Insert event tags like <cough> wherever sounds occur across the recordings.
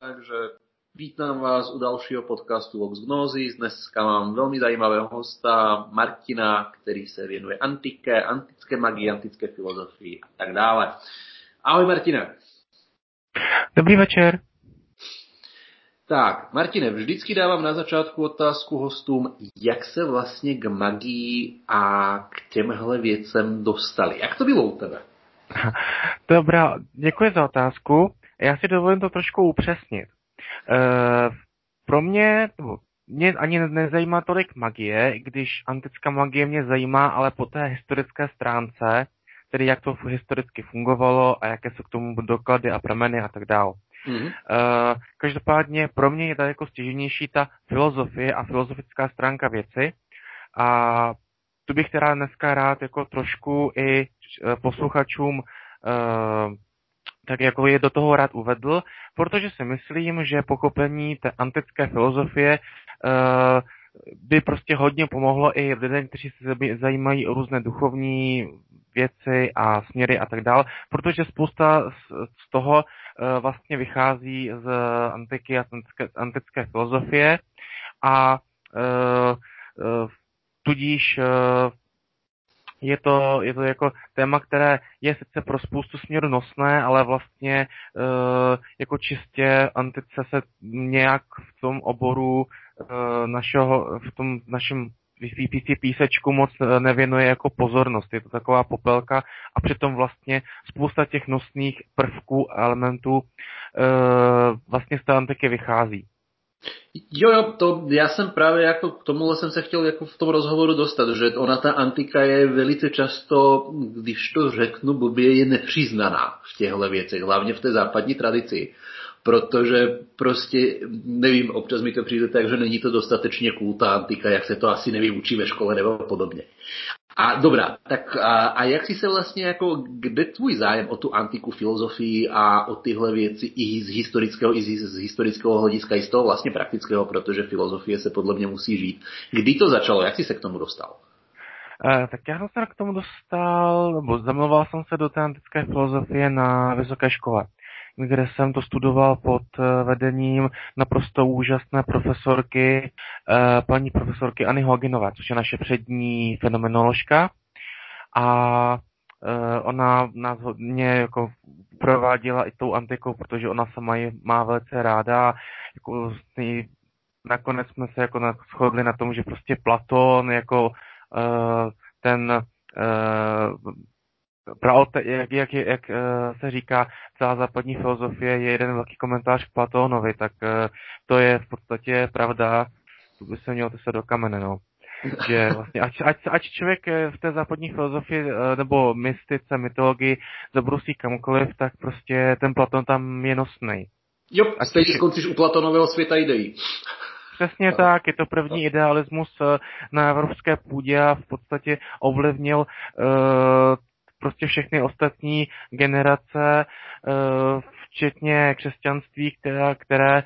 takže vítám vás u dalšího podcastu Vox Gnosis. Dneska mám velmi zajímavého hosta, Martina, který se věnuje antike, antické magii, antické filozofii a tak dále. Ahoj Martine. Dobrý večer. Tak, Martine, vždycky dávám na začátku otázku hostům, jak se vlastně k magii a k těmhle věcem dostali. Jak to bylo u tebe? <laughs> Dobrá, děkuji za otázku. Já si dovolím to trošku upřesnit. E, pro mě, mě ani nezajímá tolik magie, když antická magie mě zajímá, ale po té historické stránce, tedy jak to historicky fungovalo a jaké jsou k tomu doklady a prameny a tak dále. Mm-hmm. Uh, každopádně pro mě je tady jako stěženější ta filozofie a filozofická stránka věci a tu bych teda dneska rád jako trošku i eh, posluchačům uh, tak jako je do toho rád uvedl, protože si myslím, že pochopení té antické filozofie uh, by prostě hodně pomohlo i lidem, kteří se zajímají o různé duchovní věci a směry a tak dále, protože spousta z toho uh, vlastně vychází z antiky a antické, antické filozofie a uh, tudíž je to, je to jako téma, které je sice pro spoustu směru nosné, ale vlastně e, jako čistě antice se nějak v tom oboru e, našeho, v tom našem vypící písečku moc eh, nevěnuje jako pozornost. Je to taková popelka a přitom vlastně spousta těch nosných prvků a elementů e, vlastně z té antiky vychází. Jo, jo, to já jsem právě jako k tomuhle jsem se chtěl jako v tom rozhovoru dostat, že ona ta antika je velice často, když to řeknu blbě, je nepřiznaná v těchto věcech, hlavně v té západní tradici. Protože prostě, nevím, občas mi to přijde tak, že není to dostatečně kulta antika, jak se to asi nevyučí ve škole nebo podobně. A dobrá, tak a, a jak si se vlastně jako, kde tvůj zájem o tu antiku filozofii a o tyhle věci i z historického, i z, z historického hlediska, i z toho vlastně praktického, protože filozofie se podle mě musí žít. Kdy to začalo, jak jsi se k tomu dostal? Eh, tak já jsem se k tomu dostal, nebo zamluval jsem se do té antické filozofie na vysoké škole kde jsem to studoval pod eh, vedením naprosto úžasné profesorky, eh, paní profesorky Anny Hoginové, což je naše přední fenomenoložka. A eh, ona nás hodně jako prováděla i tou antikou, protože ona sama ji má velice ráda. Jako, nakonec jsme se jako shodli na tom, že prostě Platon jako ten Praote, jak, jak, jak, eh, se říká, celá západní filozofie je jeden velký komentář k Platónovi, tak eh, to je v podstatě pravda, tu by se mělo to se do kamene, no. <laughs> Že vlastně, ať, ať, ať člověk eh, v té západní filozofii nebo mystice, mytologii zabrusí kamkoliv, tak prostě ten Platon tam je nosný. Jo, ať stejně skončíš u Platonového světa ideí. Přesně tak, je to první idealismus na evropské půdě a v podstatě ovlivnil uh, prostě všechny ostatní generace, eh, včetně křesťanství, které, které eh,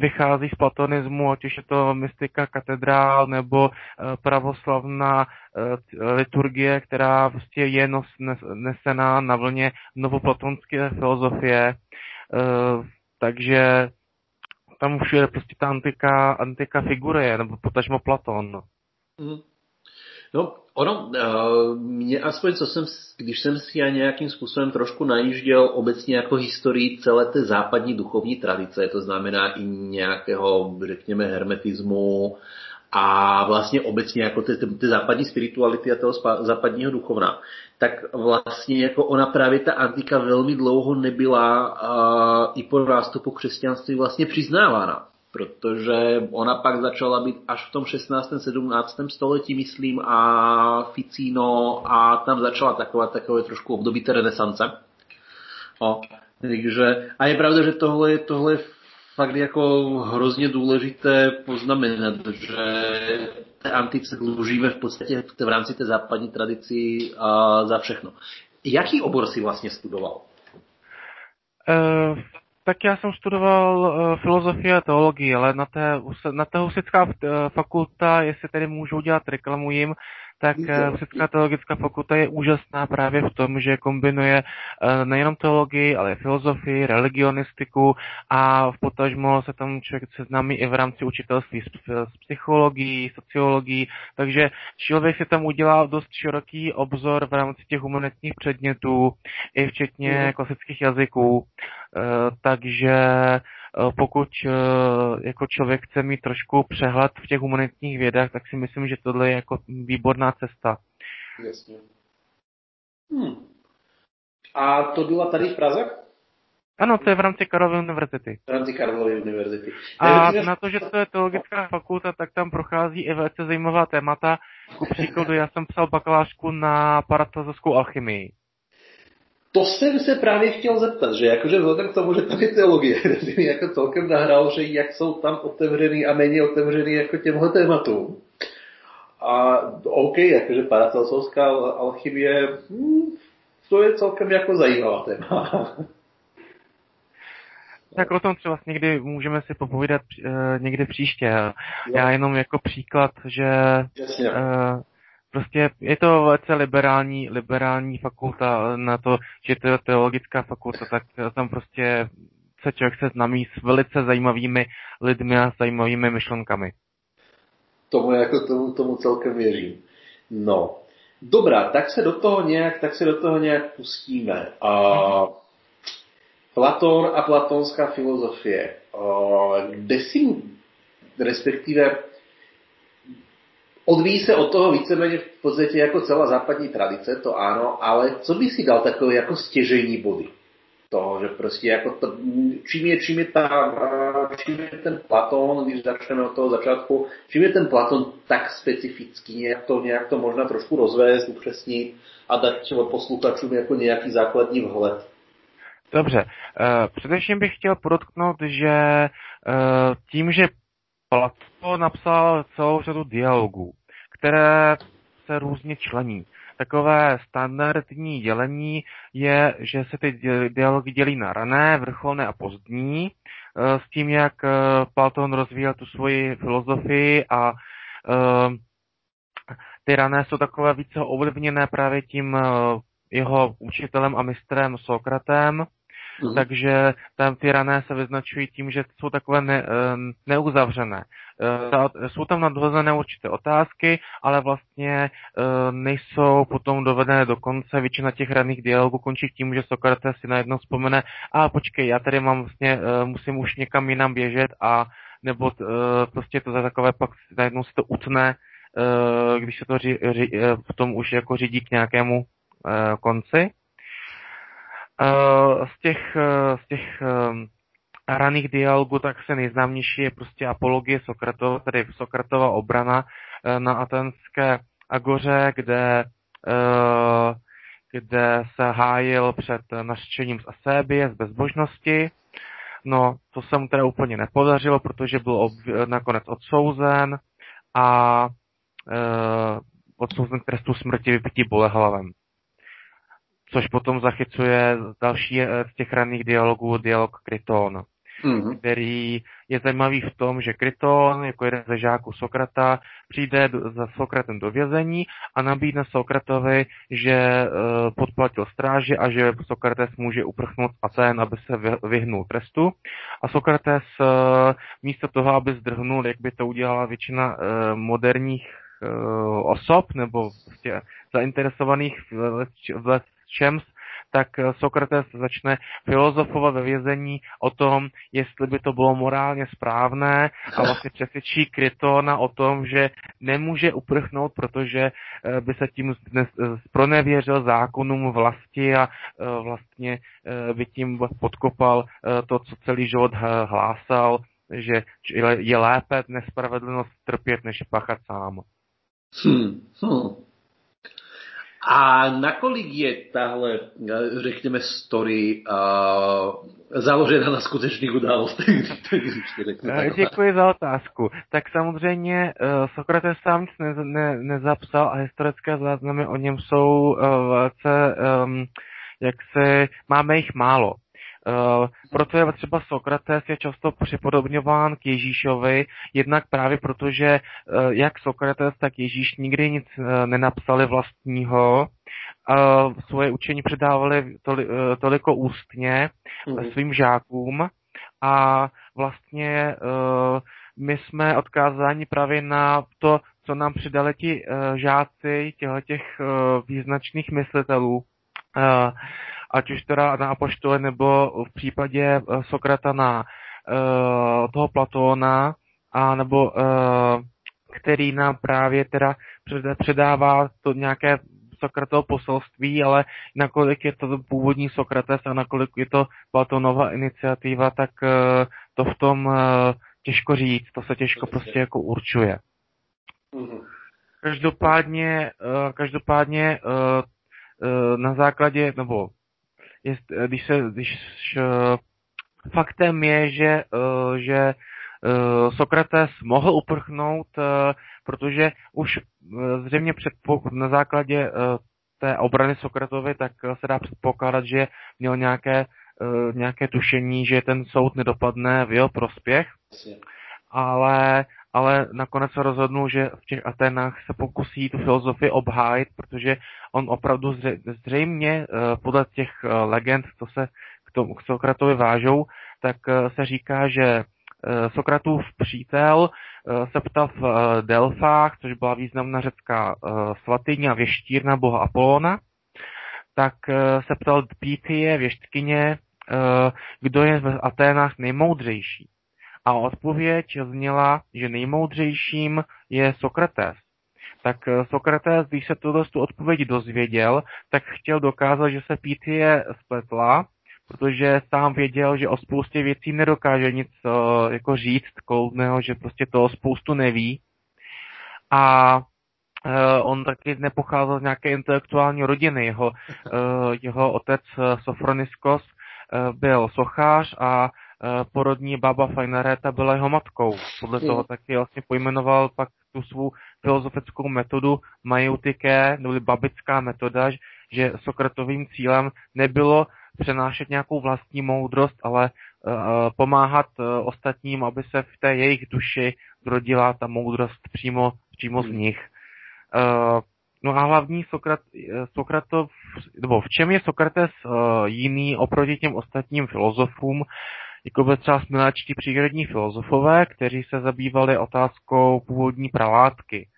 vychází z platonismu, ať už je to mystika katedrál nebo eh, pravoslavná liturgie, která prostě je nos, nesená na vlně novoplatonské filozofie. Takže tam už je prostě ta antika, antika figuruje, nebo potažmo Platon. Mm. No, ono, uh, mě aspoň, co jsem, když jsem si já nějakým způsobem trošku najížděl obecně jako historii celé té západní duchovní tradice, to znamená i nějakého, řekněme, hermetismu a vlastně obecně jako ty, ty, západní spirituality a toho západního duchovna, tak vlastně jako ona právě ta antika velmi dlouho nebyla uh, i po nástupu křesťanství vlastně přiznávána protože ona pak začala být až v tom 16. 17. století, myslím, a Ficino a tam začala taková takové trošku období té renesance. O, takže, a je pravda, že tohle, tohle je fakt jako hrozně důležité poznamenat, že té antice dlužíme v podstatě v rámci té západní tradici a za všechno. Jaký obor si vlastně studoval? Uh, tak já jsem studoval uh, filozofii a teologii, ale na té, na té husická uh, fakulta, jestli tedy můžu dělat reklamu jim, tak Vysoká teologická fakulta je úžasná právě v tom, že kombinuje nejenom teologii, ale i filozofii, religionistiku a v potažmo se tam člověk seznámí i v rámci učitelství s, s psychologií, sociologií, takže člověk si tam udělá dost široký obzor v rámci těch humanitních předmětů, i včetně klasických jazyků, takže Eh, pokud eh, jako člověk chce mít trošku přehled v těch humanitních vědách, tak si myslím, že tohle je jako výborná cesta. Jasně. Hmm. A to byla tady v Praze? Ano, to je v rámci Karlovy univerzity. V rámci Karlovy univerzity. A na to, že to je teologická fakulta, tak tam prochází i velice zajímavá témata. Ku příkladu, já jsem psal bakalářku na paratazovskou alchymii. To jsem se právě chtěl zeptat, že jakože vzhledem k tomu, že tam je teologie, <laughs> mi jako celkem nahrál, že jak jsou tam otevřený a méně otevřený jako těmhle tématům. A OK, jakože paracelsovská alchymie, hm, to je celkem jako zajímavá téma. <laughs> Tak o tom třeba někdy můžeme si popovídat uh, někdy příště. Já jenom jako příklad, že uh, prostě je to velice liberální, liberální fakulta na to, že to je teologická fakulta, tak tam prostě se člověk se znamí s velice zajímavými lidmi a zajímavými myšlenkami. Tomu jako tomu, tomu celkem věřím. No, dobrá, tak se do toho nějak, tak se do toho nějak pustíme. A Platón a platonská filozofie. A kde si, respektive Odvíjí se od toho víceméně v podstatě jako celá západní tradice, to ano, ale co by si dal takové jako stěžení body? Toho, že prostě jako to, čím je, čím je, ta, čím je ten Platón, když začneme od toho začátku, čím je ten Platón tak specifický, nějak to, nějak to možná trošku rozvést, upřesnit a dát posluchačům jako nějaký základní vhled. Dobře, uh, především bych chtěl podotknout, že uh, tím, že Plato napsal celou řadu dialogů, které se různě člení. Takové standardní dělení je, že se ty dialogy dělí na rané, vrcholné a pozdní, eh, s tím, jak eh, Platon rozvíjel tu svoji filozofii a eh, ty rané jsou takové více ovlivněné právě tím jeho učitelem a mistrem Sokratem, Mm. Takže tam ty rané se vyznačují tím, že jsou takové ne, neuzavřené. Eh, jsou tam nadhozené určité otázky, ale vlastně eh, nejsou potom dovedené do konce. Většina těch raných dialogů končí tím, že Sokrates si najednou vzpomene, a počkej, já tady mám vlastně, musím už někam jinam běžet a nebo prostě to za takové pak najednou se to utne, když se to ři, ři, potom už jako řídí k nějakému konci. Eh, z těch, eh, z těch eh, raných dialogů tak se nejznámější je prostě apologie Sokratova, tedy Sokratova obrana na atenské agoře, kde, kde se hájil před nařčením z Asébie, z bezbožnosti. No, to se mu teda úplně nepodařilo, protože byl ob, nakonec odsouzen a e, odsouzen k trestu smrti vypití bolehlavem což potom zachycuje další eh, z těch raných dialogů dialog Kryton, mm-hmm. který je zajímavý v tom, že Kryton, jako jeden ze žáků Sokrata, přijde za Sokratem do vězení a nabídne Sokratovi, že uh, podplatil stráži a že Sokrates může uprchnout z Aten, aby se vyhnul trestu. A Sokrates uh, místo toho, aby zdrhnul, jak by to udělala většina moderních osob nebo prostě zainteresovaných v, v, čems, tak eh, Sokrates začne filozofovat ve vězení o tom, jestli by to bylo morálně správné a <laughs> vlastně přesvědčí Krytona o tom, že nemůže uprchnout, protože eh, by se tím eh, pronevěřil zákonům vlasti a vlastně by tím podkopal to, co celý život hlásal, že je lépe nespravedlnost trpět, než pachat sám. Hmm, hmm. A nakolik je tahle, řekněme, story uh, založena na skutečných událostech? Děkuji za otázku. Tak samozřejmě uh, Sokrates sám nic ne, ne, nezapsal a historické záznamy o něm jsou uh, velice, um, jak se, máme jich málo. Uh, proto je třeba Sokrates je často připodobňován k Ježíšovi, jednak právě proto, že uh, jak Sokrates, tak Ježíš nikdy nic uh, nenapsali vlastního, uh, svoje učení předávali toli, toliko ústně mm-hmm. svým žákům a vlastně my jsme odkázáni právě na to, co nám přidali ti žáci těch význačných myslitelů. Ať už teda na Apoštole nebo v případě uh, Sokrata na uh, toho Platóna, a nebo uh, který nám právě teda předává to nějaké Sokratovo poselství, ale nakolik je to původní Sokrates a nakolik je to Platonova iniciativa, tak to v tom těžko říct, to se těžko prostě jako určuje. Mhm. Každopádně, eh, každopádně eh, eh, na základě, nebo jest, když se, když faktem je, že, že Sokrates mohl uprchnout, protože už zřejmě předpo, na základě té obrany Sokratovi, tak se dá předpokládat, že měl nějaké, nějaké tušení, že ten soud nedopadne v jeho prospěch. Ale ale nakonec se rozhodnul, že v těch Atenách se pokusí tu filozofii obhájit, protože on opravdu zřejmě eh, podle těch eh, legend, co se k, tomu, k Sokratovi vážou, tak eh, se říká, že Sokratův přítel se ptal v Delfách, což byla významná řecká svatyně a věštírna boha Apolona, tak se ptal Pítie, věštkyně, kdo je v Aténách nejmoudřejší. A odpověď zněla, že nejmoudřejším je Sokrates. Tak eh, Sokrates, když se tuto tu odpověď dozvěděl, tak chtěl dokázat, že se Pítie spletla, protože sám věděl, že o spoustě věcí nedokáže nic uh, jako říct koudného, že prostě toho spoustu neví. A uh, on taky nepocházel z nějaké intelektuální rodiny. Jeho, jeho otec Sofroniskos byl sochář a Eh, porodní baba Fajnareta byla jeho matkou. Podle toho hmm. taky vlastně pojmenoval pak tu svou filozofickou metodu majeutiké, nebo babická metoda, že Sokratovým cílem nebylo přenášet nějakou vlastní moudrost, ale uh, pomáhat uh, ostatním, aby se v té jejich duši zrodila ta moudrost přímo, přímo z hmm. nich. Uh, no a hlavní Sokrat, Sokratov, nebo v čem je Sokrates jiný oproti těm ostatním filozofům, jako by třeba smiláčtí přírodní filozofové, kteří se zabývali otázkou původní pralátky.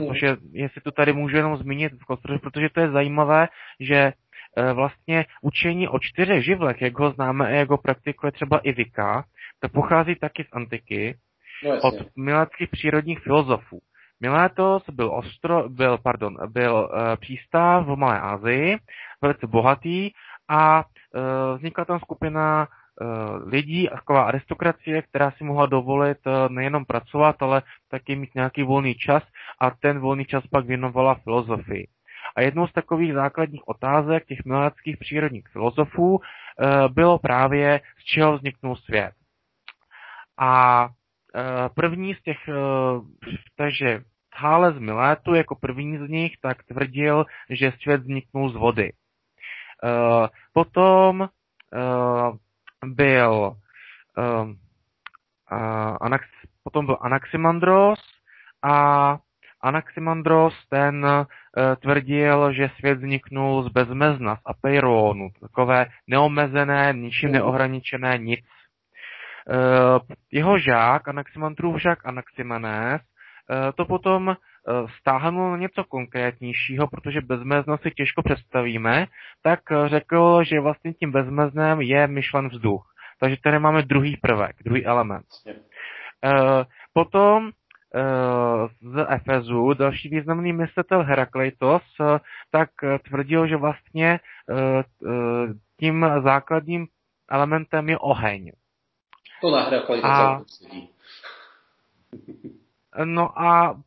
Mm. Což je, jestli to tady můžu jenom zmínit, protože to je zajímavé, že e, vlastně učení o čtyřech živlech, jak ho známe a jak ho praktikuje třeba i Vika, to pochází taky z antiky, no, od miláckých přírodních filozofů. Milétos byl, ostro, byl, pardon, byl uh, přístav v Malé Asii, velice bohatý a uh, vznikla tam skupina lidí a taková aristokracie, která si mohla dovolit eh, nejenom pracovat, ale taky mít nějaký volný čas a ten volný čas pak věnovala filozofii. A jednou z takových základních otázek těch miláckých přírodních filozofů eh, bylo právě, z čeho vzniknul svět. A první z těch, takže Thales z Milétu jako první z nich, tak tvrdil, že svět vzniknul z vody. Potom byl uh, uh, Anax, potom byl Anaximandros a Anaximandros ten uh, tvrdil, že svět vzniknul z bezmezna, z apeironu, takové neomezené, ničím neohraničené nic. Uh, jeho žák, Anaximandrův žák Anaximenes, uh, to potom stáhnul na něco konkrétnějšího, protože bezmeznost si těžko představíme, tak řekl, že vlastně tím bezmeznem je myšlen vzduch. Takže tady máme druhý prvek, druhý element. Potom z Efezu, další významný myslitel Herakleitos, tak tvrdil, že vlastně tím základním elementem je oheň. To na Herakleitos <laughs> No a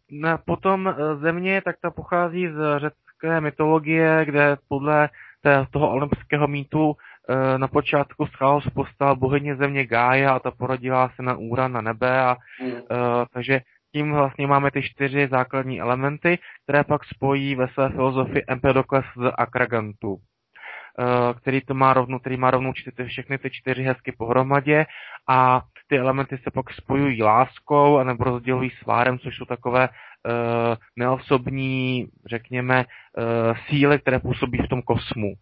potom e, země, tak ta pochází z řecké mytologie, kde podle toho olympského mýtu e, na počátku z chaosu postala bohyně země Gája a ta porodila se na Úra na nebe a mm. takže tím vlastně máme ty čtyři základní elementy, které pak spojí ve své filozofii Empedokles z Akragantu. který to má rovnou, který má rovnou čtyři, všechny ty čtyři hezky pohromadě a ty elementy se pak spojují láskou anebo rozdělují svárem, což jsou takové uh, neosobní, řekněme, uh, síly, které působí v tom kosmu.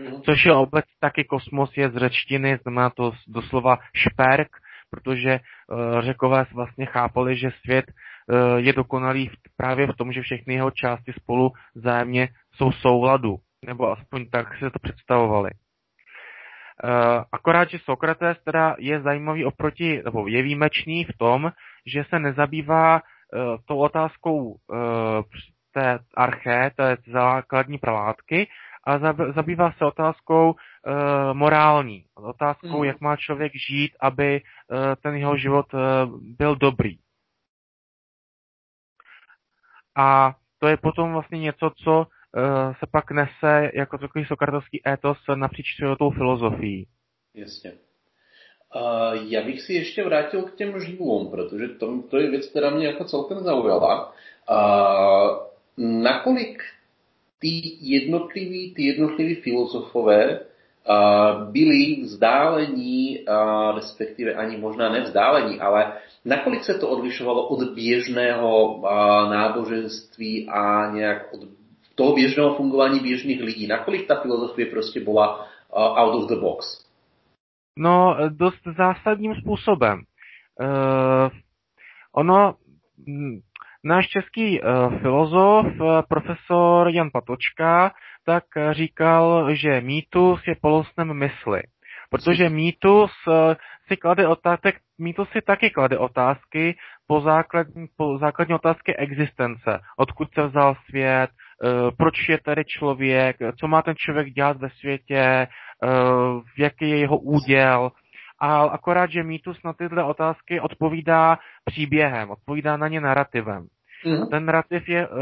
Mm-hmm. Což je obec taky kosmos je z řečtiny, znamená to doslova šperk, protože uh, řekové vlastně chápali, že svět uh, je dokonalý právě v tom, že všechny jeho části spolu zájemně jsou souladu, nebo aspoň tak se to představovali. Uh, akorát, že Sokrates teda je zajímavý oproti, nebo je výjimečný v tom, že se nezabývá uh, tou otázkou uh, té arché, té základní pralátky, a zabývá se otázkou morální, otázkou, mm. jak má člověk žít, aby uh, ten jeho život byl dobrý. A to je potom vlastně něco, co se pak nese jako takový sokratovský étos napříč tou filozofií. Jasně. Uh, já bych si ještě vrátil k těm živům, protože to, to je věc, která mě jako celkem zaujala. Uh, nakolik tí jednotliví, tí jednotliví filozofové uh, byli vzdálení, uh, respektíve ani možná nevzdálení, ale nakolik se to odlišovalo od běžného uh, náboženství a nějak od toho běžného fungování běžných lidí? Nakolik ta filozofie prostě byla uh, out of the box? No, dost zásadním způsobem. Uh, ono, Náš český uh, filozof, uh, profesor Jan Patočka, tak říkal, že mýtus je polosnem mysli. Protože mýtus si klade otázky, mýtus si taky klade otázky po základní, po základní otázky existence. Odkud se vzal svět, proč je tady člověk, co má ten člověk dělat ve světě, uh, jaký je jeho úděl, a akorát, že mýtus na tyhle otázky odpovídá příběhem, odpovídá na ně narrativem. Mm. Ten narrativ je uh,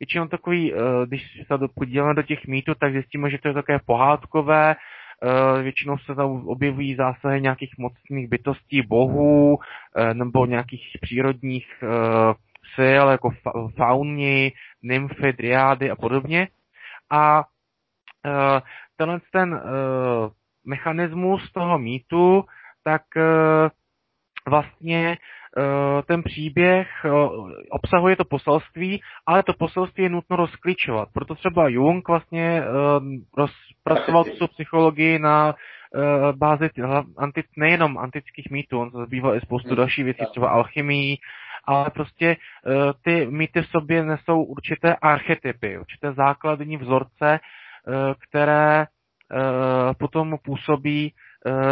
většinou takový, uh, když se podíváme do těch mýtů, tak zjistíme, že to je také pohádkové, uh, většinou se tam objevují zásahy nějakých mocných bytostí, bohů, uh, nebo nějakých přírodních uh, sil, jako fa- fauny, nymfy, driády a podobně. A uh, tenhle ten uh, mechanismus toho mýtu, tak uh, vlastně ten příběh eh, obsahuje to poselství, ale to poselství je nutno rozklíčovat. Proto třeba Jung vlastně eh, rozpracoval tu psychologii na bázi antic, nejenom antických mýtů, on se zabýval i spoustu hmm. dalších věcí, třeba alchymii, ale prostě ty mýty v sobě nesou určité archetypy, určité základní vzorce, které potom působí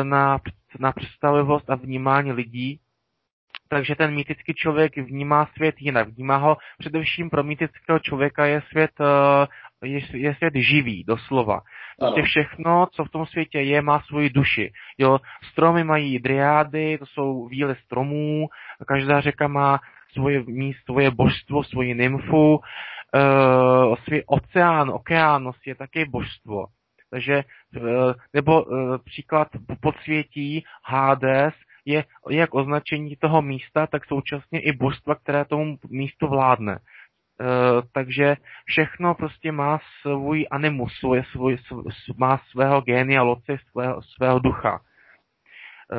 na, na představivost a vnímání lidí takže ten mýtický člověk vnímá svět jinak. Vnímá ho především pro mýtického člověka je svět, eh, je, je svět živý, doslova. Prostě všechno, co v tom světě je, má svoji duši. Jo, stromy mají driády, to jsou víly stromů, každá řeka má svoje místo, svoje božstvo, svoji nymfu, uh, svůj oceán, okeános je také božstvo. Takže, uh, nebo příklad podsvětí Hades je jak označení toho místa, tak současně i božstva, které tomu místu vládne. E, takže všechno prostě má svůj animus, svůj, svůj, má svého génia loci, svého, svého ducha, e,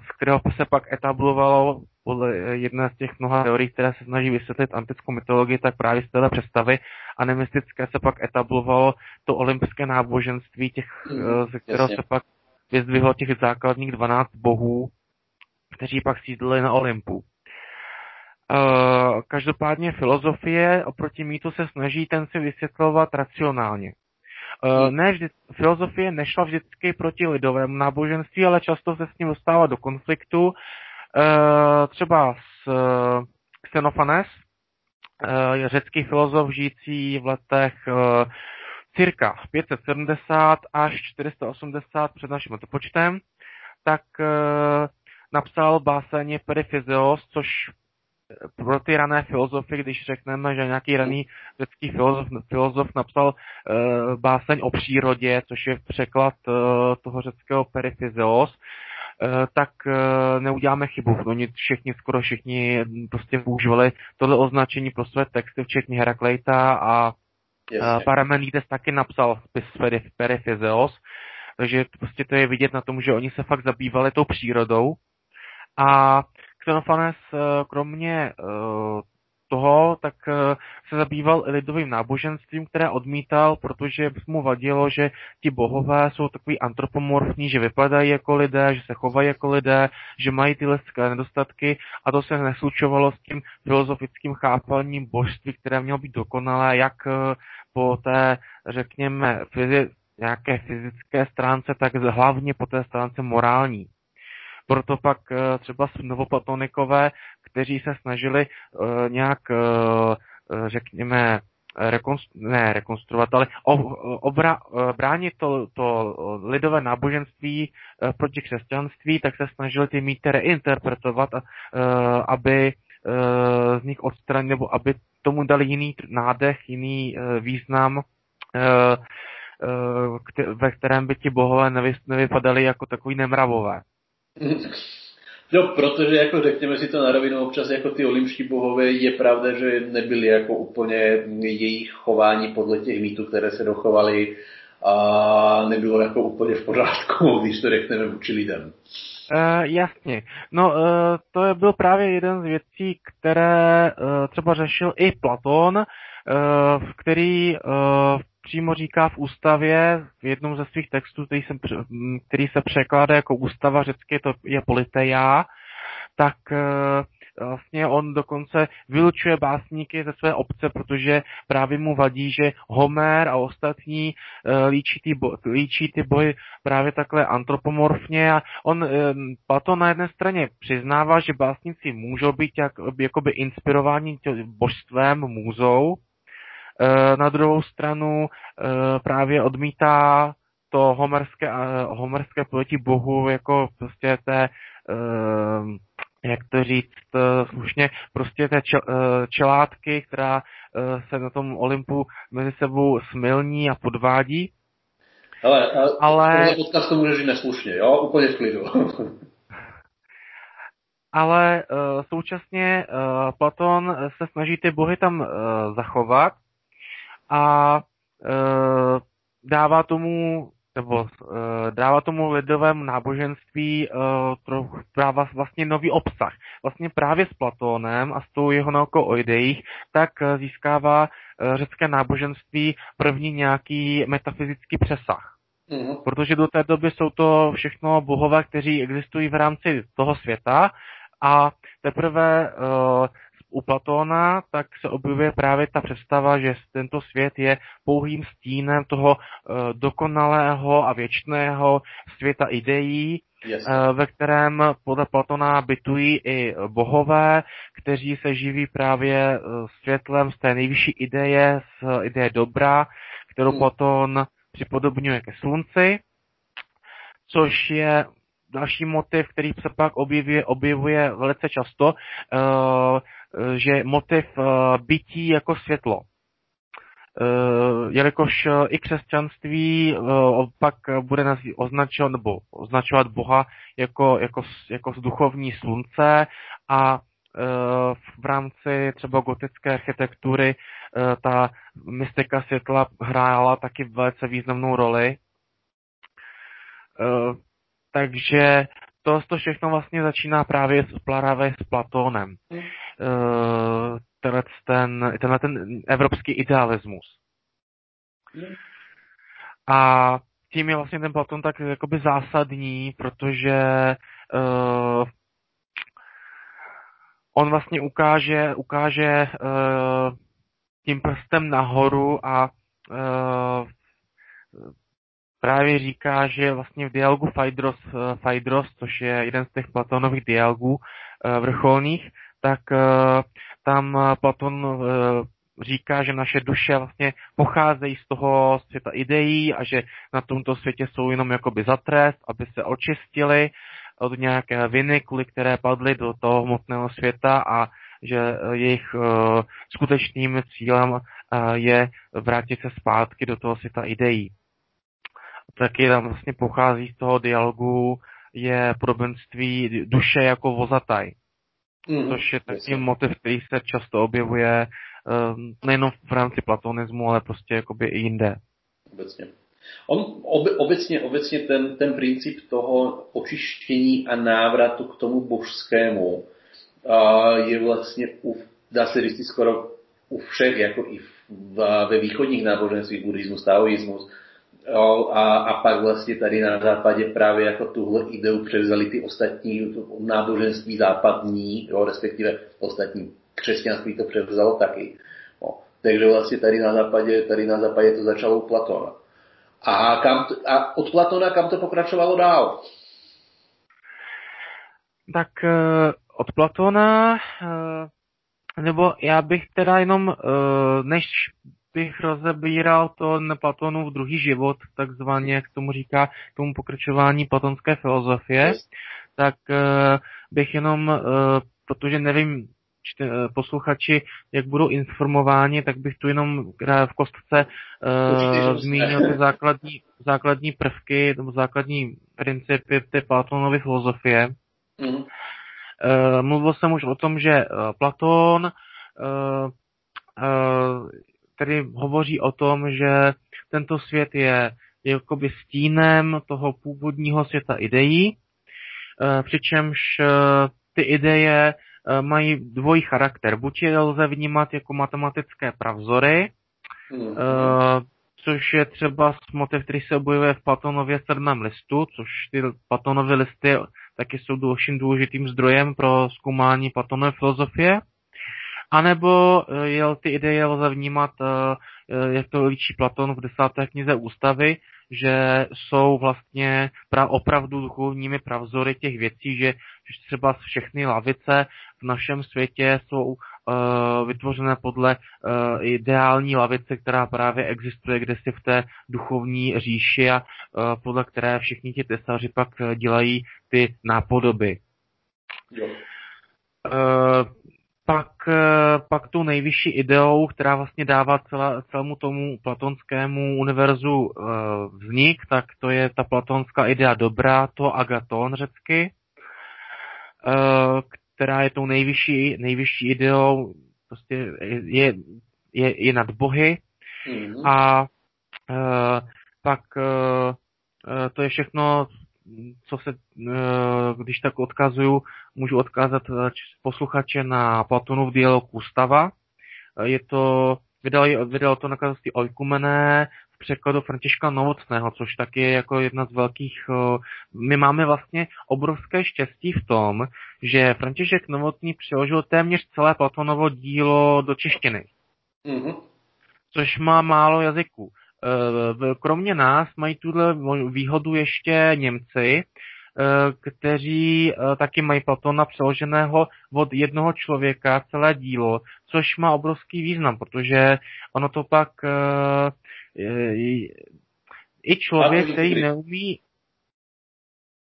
z kterého se pak etablovalo podle jedné z těch mnoha teorií, které se snaží vysvětlit antickou mytologii, tak právě z této představy animistické se pak etablovalo to olympské náboženství, těch, mm, ze kterého jasně. se pak vyzdvihlo těch základních 12 bohů, kteří pak sídlili na Olympu. Každopádně filozofie oproti mýtu se snaží ten si vysvětlovat racionálně. Ne vždy, filozofie nešla vždycky proti lidovému náboženství, ale často se s ním dostává do konfliktu. Třeba s Xenofanes, řecký filozof žijící v letech cirka 570 až 480 před naším letopočtem, tak napsal báseň Periphyzios, což eh, pro ty rané filozofy, když řekneme, že nějaký raný řecký filozof, filozof napsal uh, báseň o přírodě, což je překlad uh, toho řeckého Periphyzios, uh, tak uh, neuděláme chybu. Oni všichni, skoro všichni prostě používali tohle označení pro své texty, včetně Heraklejta a Jasně. Paramenides taky napsal spis Periphyzeos, takže prostě to je vidět na tom, že oni se fakt zabývali tou přírodou. A Xenofanes kromě toho, tak eh, se zabýval lidovým náboženstvím, které odmítal, protože mu vadilo, že ti bohové jsou takový antropomorfní, že vypadají jako lidé, že se chovají jako lidé, že mají ty lidské nedostatky a to se neslučovalo s tím filozofickým chápaním božství, které mělo být dokonalé, jak eh, po té, řekněme, fyzi- nějaké fyzické stránce, tak hlavně po té stránce morální. Proto pak eh, třeba novopatonikové, kteří se snažili eh, nějak, eh, řekněme, rekonstru, ne rekonstruovat, ale obra, bránit to, to lidové náboženství proti křesťanství, tak se snažili ty mýty reinterpretovat, aby z nich odstranili, nebo aby tomu dali jiný nádech, jiný význam, ve kterém by ti bohové nevypadali jako takový nemravové. <laughs> No, protože jako řekněme si to na rovinu, občas jako ty olympští bohové je pravda, že nebyly jako úplně jejich chování podle těch mýtů, které se dochovaly a nebylo jako úplně v pořádku, <laughs> když to řekneme vůči lidem. Uh, jasně. No, uh, to byl právě jeden z věcí, které uh, třeba řešil i Platón, uh, který uh, přímo říká v ústavě, v jednom ze svých textů, který, jsem, který se překládá jako ústava řecky, to je politeia, tak e, vlastně on dokonce vylučuje básníky ze své obce, protože právě mu vadí, že Homer a ostatní e, líčí ty, bo, líčí ty boje právě takhle antropomorfně a on, e, Platon na jedné straně přiznává, že básníci můžou být jak, jakoby inspirováni božstvem, můzou, na druhou stranu eh, právě odmítá to homerské, eh, homerské pojetí bohu jako prostě té, jak to říct slušně, prostě té čelátky, která se na tom Olympu mezi sebou smilní a podvádí. Ale, ale, podcast to může říct neslušně, jo? Úplně v klidu. <laughs> ale uh, současně uh, Platon se snaží ty bohy tam uh, zachovat a e, dává tomu nebo e, dává tomu lidovému náboženství e, trochu právě vlastně nový obsah. Vlastně právě s Platónem a s tou jeho naukou o ideích, tak e, získává e, řecké náboženství první nějaký metafyzický přesah. Mm-hmm. Protože do té doby jsou to všechno bohové, kteří existují v rámci toho světa a teprve uh, u Platóna tak se objevuje právě ta představa, že tento svět je pouhým stínem toho uh, dokonalého a věčného světa ideí, Yes. Uh, ve kterém podle Platona bytují i bohové, kteří se živí právě uh, světlem z té nejvyšší ideje, z ideje dobra, kterou hmm. Platon připodobňuje ke slunci, což je další motiv, který se pak objevuje, objevuje velice často. Eh, že motiv eh, bytí jako světlo. Uh, jelikož i křesťanství pak bude označovat, nebo označovat Boha jako, jako, jako duchovní slunce a v rámci třeba gotické architektury ta mystika světla hrála taky velice významnou roli. Takže to, to všechno vlastně začíná právě s, právě s Platónem. Uh, tenhle ten, tenhle ten evropský idealismus. A tím je vlastně ten Platón tak jakoby zásadní, protože uh, on vlastně ukáže, ukáže uh, tím prstem nahoru a uh, právě říká, že vlastně v dialogu Phaedros, eh, Phaedros což je jeden z těch Platonových dialogů eh, vrcholných, tak eh, tam Platon říká, že naše duše vlastně pocházejí z toho světa ideí a že na tomto světě jsou jenom jakoby za trest, aby se očistili od nějaké viny, kvůli které padly do toho hmotného světa a že jejich uh, skutečným cílem uh, je vrátit se zpátky do toho světa ideí taky tam vlastně pochází z toho dialogu, je podobenství duše jako vozataj. Mm, což je takový motiv, který se často objevuje nejenom v rámci platonismu, ale prostě jakoby i jinde. Obecně. On obe, obecně, obecně ten, ten princip toho očištění a návratu k tomu božskému a je vlastně, u, dá se říct skoro u všech, jako i v, ve východních náboženstvích, buddhismus, taoismus, a, a pak vlastně tady na západě právě jako tuhle ideu převzali ty ostatní náboženství západní, jo, respektive ostatní křesťanství to převzalo taky. No. Takže vlastně tady na západě, tady na západě to začalo u Platona. A, kam, a od Platona kam to pokračovalo dál? Tak eh, od Platona, eh, nebo já bych teda jenom, eh, než bych rozebíral to Platonův druhý život, takzvaně, jak tomu říká, tomu pokračování platonské filozofie, tak bych jenom, protože nevím, čte, eh, posluchači, jak budou informováni, tak bych tu jenom v kostce uh, zmínil ty základní, základní prvky nebo základní principy té Platonovy filozofie. Mm. Uh, mluvil jsem už o tom, že uh, Platón uh, uh, tedy hovoří o tom, že tento svět je jakoby stínem toho původního světa ideí, přičemž ty ideje Eh, mají dvojí charakter. Buď je lze vnímat jako matematické pravzory, mm. což je třeba motiv, který se objevuje v Platonově sedmém listu, což ty Platonovy listy taky jsou dalším důležitým zdrojem pro zkoumání Platonovy filozofie. A nebo eh, je ty ideje lze vnímat, jak to líčí Platon v desáté knize Ústavy, že jsou vlastně opravdu duchovními pravzory těch věcí, že třeba všechny lavice v našem světě jsou vytvořené podle ideální lavice, která právě existuje kde si v té duchovní říši a podle které všichni ti tesaři pak dělají ty nápodoby. Jo. Pak, pak tu nejvyšší ideou, která vlastně dává celá, celému tomu platonskému univerzu vznik, tak to je ta platonská idea dobrá, to agaton řecky, která je tou nejvyšší, nejvyšší ideou, prostě je, je, je nad bohy mm-hmm. a pak to je všechno, co se, když tak odkazuju, můžu odkázat posluchače na Platonův dialog Ústava. Je to, vydal, vydal to nakladatelství Oikumené, překladu Františka Novotného, což taky je jako jedna z velkých... My máme vlastně obrovské štěstí v tom, že František Novotný přeložil téměř celé Platonovo dílo do češtiny. Mm-hmm. Což má málo jazyků. Kromě nás mají tuhle výhodu ještě Němci, kteří e, taky mají Platona přeloženého od jednoho člověka celé dílo, což má obrovský význam, protože ono to pak i člověk, který neumí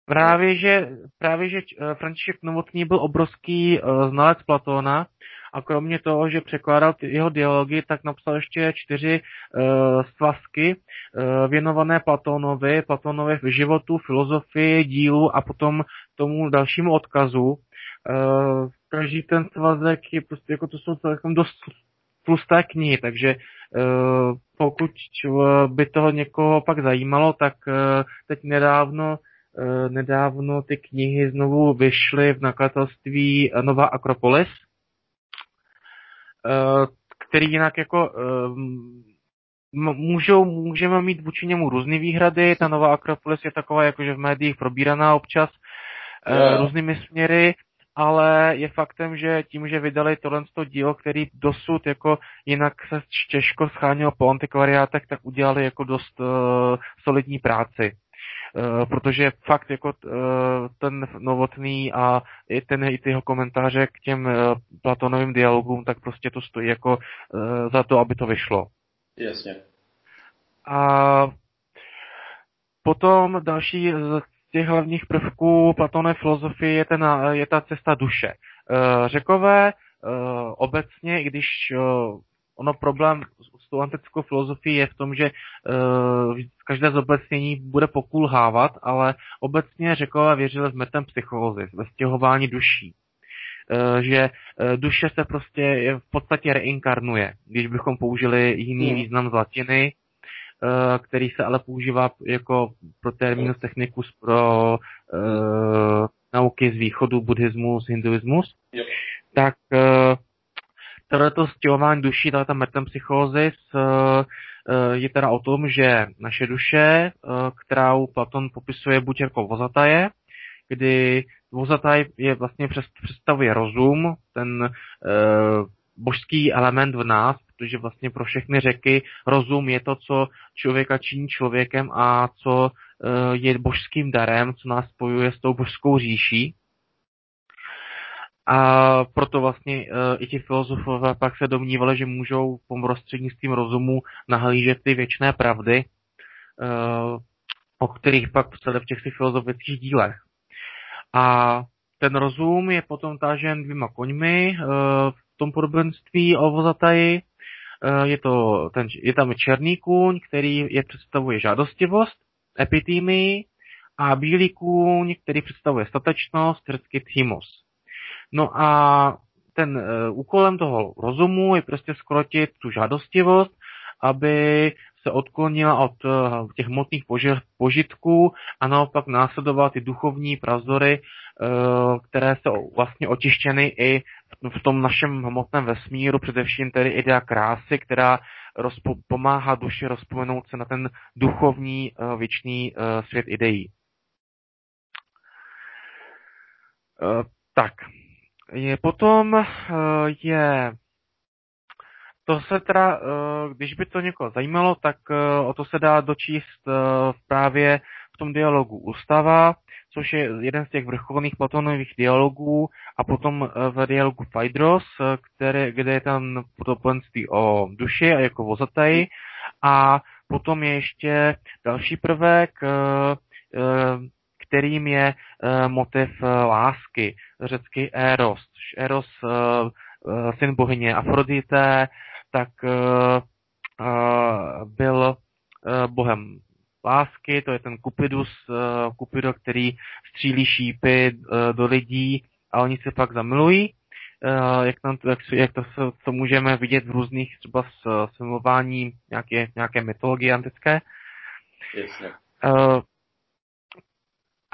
Právě, že, právě, že eh, František Novotný byl obrovský znalec Platóna a kromě toho, že překládal jeho dialogy, tak napsal ještě čtyři uh, svazky uh, věnované Platónovi, Platónovi v životu, filozofii, dílu a potom tomu dalšímu odkazu. Uh, každý ten svazek je prostě, jako to jsou celkem dost tlusté knihy, takže pokud by toho někoho pak zajímalo, tak teď nedávno nedávno ty knihy znovu vyšly v nakladatelství Nová Akropolis, který jinak jako uh, můžou, můžeme mít vůči němu různé výhrady. Ta Nová Akropolis je taková jakože v médiích probíraná občas uh, různými směry ale je faktem, že tím, že vydali tohle dílo, který dosud jako jinak se těžko scháněl po antikvariátech, tak udělali jako dost uh, solidní práci. Uh, protože fakt jako uh, ten novotný a i ten i ty jeho komentáře k těm uh, Platonovým dialogům, tak prostě to stojí jako za to, aby to vyšlo. Jasně. A potom další těch hlavních prvků Platonové filozofie je, ten, je ta cesta duše. Eh, řekové eh, obecně, i když eh, ono problém s tou antickou filozofií je v tom, že každé zobecnění bude pokulhávat, ale obecně řekové věřili v metem psychózy, ve stěhování duší. že duše se prostě v podstatě reinkarnuje, když bychom použili jiný hmm. význam z latiny, který se ale používá jako pro terminus technicus pro uh, nauky z východu, buddhismus, hinduismus, yep. tak uh, tohleto stěhování duší, tato metempsychózis uh, je teda o tom, že naše duše, kterou Platon popisuje buď jako vozataje, kdy vozataj je vlastně představuje rozum, ten božský element v nás, protože vlastně pro všechny řeky rozum je to, co člověka činí člověkem a co je božským darem, co nás spojuje s tou božskou říší. A proto vlastně i ti filozofové pak se domnívali, že můžou prostřednictvím rozumu nahlížet ty věčné pravdy, o kterých pak psali v těch filozofických dílech. A ten rozum je potom tažen dvěma koňmi v tom podobenství o vozataji. Je, to, ten, je tam černý kůň, který je představuje žádostivost epitýmy a bílý kůň, který představuje statečnost, řecky thymos. No a ten uh, úkolem toho rozumu je prostě skrotit tu žádostivost, aby se odklonila od uh, těch hmotných požitků a naopak následovat ty duchovní pravzory, uh, které jsou vlastně očištěny i v tom našem hmotném vesmíru, především tedy idea krásy, která rozpo- pomáhá duši rozpomenout se na ten duchovní věčný svět ideí. Tak, je, potom uh, je to se teda, když by to někoho zajímalo, tak o to se dá dočíst právě v tom dialogu Ústava, což je jeden z těch vrcholných Platonových dialogů a potom eh, v dialogu Phaedros, eh, které, kde je tam podobenství o duši a jako vozataji a potom je ještě další prvek, eh, kterým je motiv lásky, řecky Eros. Eros, syn bohyně Afrodité, tak byl bohem lásky, to je ten Cupidus, uh, Cupido, který střílí šípy uh, do lidí a oni se pak zamilují. Uh, jak, tam, jak, jak to, to můžeme vidět v různých třeba simulování nějaké, nějaké mytologie antické. Jasně.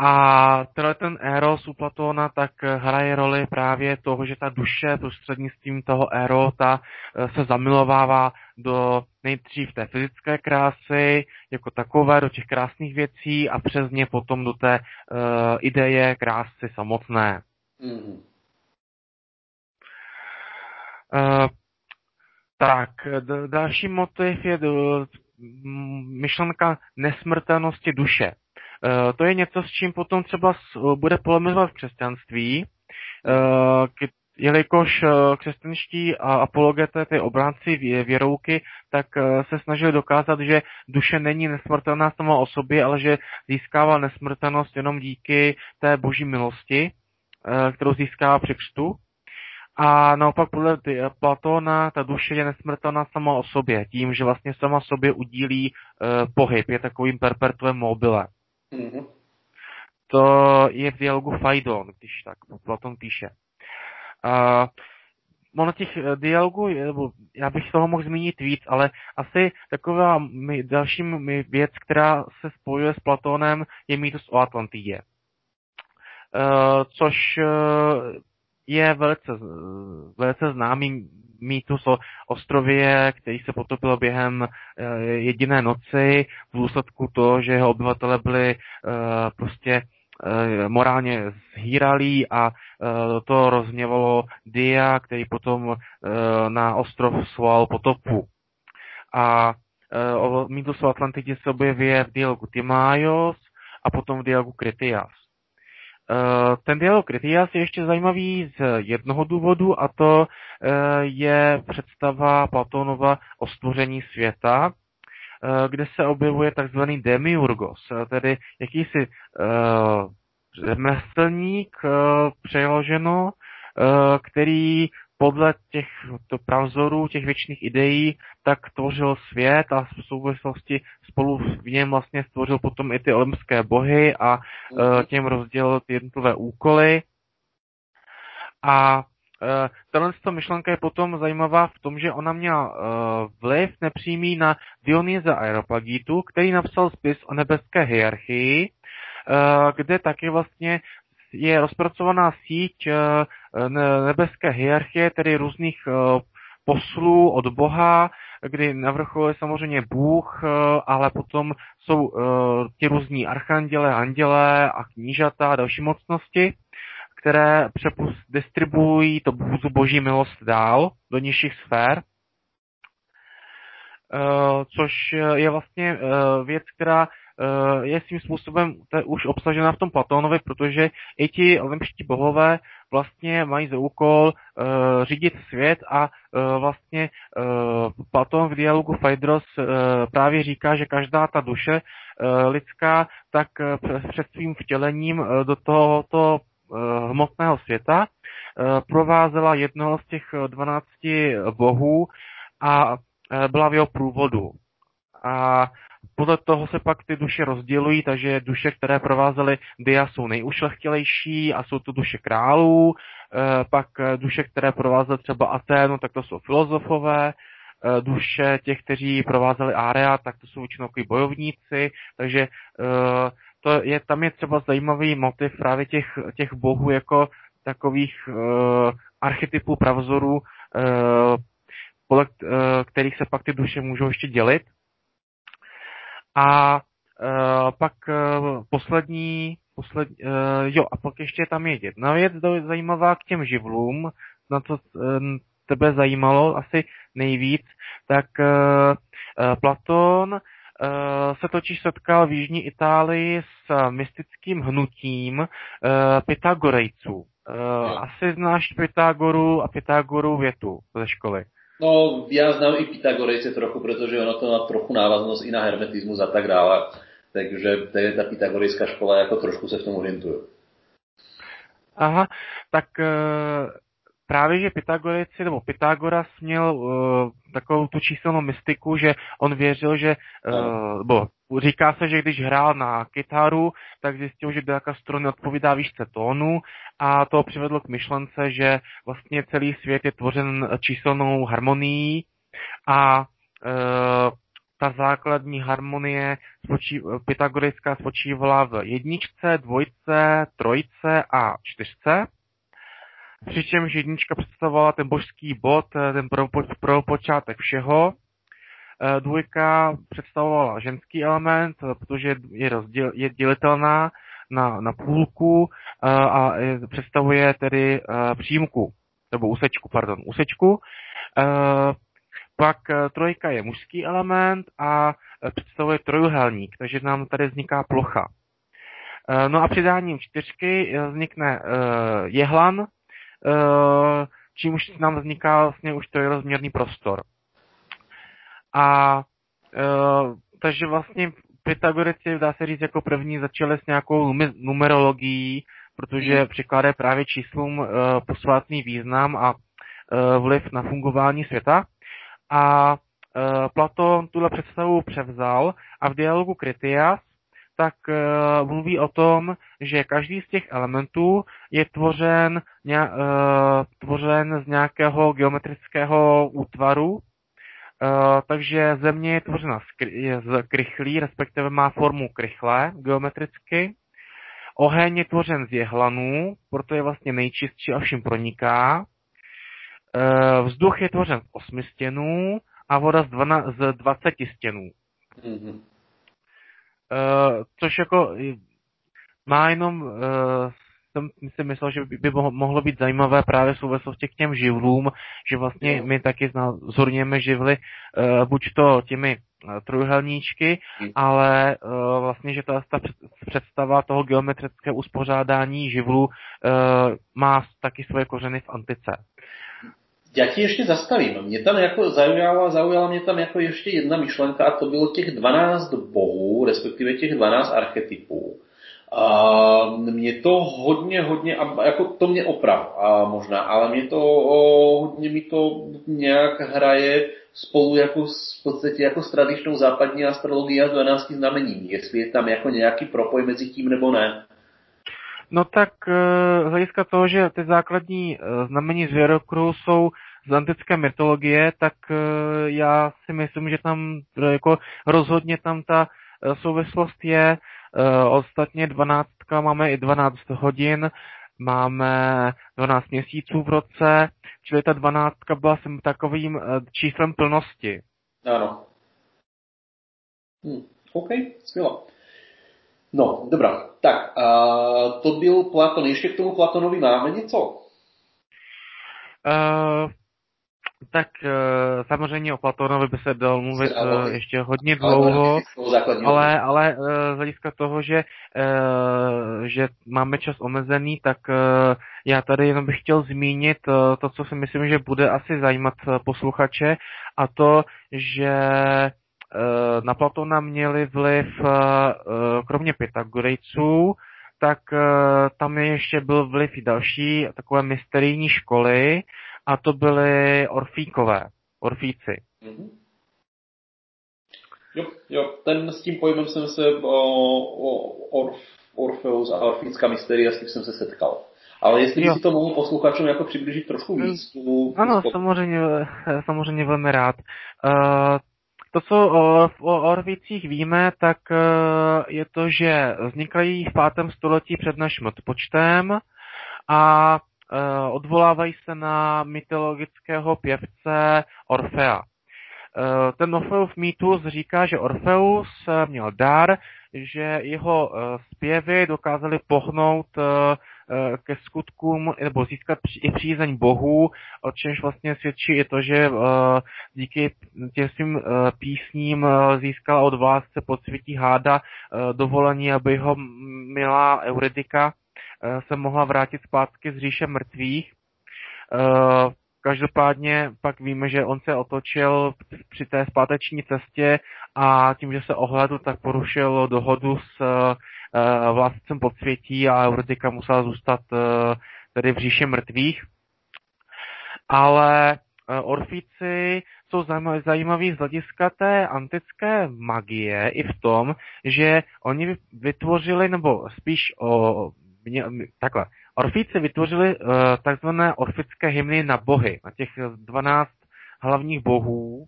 A tenhle ten Eros u Platona tak hraje roli právě toho, že ta duše prostřednictvím toho Erota se zamilovává do nejdřív té fyzické krásy, jako takové, do těch krásných věcí a přes ně potom do té uh, ideje krásy samotné. Mm-hmm. Uh, tak, d- další motiv je d- myšlenka nesmrtelnosti duše. Uh, to je něco, s čím potom třeba s, bude polemizovat v křesťanství, uh, jelikož eh, křesťanští apologeté, ty obránci věrouky, tak eh, se snažili dokázat, že duše není nesmrtelná sama o sobě, ale že získává nesmrtelnost jenom díky té boží milosti, eh, kterou získává při křtu. A naopak podle Platona ta duše je nesmrtelná sama o sobě, tím, že vlastně sama sobě udílí pohyb, je takovým perpetuem mobile. Mm-hmm. To je v dialogu Faidon, když tak Platon píše. Uh, ono těch eh, dialogů, nebo já bych toho mohl zmínit víc, ale asi taková my, další my věc, která se spojuje s Platónem, je mýtus o Atlantidě. Uh, což uh, je velice, velice známý mýtus o ostrově, který se potopil během uh, jediné noci v důsledku toho, že jeho obyvatele byli uh, prostě Eh, morálně zhýralý a eh, to rozměvalo Dia, který potom eh, na ostrov svolal potopu. A mýtus o Atlantidě se objevuje v dialogu Timaios a potom v dialogu Kritias. Ten dialog Kritias je ještě zajímavý z jednoho důvodu a to je představa Platonova o stvoření světa, Eh, kde se objevuje takzvaný demiurgos, eh, tedy jakýsi řemeslník přeloženo, který podle těch to pravzorů, těch věčných ideí, tak tvořil svět a v souvislosti spolu v něm vlastně stvořil potom i ty olympské bohy a uh, těm rozdělil ty jednotlivé úkoly. A Uh, tahle myšlenka je potom zajímavá v tom, že ona měla uh, vliv nepřímý na Dionýza Aeropagitu, který napsal spis o nebeské hierarchii, uh, kde taky vlastně je rozpracovaná síť nebeské hierarchie, tedy různých poslů od Boha, kdy na vrcholu je samozřejmě Bůh, ale potom jsou ti různí archanděle, anděle a knížata a další mocnosti které přepus, distribuují to boží milost dál do nižších sfér, Uh, což je vlastně věc, která je svým způsobem už obsažena v tom Platónovi, protože i ti olympští bohové vlastně mají za úkol řídit svět a vlastně Platón v dialogu Phaedros právě říká, že každá ta duše lidská tak před svým vtělením do tohoto Eh, hmotného světa, eh, provázela jednoho z těch eh, dvanácti bohů a byla v jeho průvodu. A podle toho se pak ty duše rozdělují, takže duše, které provázely Dia, jsou nejušlechtilejší a jsou to duše králů, pak duše, které provázely třeba Aténu, tak to jsou filozofové, duše těch, kteří provázeli Area, tak to jsou většinou bojovníci, takže to je, tam je třeba zajímavý motiv právě těch, těch bohů jako takových archetypů pravzorů, podle kterých se pak ty duše můžou ještě dělit. A uh, pak uh, poslední, posled, uh, jo, a pak ještě tam je jedna věc zajímavá k těm živlům, na co uh, tebe zajímalo asi nejvíc, tak uh, uh, Platón Eh, se totiž setkal v Jižní Itálii s mystickým hnutím uh, Pythagorejců. Uh, asi znáš Pythagoru a Pythagoru větu ze školy. No, já znám i Pythagorejce trochu, protože ono to má trochu návaznost i na hermetismus a tak dále. Takže to je ta pythagorejská škola, jako trošku se v tom orientuju. Aha, tak uh, právě, že Pythagorici nebo Pythagoras měl uh, takovou tu číselnou mystiku, že on věřil, že, uh, bo, říká se, že když hrál na kytaru, tak zjistil, že nějaká struny odpovídá výšce tónu a to přivedlo k myšlence, že vlastně celý svět je tvořen číselnou harmonií a uh, ta základní harmonie spočí, pythagorická spočívala v jedničce, dvojce, trojce a čtyřce přičemž jednička představovala ten božský bod, eh, ten pro, pro počátek všeho. Eh, dvojka představovala ženský element, eh, protože je, rozděl, je dělitelná na, na půlku a představuje tedy přímku, nebo úsečku, pardon, úsečku. Pak trojka je mužský element a představuje trojuhelník, takže nám tady vzniká plocha. No a přidáním čtyřky vznikne jehlan, Eh, čímž nám vzniká vlastně už rozměrný prostor. A eh, takže vlastně Pythagorici, dá se říct, jako první začali s nějakou numerologií, protože hmm. překládají právě číslům uh, posvátný význam a uh, vliv na fungování světa. A uh, Platon tuhle představu převzal a v dialogu Kritias tak uh, mluví o tom, že každý z těch elementů je tvořen, ně, uh, tvořen z nějakého geometrického útvaru, takže země je tvořena z, kry, z krychlí, respektive má formu krychlé geometricky. Oheň je tvořen z jehlanů, proto je vlastně nejčistší a vším proniká. Uh, vzduch je tvořen z osmi stěnů a voda z, dvana, z 20 stěnů. Mm-hmm. Což jako má jenom, jsem si myslel, že by mohlo být zajímavé právě v souvislosti k těm živlům, že vlastně my taky zhorněme živly uh, buď to těmi trojuhelníčky, hmm. ale uh, vlastně, že ta, ta představa toho geometrického uspořádání živlů uh, má taky svoje kořeny v antice. Já ti ještě zastavím. Mě tam jako zaujala, zaujala mě tam jako ještě jedna myšlenka a to bylo těch 12 bohů, respektive těch 12 archetypů. A mě to hodně, hodně, jako to mě oprav a možná, ale mě to hodně mi to nějak hraje spolu jako v podstatě jako s tradičnou západní astrologií a s 12 znamením. Jestli je tam jako nějaký propoj mezi tím nebo ne. No tak z hlediska toho, že ty základní znamení zvěrokruhu jsou z antické mytologie, tak já si myslím, že tam jako rozhodně tam ta souvislost je. Ostatně 12 máme i 12 hodin, máme 12 měsíců v roce, čili ta 12 byla jsem takovým číslem plnosti. Ano. Hm, OK, skvěle. No, dobrá. Tak, a to byl Platon. Ještě k tomu Platonovi máme něco? Uh, tak uh, samozřejmě o Platonovi by se dal mluvit uh, ještě hodně dlouho, ale, ale uh, z hlediska toho, že, že máme čas omezený, tak já tady jenom bych chtěl zmínit to, co si myslím, že bude asi zajímat posluchače, a to, že Eh, na Platona měli vliv eh, kromě Pythagorejců, tak eh, tam ještě byl vliv i další takové mysterijní školy a to byly orfíkové, orfíci. Mm-hmm. Jo, jo, ten s tím pojmem jsem se o, o Orf, Orfeus a Orfická mysteria, s tím jsem se setkal. Ale jestli jo. si to mohu posluchačům jako přiblížit trošku víc. Tu, ano, tu samozřejmě, <laughs> samozřejmě velmi rád. Uh, to, co o, o Orvicích víme, tak e, je to, že vznikají v pátém století před naším odpočtem a odvolávají se na mytologického pěvce Orfea. E, ten Orfeův mýtus říká, že Orfeus měl dar, že jeho zpěvy dokázaly pohnout Eh, ke skutkům nebo získat i přízeň bohů, o čemž vlastně svědčí i to, že eh, díky těm svým eh, písním získala od vládce podsvětí háda dovolení, aby ho milá Euridika se mohla vrátit zpátky z říše mrtvých. Každopádně pak víme, že on se otočil při té zpáteční cestě a tím, že se ohledl, tak porušil dohodu s uh, vládcem podsvětí a Euridika musela zůstat tedy v říši mrtvých. Ale Orfíci jsou zajímaví z hlediska té antické magie i v tom, že oni vytvořili, nebo spíš o, mě, takhle, Orfíci vytvořili uh, takzvané orfické hymny na bohy, na těch 12 hlavních bohů, uh,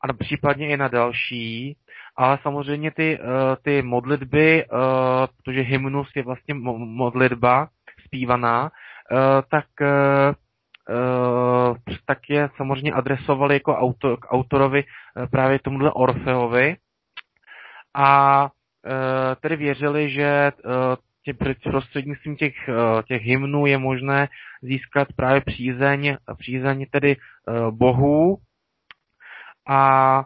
a případně i na další, ale samozřejmě ty, uh, ty modlitby, uh, protože hymnus je vlastně modlitba zpívaná, uh, tak Uh, tak je samozřejmě adresovali jako autor, k autorovi uh, právě tomuhle Orfeovi. A uh, tedy věřili, že tě, prostřednictvím těch, těch hymnů je možné získat právě přízeň, přízeň tedy bohů. A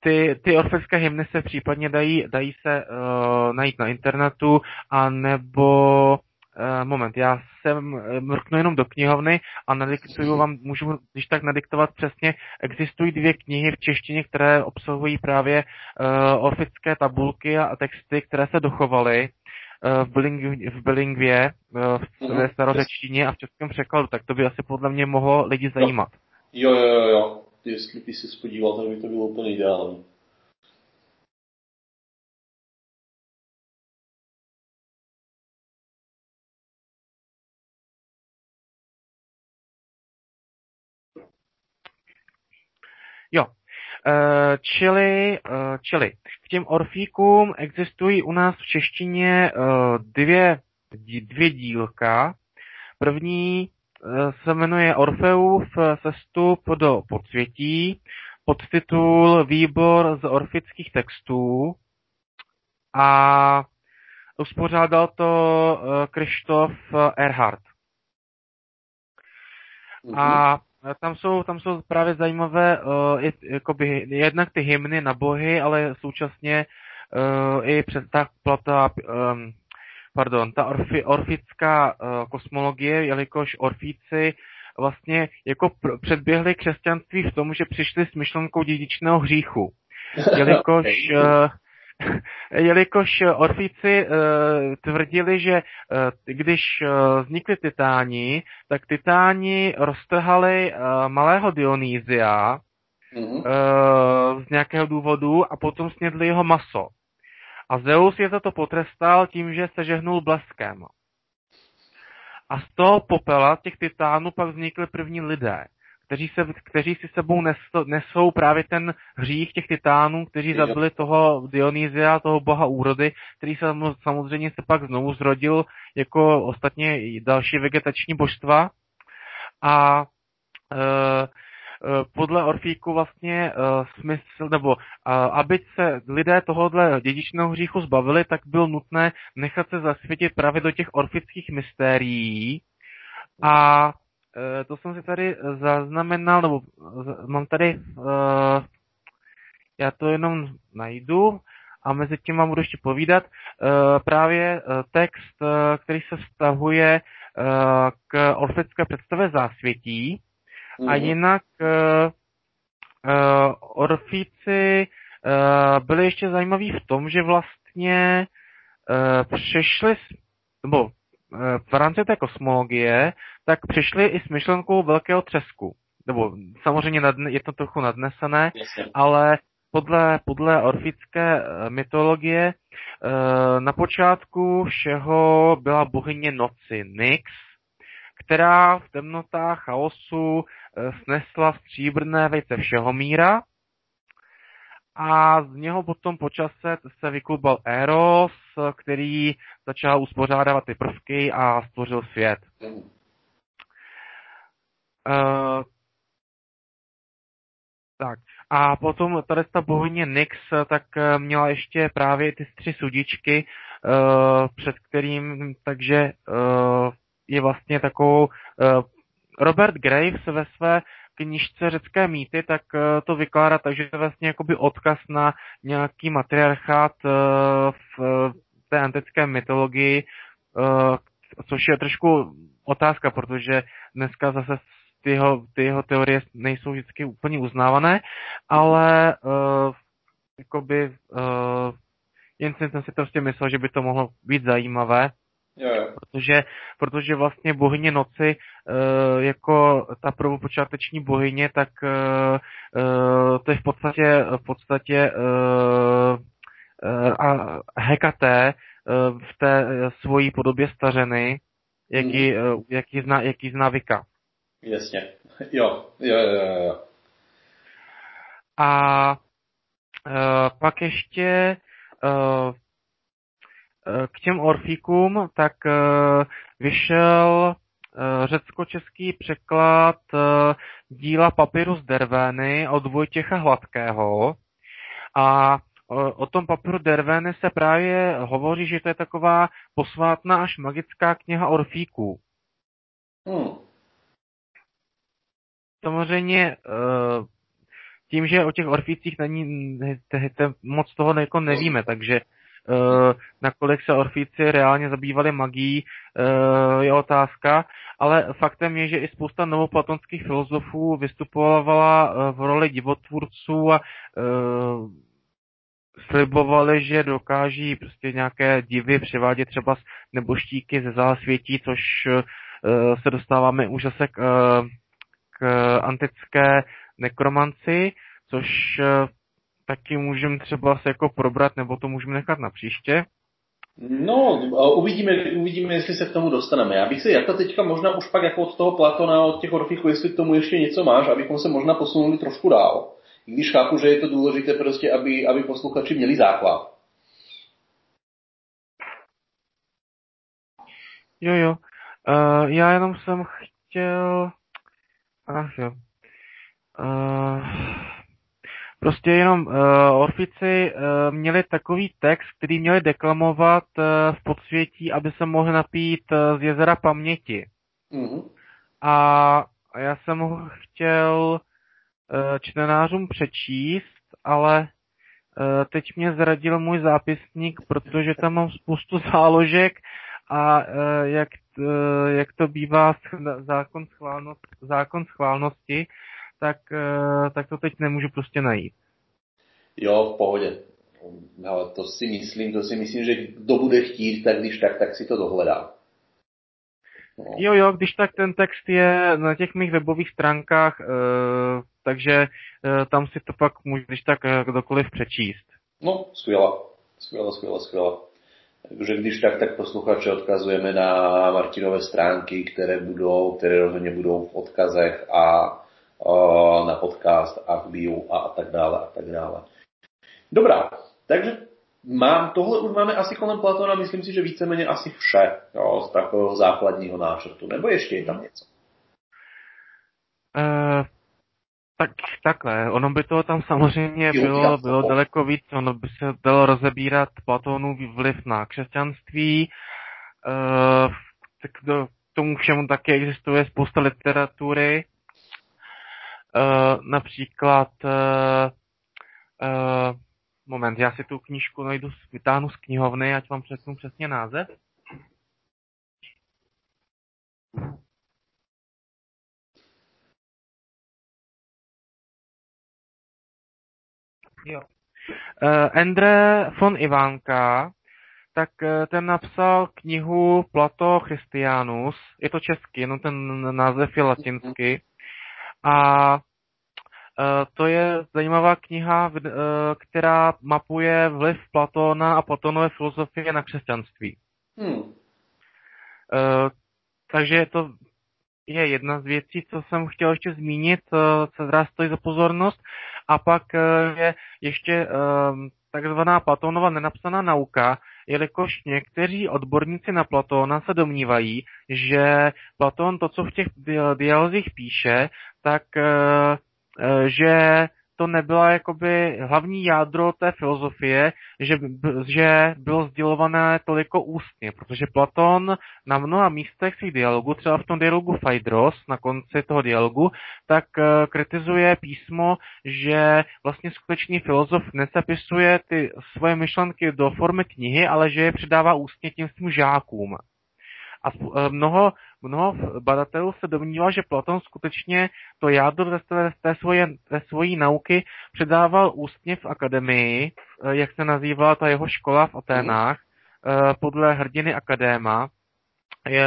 ty, ty orfejské hymny se případně dají, dají se najít na internetu, a nebo moment, já jsem mrknu jenom do knihovny a nadiktuju vám, můžu když tak nadiktovat přesně, existují dvě knihy v češtině, které obsahují právě uh, orfické tabulky a texty, které se dochovaly uh, v, biling, v bilingvě, uh, v mhm. ve starořečtině a v českém překladu, tak to by asi podle mě mohlo lidi zajímat. Jo, jo, jo, jo jestli by si spodíval, tak by to bylo úplně ideální. Jo, Uh, čili, uh, čili k těm orfíkům existují u nás v češtině uh, dvě, dvě dílka. První se jmenuje Orfeův sestup do podsvětí, podtitul Výbor z orfických textů a uspořádal to eh, Krištof Erhard. A tam jsou, tam jsou právě zajímavé uh, i, jakoby, jednak ty hymny na bohy, ale současně uh, i před tak plata um, pardon, ta orfi, orfická uh, kosmologie, jelikož orfíci vlastně jako pr- předběhli křesťanství v tom, že přišli s myšlenkou dědičného hříchu. <laughs> Jelikož, uh, <laughs> jelikož orfíci uh, tvrdili, že uh, když uh, vznikli titáni, tak titáni roztrhali malého Dionýzia mm-hmm. uh, z nějakého důvodu a potom snědli jeho maso. A Zeus je za to potrestal tím, že se žehnul bleskem. A z toho popela těch titánů pak vznikly první lidé, kteří, se, kteří si sebou nesou, nesou právě ten hřích těch titánů, kteří zabili toho Dionýzia, toho boha úrody, který se samozřejmě se pak znovu zrodil jako ostatně další vegetační božstva. A e, Eh, podle Orfíku vlastně uh, smysl, nebo uh, aby se lidé tohohle dědičného hříchu zbavili, tak bylo nutné nechat se zasvětit právě do těch orfických mystérií. A to jsem si tady zaznamenal, nebo mám tady, já to jenom najdu, a mezi tím vám budu ještě povídat právě text, který se vztahuje k orfické představě zásvětí, a mhm. jinak Orfíci byli ještě zajímaví v tom, že vlastně přešli, nebo v rámci té kosmologie, tak přišli i s myšlenkou velkého třesku. Nebo samozřejmě je to trochu nadnesené, ale podle, podle orfické mytologie na počátku všeho byla bohyně noci Nyx, která v temnotách chaosu eh, snesla stříbrné vejce všeho míra a z něho potom po čase se vyklubal Eros, který začal uspořádávat ty prvky a stvořil svět. Uh, tak. A potom tady ta bohyně Nyx tak eh, měla ještě právě ty tři sudičky, uh, před kterým, takže uh, je vlastně takovou... Robert Graves ve své knižce Řecké mýty, tak uh, to vykládá tak, že je vlastně jakoby odkaz na nějaký matriarchát uh, v té antické mytologii, uh, což je trošku otázka, protože dneska zase ty jeho, ty jeho teorie nejsou vždycky úplně uznávané, ale jakoby jen jsem si prostě myslel, že by to mohlo být zajímavé. Jo, jo. Protože, protože vlastně bohyně noci e, jako ta prvopočáteční bohyně, tak e, e, to je v podstatě, v podstatě e, a Hekaté v té svojí podobě stařeny, jaký, hmm. jaký, zná, jaký zná Vika. Jasně. Jo, jo, jo, jo. A pak ještě k těm orfíkům, tak eh, vyšel eh, řecko-český překlad eh, díla Papyrus Dervény od Vojtěcha Hladkého. A o tom papíru Dervény se právě hovoří, že to je taková posvátná až magická kniha orfíků. Hmm. Samozřejmě tím, že o těch orfících není, moc toho jako nevíme, takže Eh, nakolik se orfíci reálně zabývali magií, eh, je otázka, ale faktem je, že i spousta novoplatonských filozofů vystupovala eh, v roli divotvůrců a slibovali, že dokáží prostě nějaké divy převádět třeba neboštíky ze zásvětí, což se dostáváme už zase k, k antické nekromanci, což taky můžeme třeba se jako probrat, nebo to můžeme nechat na příště. No, uvidíme, uvidíme, jestli se k tomu dostaneme. Já bych se jako teďka možná už pak jako od toho Platona, od těch Orfichů, jestli k tomu ještě něco máš, abychom se možná posunuli trošku dál. I když chápu, že je to důležité prostě, aby, aby posluchači měli základ. Jo, jo. Uh, já jenom jsem chtěl... Ach jo. Uh... Prostě jenom uh, Orfici uh, měli takový text, který měli deklamovat uh, v podsvětí, aby se mohli napít uh, z jezera paměti. Mm-hmm. A já jsem ho chtěl uh, čtenářům přečíst, ale uh, teď mě zradil můj zápisník, protože tam mám spoustu <laughs> záložek a uh, jak, uh, jak to bývá zákon, schválnost, zákon schválnosti, tak, eh, tak to teď nemůžu prostě najít. Jo, v pohodě. Ale to si myslím, to si myslím, že kdo bude chtít, tak když tak, tak si to dohledá. No. Jo, jo, když tak ten text je na těch mých webových stránkách, e, takže e, tam si to pak může když tak kdokoliv přečíst. No, skvělá. Skvěle, skvěle, skvěle. Takže když tak, tak posluchače odkazujeme na Martinové stránky, které budou, které rozhodně budou v odkazech a na podcast a v bio a, a tak dále a tak dále. Dobrá, takže mám, tohle už máme asi kolem Platona, myslím si, že víceméně asi vše jo, z takového základního náčrtu. Nebo ještě je tam něco? Uh, tak takhle, ono by to tam samozřejmě jo, bylo, bylo daleko víc, ono by se dalo rozebírat Platónův vliv na křesťanství, uh, tak do, tomu všemu také existuje spousta literatury, například uh, uh, moment, já si tu knížku najdu, vytáhnu z knihovny, ať vám přesnu přesně název. Jo. Uh, Endre von Ivánka, tak ten napsal knihu Plato Christianus, je to česky, jenom ten název je latinsky. A uh, to je zajímavá kniha, uh, která mapuje vliv Platóna a Platonové filozofie na křesťanství. Hmm. Uh, takže to je jedna z věcí, co jsem chtěl ještě zmínit, co zrá stojí za pozornost. A pak je ještě takzvaná Platónova nenapsaná nauka, jelikož někteří odborníci na Platóna se domnívají, že Platón to, co v těch dialozích píše, tak eh, eh, že to nebyla jakoby hlavní jádro té filozofie, že, že bylo sdělované toliko ústně, protože Platon na mnoha místech svých dialogů, třeba v tom dialogu Phaedros, na konci toho dialogu, tak uh, kritizuje písmo, že vlastně skutečný filozof nezapisuje ty svoje myšlenky do formy knihy, ale že je předává ústně tím svým žákům. A eh, mnoho, mnoho badatelů se domnívá, že Platon skutečně to jádro té, té, svoje, té svojí nauky předával ústně v akademii, eh, jak se nazývala ta jeho škola v Aténách, eh, podle hrdiny Akadéma,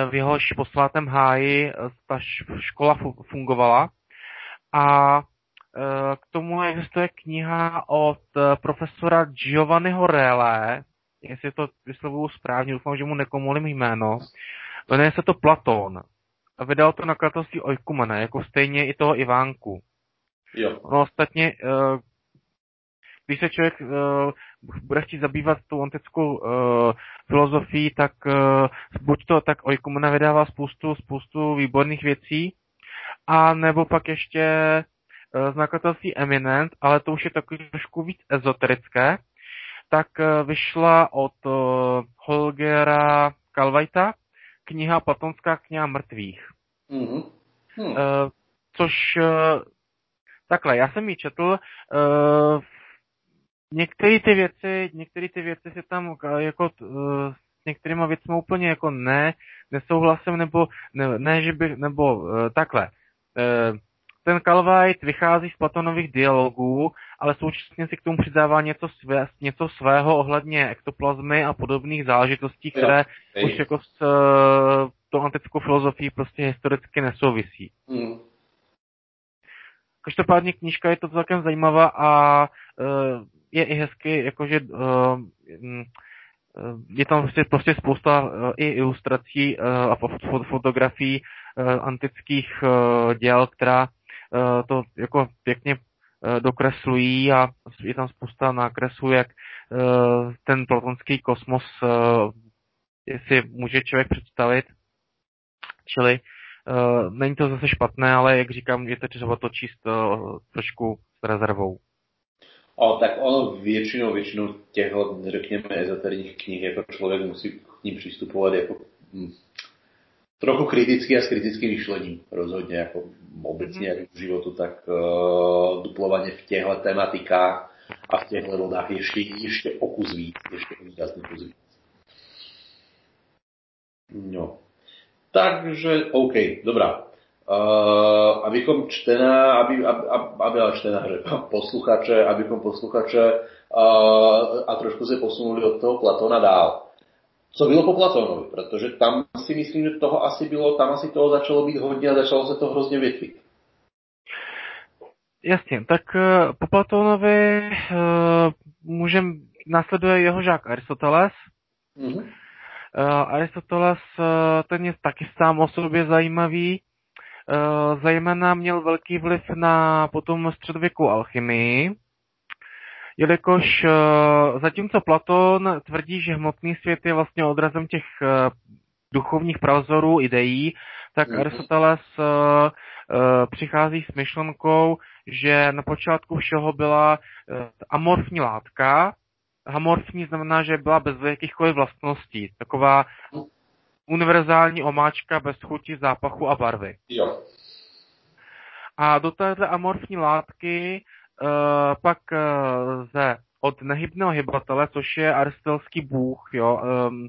v jehož posvátém háji ta škola fungovala. A k tomu existuje kniha od profesora Giovanniho Rele, jestli to vyslovuju správně, doufám, že mu nekomolím jméno, Jmenuje se to Platón. A vydal to nakladatelství Oikumene, jako stejně i toho Ivánku. Jo. No ostatně, eh, když se člověk eh, bude chtít zabývat tou antickou eh, filozofií, tak buď to tak Oikumene vydává spoustu, spoustu výborných věcí, a nebo pak ještě z nakladatelství Eminent, ale to už je takový trošku víc ezoterické, tak vyšla od Holgera Kalvajta, kniha Platonská kniha mrtvých. Mm-hmm. Hmm. Uh, což uh, takhle, já jsem ji četl, uh, některé ty věci, některé ty věci se tam jako uh, s některýma věcmi úplně jako ne, nesouhlasím, nebo ne, ne že bych, nebo uh, takhle. Uh, ten Calvite vychází z Platonových dialogů, ale současně si k tomu přidává něco, své, něco svého ohledně ektoplazmy a podobných záležitostí, které jo, už jako s uh, tou antickou filozofií prostě historicky nesouvisí. Mm. Každopádně knížka je to celkem zajímavá a uh, je i hezky, jakože uh, je tam prostě, prostě spousta uh, i ilustrací uh, a fotografií uh, antických uh, děl, která Eh, to jako pěkně eh, dokreslují a je tam spousta nákresů, jak eh, ten platonský kosmos si může člověk představit. Čili není to zase špatné, ale jak říkám, je to třeba to číst trošku s rezervou. O, tak ono většinou, většinou těchto, řekněme, ezoterních knih jako člověk musí k ním přistupovat jako hm, trochu kritický a s kritickým myšlením rozhodně, jako obecně mm-hmm. v životu, tak uh, duplovaně v těchto tematikách a v těchto vodách ještě, ještě o kus víc, ještě výrazný kus víc. No. Takže, OK, dobrá. Uh, abychom čtená, aby, aby, aby, aby čtená, <laughs> posluchače, abychom posluchače uh, a trošku se posunuli od toho Platona dál co bylo po Platónovi, protože tam si myslím, že toho asi bylo, tam asi toho začalo být hodně a začalo se to hrozně větvit. Jasně, tak uh, po Platónovi uh, můžem následuje jeho žák Aristoteles. Mm-hmm. Aristoteles, ten je taky sám o sobě zajímavý. Zajména měl velký vliv na potom středověkou alchymii, jelikož zatímco Platon tvrdí, že hmotný svět je vlastně odrazem těch duchovních prazorů, ideí, tak mm-hmm. Aristoteles uh, přichází s myšlenkou, že na počátku všeho byla amorfní látka. Amorfní znamená, že byla bez jakýchkoliv vlastností. Taková univerzální omáčka bez chuti, zápachu a barvy. Jo. A do této amorfní látky pak uh, ze od nehybného hybatele, což je aristotelský bůh, jo, um,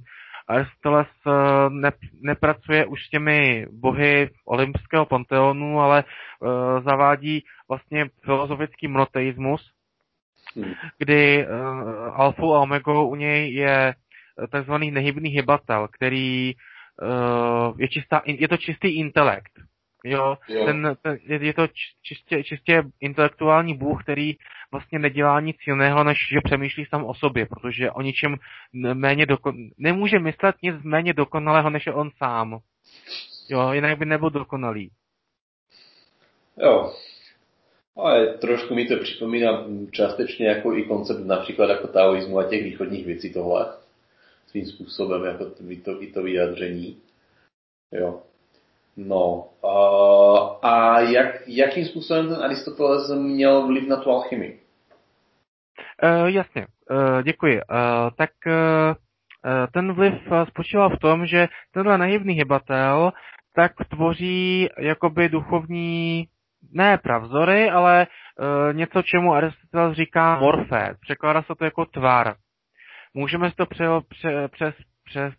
Aristoteles eh, ne, nepracuje už s těmi bohy olympského panteonu, ale uh, zavádí vlastně filozofický monoteismus, hmm. kdy uh, alfou a omegou u něj je takzvaný nehybný hybatel, který uh, je, čistá, je to čistý intelekt. Jo, jo. Ten, ten, je to čistě, čistě intelektuální bůh, který vlastně nedělá nic jiného, než že přemýšlí sám o sobě, protože o ničem méně dokon... nemůže myslet nic méně dokonalého, než je on sám. Jo, jinak by nebyl dokonalý. Jo. Ale trošku mi to připomíná částečně jako i koncept například jako taoismu a těch východních věcí tohle. Svým způsobem jako to, i to vyjádření. Jo. No, uh, a jak, jakým způsobem ten Aristoteles měl vliv na tu alchymii? Uh, jasně, uh, děkuji. Uh, tak uh, ten vliv spočíval v tom, že tenhle nahybný hybatel tak tvoří jakoby duchovní, ne pravzory, ale uh, něco, čemu Aristoteles říká morfé. Překládá se to jako tvar. Můžeme si to pře, pře, přes, přes,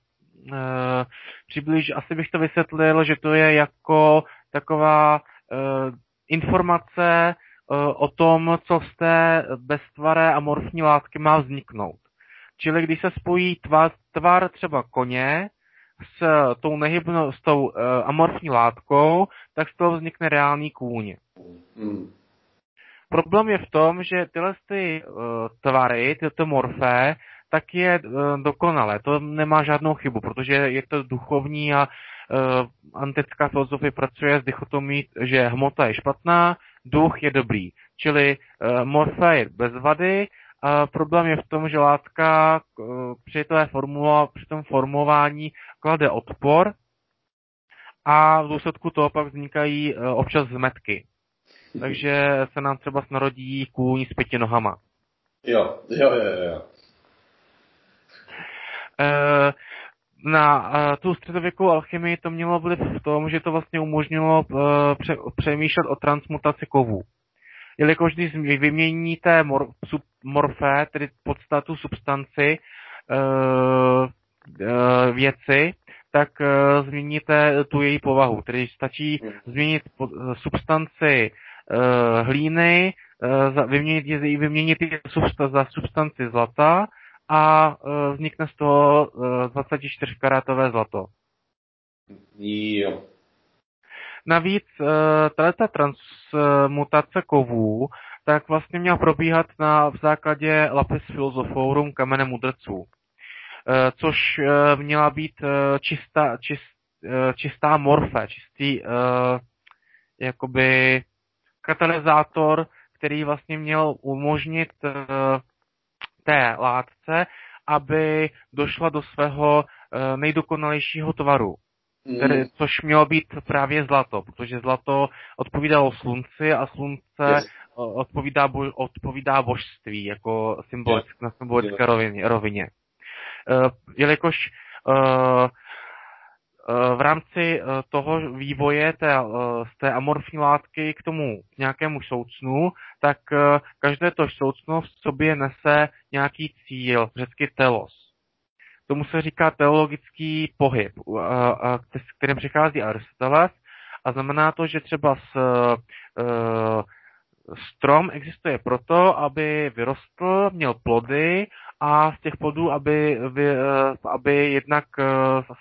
přiblíž, asi bych to vysvětlil, že to je jako taková uh, informace uh, o tom, co z té beztvaré amorfní látky má vzniknout. Čili když se spojí tvar, tvar třeba koně s tou nehybnou, s tou uh, amorfní látkou, tak z toho vznikne reálný kůň. Hmm. Problém je v tom, že tyhle ty, uh, tvary, tyto morfé, tak je uh, dokonalé. To nemá žádnou chybu, protože je to duchovní a uh, antická filozofie pracuje s dichotomí, že hmota je špatná, duch je dobrý. Čili uh, morfa je bez vady, a problém je v tom, že látka při, té formula, při tom formování klade odpor a v důsledku toho pak vznikají občas zmetky. Takže se nám třeba snarodí kůň s pěti nohama. Jo, jo, jo, jo. Eh, na eh, tu středověkou alchymii to mělo vliv v tom, že to vlastně umožnilo eh, přemýšlet o transmutaci kovů. Jelikož když vyměníte mor, sub, morfé, tedy podstatu substanci věci, tak změníte tu její povahu. Tedy stačí změnit substanci hlíny, vyměnit, vyměnit za substanci zlata a e, vznikne z toho 24 karátové zlato. Jo. Navíc e, tato transmutace kovů tak vlastně měla probíhat na, v základě Lapis Philosophorum kamene mudrců, e, což měla být čistá, čist, čistá morfe, čistý jakoby katalyzátor, který vlastně měl umožnit té látce, aby došla do svého eh, nejdokonalejšího tvaru. Mm. Tedy, což mělo být právě zlato, protože zlato odpovídalo slunci a slunce yes. odpovídá, bo, odpovídá božství jako symbolick, yes. na symbolické rovině. rovině. Uh, jelikož uh, v rámci eh, toho vývoje té, eh, z té amorfní látky k tomu nějakému soucnu, tak eh, každé to soucno v sobě nese nějaký cíl, řecky telos. Tomu se říká teologický pohyb, s kterým přichází Aristoteles a znamená to, že třeba s, strom existuje proto, aby vyrostl, měl plody a z těch plodů, aby, aby jednak eh,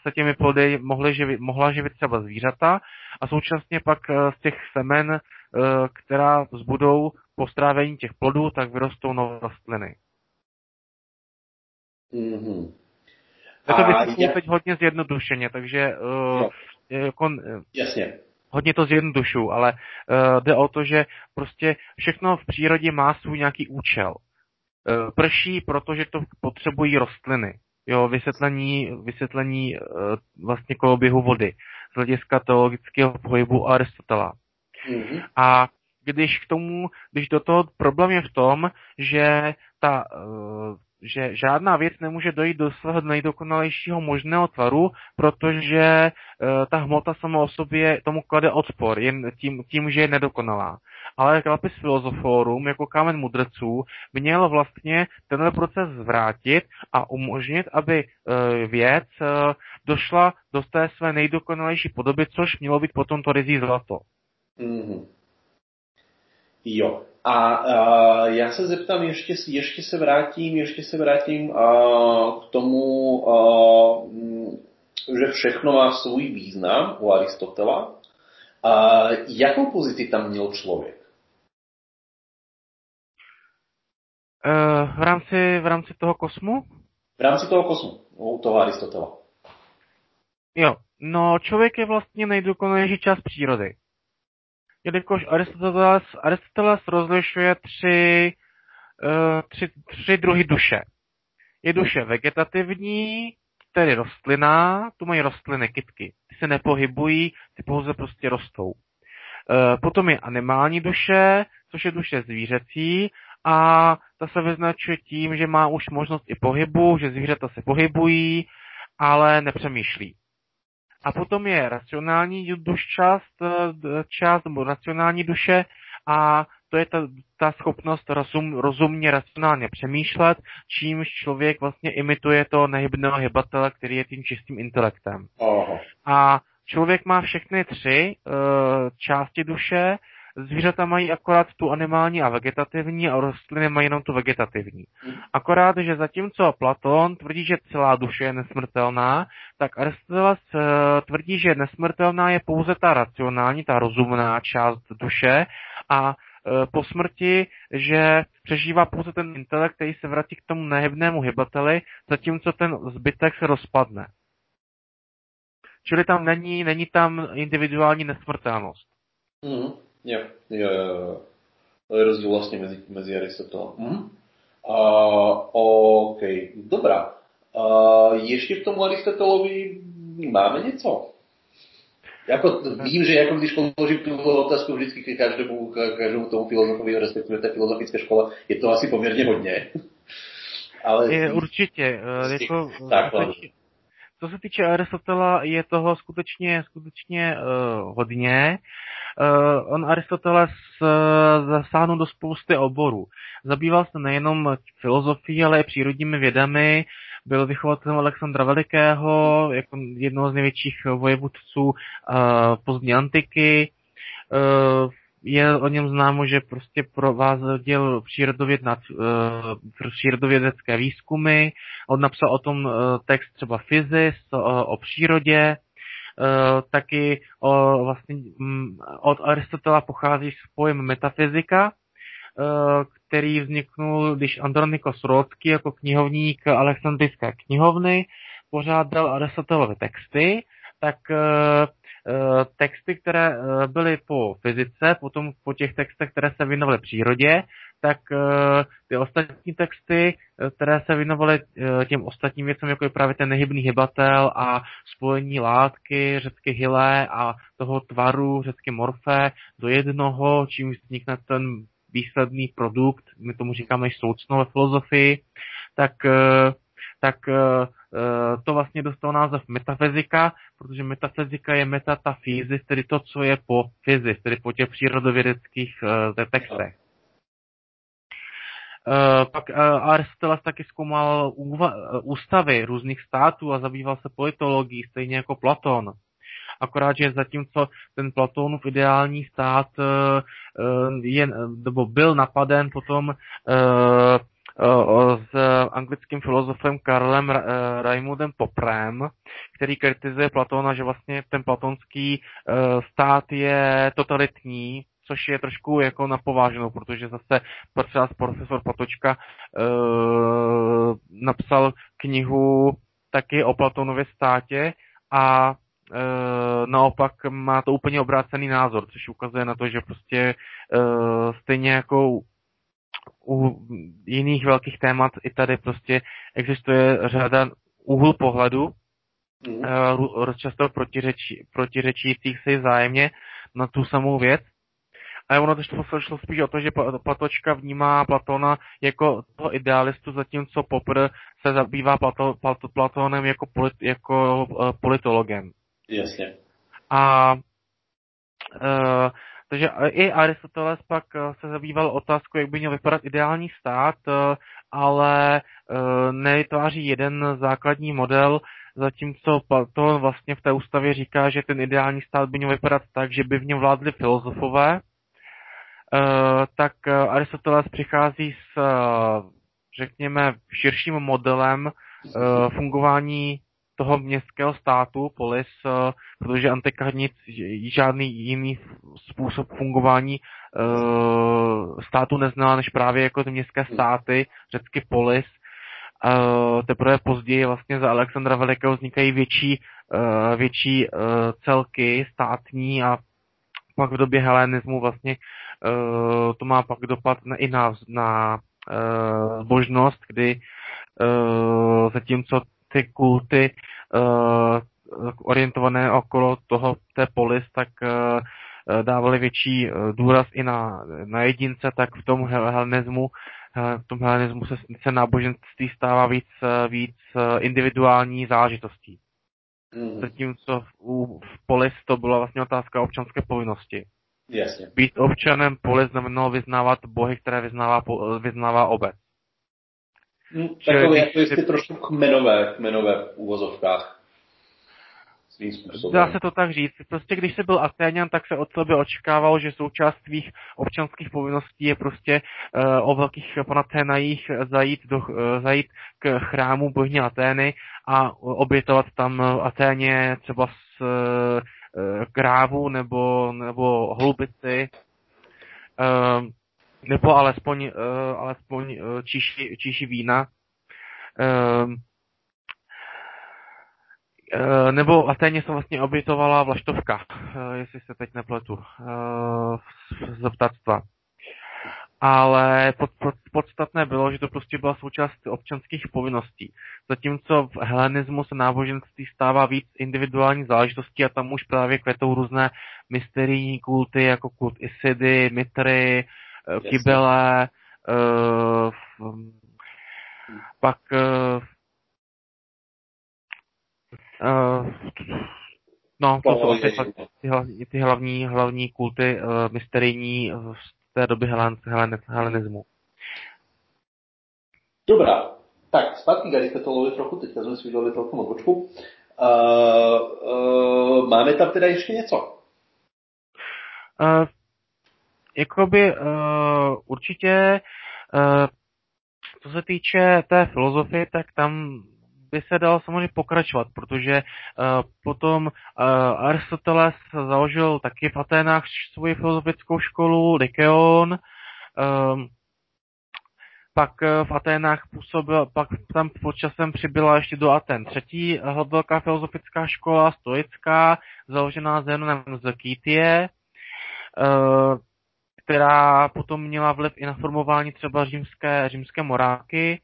se těmi plody mohly živit, mohla živit třeba zvířata a současně pak eh, z těch semen, eh, která zbudou po strávení těch plodů, tak vyrostou nové rostliny. Mm-hmm. Já to jak... teď hodně zjednodušeně, takže uh, jako, Jasně. hodně to zjednodušu, ale uh, jde o to, že prostě všechno v přírodě má svůj nějaký účel. Uh, prší, protože to potřebují rostliny. Jo, vysvětlení, vysvětlení uh, vlastně koloběhu vody z hlediska teologického pohybu Aristotela. Mm-hmm. A když k tomu, když do toho problém je v tom, že ta uh, že žádná věc nemůže dojít do svého nejdokonalejšího možného tvaru, protože ta hmota sama o sobě tomu klade odpor, jen tím, tím, že je nedokonalá. Ale Lapis Filozoforum jako kámen mudrců měl vlastně tenhle proces zvrátit a umožnit, aby uh, věc uh, došla do té své nejdokonalejší podoby, což mělo být potom to rizí zlato. Mm-hmm. Jo. A, a já se zeptám, ještě, ještě se vrátím, ještě se vrátím a, k tomu, a, že všechno má svůj význam u Aristotela. A, jakou pozici tam měl člověk? Uh, v, rámci, v rámci toho kosmu? V rámci toho kosmu, u toho Aristotela. Jo, no člověk je vlastně nejdokonalejší část přírody jelikož Aristoteles, Aristoteles rozlišuje tři, uh, tři, tři druhy duše. Je duše vegetativní, tedy rostlinná, tu mají rostliny, kytky. Ty se nepohybují, ty pouze prostě rostou. Uh, potom je animální duše, což je duše zvířecí a ta se vyznačuje tím, že má už možnost i pohybu, že zvířata se pohybují, ale nepřemýšlí. A potom je racionální duš část, eh, část nebo racionální duše a to je ta, ta schopnost rozum, rozumně, racionálně přemýšlet, čímž člověk vlastně imituje to nehybného hybatele, který je tím čistým intelektem. Aha. A člověk má všechny tři uh, části duše, Zvířata mají akorát tu animální a vegetativní a rostliny mají jenom tu vegetativní. Hmm. Akorát, že zatímco Platon tvrdí, že celá duše je nesmrtelná, tak Aristoteles eh, tvrdí, že nesmrtelná je pouze ta racionální, ta rozumná část duše a eh, po smrti, že přežívá pouze ten intelekt, který se vrátí k tomu nehybnému hybateli, zatímco ten zbytek se rozpadne. Čili tam není, není tam individuální nesmrtelnost. Mm. Jo, jo, jo. To je rozdíl vlastně mezi, mezi Aristotelem. Mhm. A, OK, dobrá. A ještě v tom Aristotelovi máme něco? Jako, vím, že jako když položím tu otázku vždycky k každému, k každému tomu filozofovi, respektive té filozofické škole, je to asi poměrně hodně. <laughs> Ale... Je, určitě. Jako, tak, co se týče Aristotela, je toho skutečně, skutečně uh, hodně. Uh, on Aristoteles uh, zasáhnul do spousty oborů. Zabýval se nejenom filozofií, ale i přírodními vědami. Byl vychovatelem Alexandra Velikého, jako jednoho z největších vojevůdců uh, pozdní antiky. Je o něm známo, že prostě prováděl přírodověd nad, přírodovědecké výzkumy. On napsal o tom text třeba Fyzis, uh, o přírodě. Uh, taky o, vlastně, um, od Aristotela pochází pojem metafyzika, uh, který vzniknul, když Andronikos Rodsky jako knihovník Alexandrijské knihovny pořádal Aristotelovy texty, tak Eh, texty, které eh, byly po fyzice, potom po těch textech, které se věnovaly přírodě, tak eh, ty ostatní texty, které se věnovaly těm ostatním věcem, jako je právě ten nehybný hybatel a spojení látky, řecky hylé a toho tvaru, řecky morfe do jednoho, čím vznikne ten výsledný produkt, my tomu říkáme soucno ve filozofii, tak, tak Eh, to vlastně dostalo název metafyzika, protože metafyzika je metatafyzis, tedy to, co je po fyzis, tedy po těch přírodovědeckých textech. Uh, pak uh, Aristoteles taky zkoumal úva- ústavy různých států a zabýval se politologií, stejně jako Platon. Akorát, že zatímco ten Platonův ideální stát je, nebo byl napaden potom s anglickým filozofem Karlem Raimundem Poprem, který kritizuje Platona, že vlastně ten platonský stát je totalitní což je trošku jako napováženou, protože zase třeba profesor Patočka e, napsal knihu taky o Platonově státě a e, naopak má to úplně obrácený názor, což ukazuje na to, že prostě e, stejně jako u jiných velkých témat i tady prostě existuje řada úhlu pohledu, mm. uh, často protiřečí, protiřečících si vzájemně na tu samou věc. A ono to šlo spíš o to, že Platočka vnímá Platona jako toho idealistu, zatímco Popr se zabývá Plato, Plato, Platonem jako, polit, jako uh, politologem. Jasně. A uh, takže i Aristoteles pak se zabýval otázkou, jak by měl vypadat ideální stát, ale nevytváří jeden základní model, zatímco to vlastně v té ústavě říká, že ten ideální stát by měl vypadat tak, že by v něm vládli filozofové, tak Aristoteles přichází s, řekněme, širším modelem fungování toho městského státu, polis, protože antika nic, žádný jiný způsob fungování státu neznala, než právě jako ty městské státy, řecky polis, teprve později vlastně za Alexandra Velikého vznikají větší, větší celky státní a pak v době helenismu vlastně to má pak dopad na, i na, na uh, zbožnost, kdy uh, zatímco ty kulty uh, orientované okolo toho té polis, tak uh, dávali větší důraz i na, na jedince, tak v tom helenismu v tom helenismu se, se náboženství stává víc, víc individuální záležitostí. Mm. Zatímco v, v polis to byla vlastně otázka občanské povinnosti. Jasně. Být občanem polis znamenalo vyznávat bohy, které vyznává, vyznává obec. Mm, takové jako jestli trošku kmenové, kmenové v úvozovkách. Dá se to tak říct. Prostě když se byl Atéňan, tak se od sebe očekávalo, že součást svých občanských povinností je prostě uh, o velkých panaténajích zajít, do, uh, zajít k chrámu bohně Atény a obětovat tam Aténě třeba z uh, krávu nebo, nebo holubici. Uh, nebo alespoň, uh, alespoň číši, číši vína. Eh, nebo Aténě se vlastně obětovala vlaštovka, eh, jestli se teď nepletu, eh, z ptactva. Ale pod, pod, podstatné bylo, že to prostě byla součást občanských povinností. Zatímco v helenismu se náboženství stává víc individuální záležitostí a tam už právě kvetou různé mysterijní kulty, jako kult Isidy, Mitry, Kybele, uh, pak uh, Uh, no, to jsou asi ty, hlavní, ty hlavní, hlavní kulty uh, mysterijní té doby helen, helen, helenismu. Dobrá, tak zpátky k Aristotelovi trochu, teďka jsme si vydali celkom odbočku. Uh, uh, máme tam teda ještě něco? Uh, jakoby uh, určitě, uh, co se týče té filozofie, tak tam by se dalo samozřejmě pokračovat, protože uh, potom uh, Aristoteles založil taky v Aténách svoji filozofickou školu, Lykeon, um, pak v Aténách působil, pak tam pod časem přibyla ještě do Aten třetí velká filozofická škola, stoická, založená Zenonem z Kytie, která potom měla vliv i na formování třeba římské, římské moráky,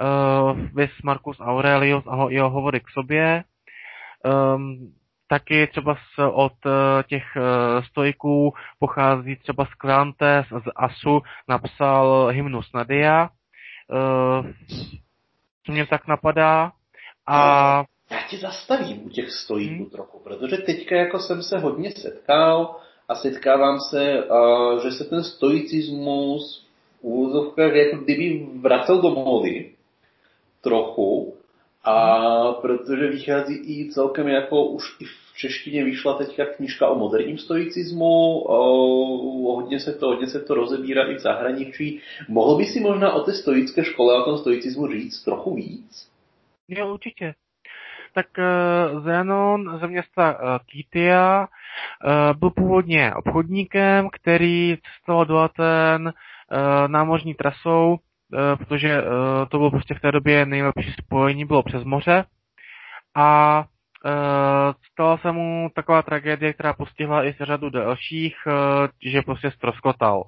uh, vis Marcus Aurelius a jeho hovory k sobě. Um, taky třeba z, od uh, těch uh, stojků pochází třeba z Kleantes z Asu, napsal hymnus Nadia. Uh, co mě tak napadá. A... Já tě zastavím u těch stojíků hmm. trochu, protože teďka jako jsem se hodně setkal a setkávám se, že se ten stoicismus v úvozovkách jako kdyby vracel do módy trochu, a protože vychází i celkem jako už i v češtině vyšla teďka knižka o moderním stoicismu, o, hodně, se to, hodně se to rozebírá i v zahraničí. Mohl by si možná o té stoické škole, o tom stoicismu říct trochu víc? Jo, určitě. Tak uh, Zenon ze města uh, Kytia byl původně obchodníkem, který cestoval do Aten námořní trasou, protože to bylo prostě v té době nejlepší spojení, bylo přes moře. A stala se mu taková tragédie, která postihla i řadu dalších, že prostě ztroskotal.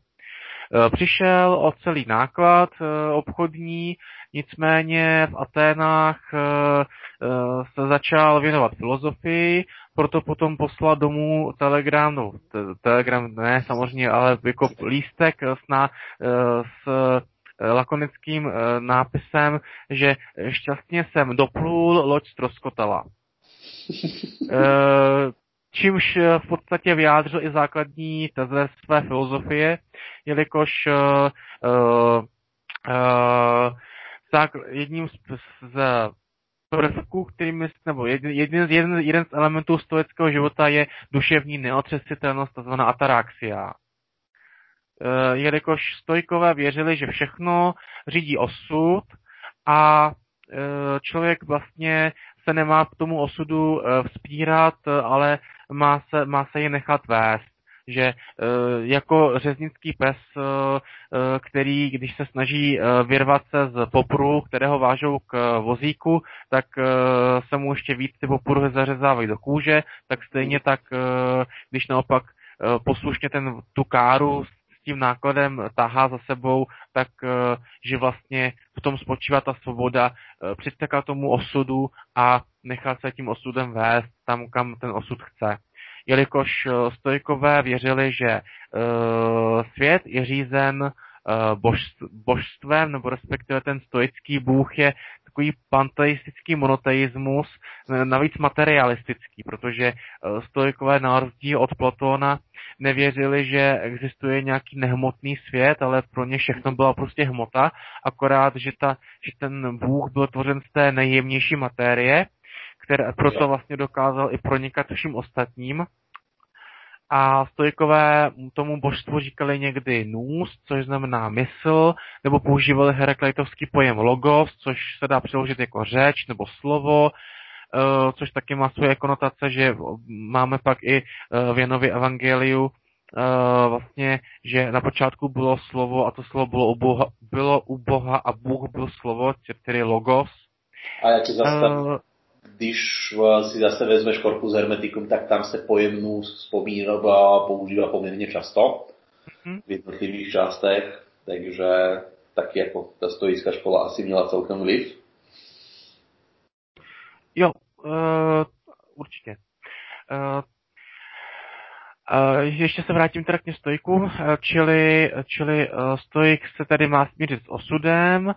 Eh, přišel o celý náklad eh, obchodní, nicméně v Aténách eh, se začal věnovat filozofii, proto potom poslal domů telegram, no telegram ne samozřejmě, ale jako lístek s, na, s lakonickým nápisem, že šťastně jsem doplul, loď ztroskotala. <laughs> čímž v podstatě vyjádřil i základní teze své filozofie, jelikož uh, jedním z, z prvků, kterými, nebo jeden, jeden, jeden z elementů stoického života je duševní neotřesitelnost, tzv. ataraxia. Uh, jelikož stojkové věřili, že všechno řídí osud a člověk vlastně se nemá k tomu osudu vzpírat, ale má se, má se je nechat vést. Že jako řeznický pes, který, když se snaží vyrvat se z popru, kterého vážou k vozíku, tak se mu ještě víc ty popruhy zařezávají do kůže, tak stejně tak, když naopak poslušně ten, tu káru tím nákladem tahá za sebou, tak že vlastně v tom spočívá ta svoboda přistekat tomu osudu a nechat se tím osudem vést tam, kam ten osud chce. Jelikož eh, stojkové věřili, že eh, svět je řízen eh, božstvem, nebo respektive ten stoický bůh je takový panteistický monoteismus, navíc materialistický, protože stojkové na rozdíl od Platóna nevěřili, že existuje nějaký nehmotný svět, ale pro ně všechno byla prostě hmota, akorát, že, ta, že ten bůh byl tvořen z té nejjemnější materie, které proto vlastně dokázal i pronikat všem ostatním a stojkové tomu božstvu říkali někdy nůz, což znamená mysl, nebo používali herakleitovský pojem logos, což se dá přeložit jako řeč nebo slovo, eh, což taky má svoje konotace, že máme pak i eh, v Janově evangeliu eh, vlastně, že na počátku bylo slovo a to slovo bylo u Boha, bylo u Boha a Bůh byl slovo, tedy logos. A já ti zastavím když si zase vezmeš korpus hermeticum, tak tam se pojemnou vzpomíná používá poměrně často mm-hmm. v jednotlivých částech, takže taky jako ta stoická škola asi měla celkem vliv. Jo, uh, určitě. Uh, Uh, ještě se vrátím teda k těm stojkům, čili, čili uh, se tady má smířit s osudem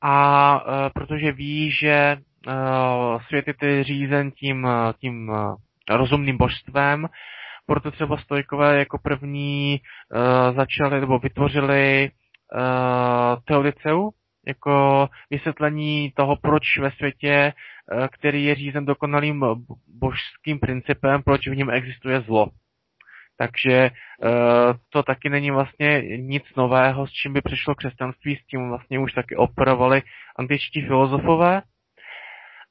a uh, protože ví, že Eh, svět je řízen tím, eh, tím eh, rozumným božstvem, proto třeba stojkové jako první začali nebo vytvořili teodiceu, jako vysvětlení toho, proč ve světě, který je řízen dokonalým božským principem, proč v něm existuje zlo. Takže to taky není vlastně nic nového, s čím by přišlo křesťanství, s tím vlastně už taky operovali antičtí filozofové.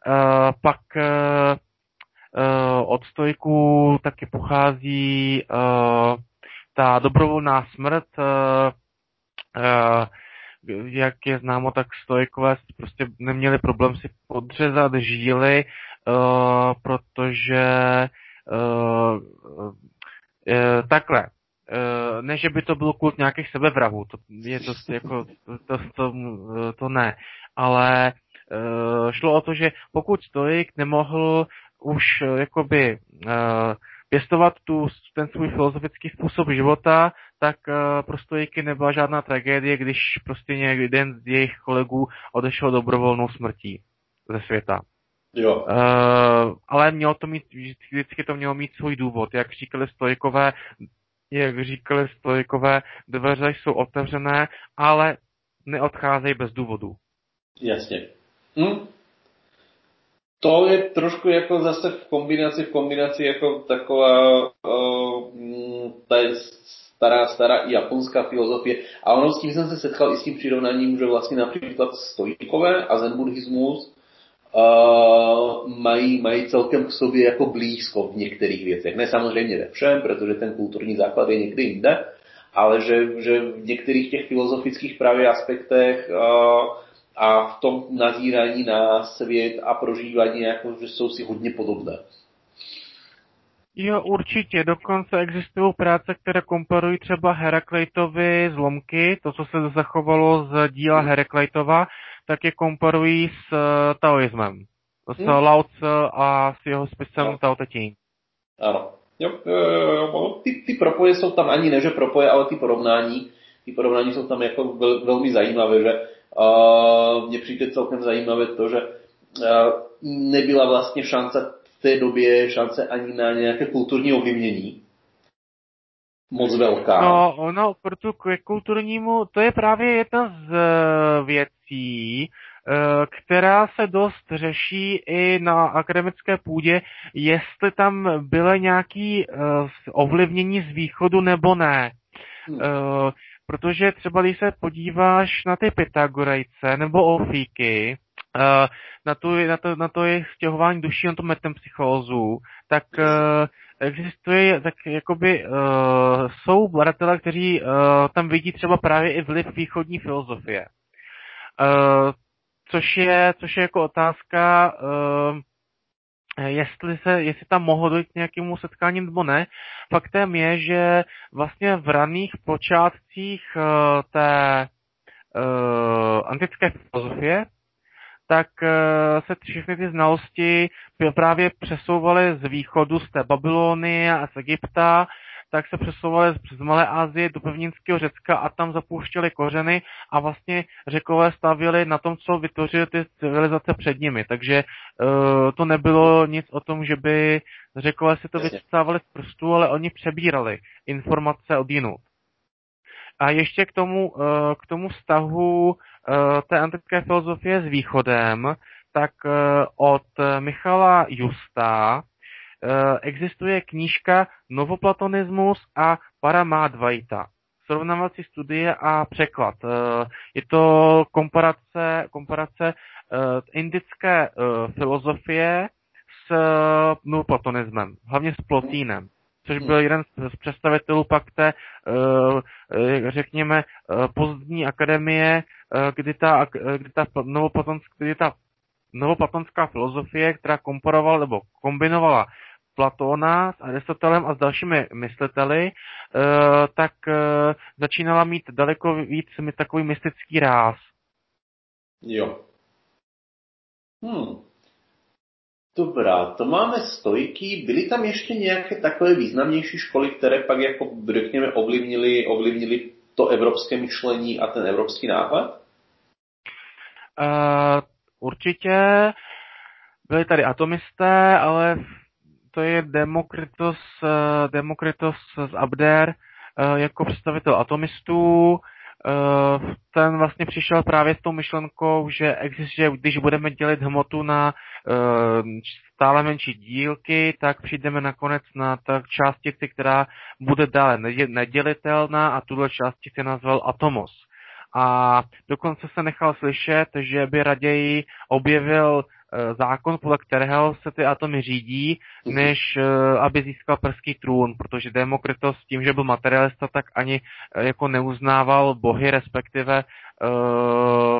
Uh, pak uh, uh, od stojků taky pochází ta dobrovolná smrt, jak je známo, tak stojkové prostě neměli problém si podřezat žíly, protože takhle, ne, že by to byl kult nějakých sebevrahů, to je to jako, to, to, to, to ne, ale Eh, šlo o to, že pokud stoik nemohl už eh, jakoby eh, pěstovat tu, ten svůj filozofický způsob života, tak pro stoiky nebyla žádná tragédie, když prostě jeden z jejich kolegů odešel dobrovolnou smrtí ze světa. Jo. Uh, ale mělo to mít, vždycky to mělo mít svůj důvod. Jak říkali stojikové, jak říkali stojikové, dveře jsou otevřené, ale neodcházejí bez důvodu. Jasně. Hm? To je trošku jako zase v kombinaci, v kombinaci jako taková uh, ta je stará, stará japonská filozofie. A ono s tím jsem se setkal i s tím přirovnáním, že vlastně například stojikové a zen buddhismus uh, mají, mají celkem k sobě jako blízko v některých věcech. Ne samozřejmě ve všem, protože ten kulturní základ je někdy jinde, ale že, že v některých těch filozofických právě aspektech uh, a v tom nazírání na svět a prožívání, jako, že jsou si hodně podobné. Jo, určitě. Dokonce existují práce, které komparují třeba Herakleitovi zlomky, to, co se zachovalo z díla hmm. Herakleitova, tak je komparují s uh, taoismem. S hmm. Lao Tse a s jeho spisem no. Tao Te Ching. Ano. Jo, jo, jo, jo. Ty, ty propoje jsou tam ani ne, že propoje, ale ty porovnání, ty porovnání jsou tam jako vel, velmi zajímavé, že mně přijde celkem zajímavé to, že nebyla vlastně šance v té době šance ani na nějaké kulturní ovlivnění. Moc velká. No, ono, proto k kulturnímu, to je právě jedna z věcí, Eh, která se dost řeší i na akademické půdě, jestli tam bylo nějaké eh, ovlivnění z východu nebo ne. Hmm. Eh, protože třeba když se podíváš na ty Pythagorejce nebo Ofíky, na, tu, na, to, na to je stěhování duší, na to metempsychózu, tak existuje, tak jakoby uh, jsou badatelé, kteří tam vidí třeba právě i vliv východní filozofie. Což je, což je jako otázka, jestli, se, jestli tam mohlo dojít k nějakému setkání nebo ne. Faktem je, že vlastně v raných počátcích uh, té uh, antické filozofie, tak uh, se všechny ty znalosti právě přesouvaly z východu, z té Babylonie a z Egypta tak se přesouvali přes Malé Asie do pevninského Řecka a tam zapouštěli kořeny a vlastně řekové stavěli na tom, co vytvořili ty civilizace před nimi. Takže uh, to nebylo nic o tom, že by řekové si to vycestávali z prstů, ale oni přebírali informace od jinut. A ještě k tomu, uh, k tomu vztahu uh, té antické filozofie s východem, tak od Michala Justa existuje knížka Novoplatonismus a Paramadvaita. Srovnávací studie a překlad. Eh, je to komparace, komparace eh, indické filozofie s novoplatonismem, hlavně s Plotínem což byl jeden z představitelů pak té, řekněme, pozdní akademie, kdy ta, kdy ta, novoplatonská, kdy ta novoplatonská filozofie, která komparovala nebo kombinovala Platóna s Aristotelem a s dalšími mysliteli, eh, tak eh, začínala mít daleko víc takový mystický ráz. Jo. Hmm. Dobrá, to máme stojky. Byly tam ještě nějaké takové významnější školy, které pak jako, řekněme, ovlivnili, ovlivnili to evropské myšlení a ten evropský náhled? Uh, určitě. Byli tady atomisté, ale to je Demokritos, eh, Demokritos z Abder eh, jako představitel atomistů. Eh, ten vlastně přišel právě s tou myšlenkou, že existuje, když budeme dělit hmotu na stále menší dílky, tak přijdeme nakonec na tak částici, která bude dále nedělitelná a tuhle částici nazval atomos. A dokonce se nechal slyšet, že by raději objevil zákon, podle kterého se ty atomy řídí, mhm. než eh, aby získal prský trůn, protože Demokritos tím, že byl materialista, tak ani eh, jako neuznával bohy, respektive uh,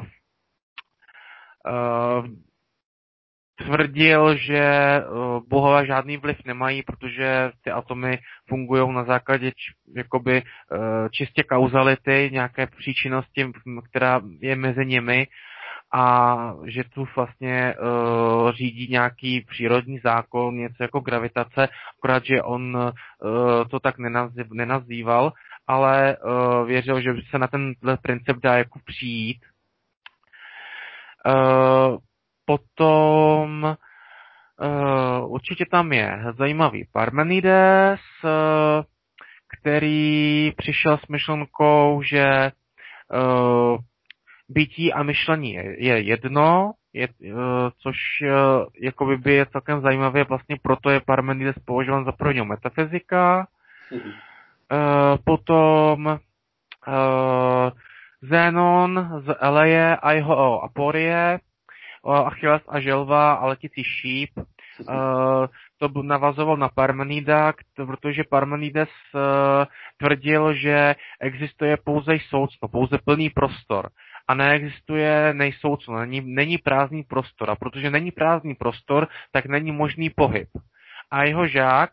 uh, tvrdil, že bohové žádný vliv nemají, protože ty atomy fungují na základě jakoby čistě kauzality, nějaké příčinnosti, která je mezi nimi a že tu vlastně uh, řídí nějaký přírodní zákon, něco jako gravitace, akorát, že on uh, to tak nenazýv, nenazýval, ale uh, věřil, že se na tenhle princip dá jako přijít. Uh, potom uh, určitě tam je zajímavý Parmenides, uh, který přišel s myšlenkou, že uh, bytí a myšlení je jedno, je, eh, což eh, jakoby by je celkem zajímavé, vlastně proto je Parmenides považován za prvního metafyzika. Mm-hmm. Potom Zenon z Eleje a jeho aporie Achilles a želva a letící šíp. To navazoval na Parmenida, protože Parmenides tvrdil, že existuje pouze soucno, pouze plný prostor a neexistuje nejsoucno, není, není prázdný prostor. A protože není prázdný prostor, tak není možný pohyb. A jeho žák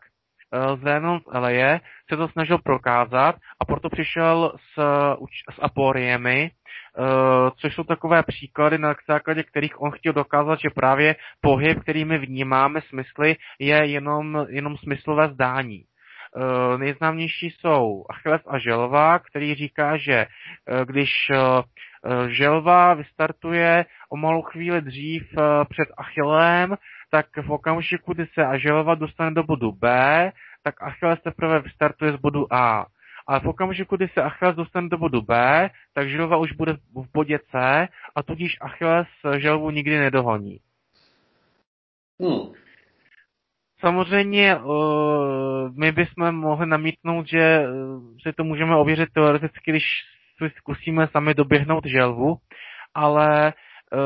Eh, z Eleje se to snažil prokázat a proto přišel s, s aporiemi, eh, což jsou takové příklady, na základě kterých on chtěl dokázat, že právě pohyb, který my vnímáme smysly, je jenom, jenom smyslové zdání. Uh, nejznámější jsou Achilles a Želva, který říká, že když Želva vystartuje o malou chvíli dřív před Achillem, tak v okamžiku, kdy se Želva dostane do bodu B, tak Achilles teprve vystartuje z bodu A. Ale v okamžiku, kdy se Achilles dostane do bodu B, tak Želva už bude v bodě C a tudíž Achilles Želvu nikdy nedohoní. Hmm. Samozřejmě uh, my bychom mohli namítnout, že si to můžeme ověřit teoreticky, když zkusíme sami doběhnout želvu, ale uh,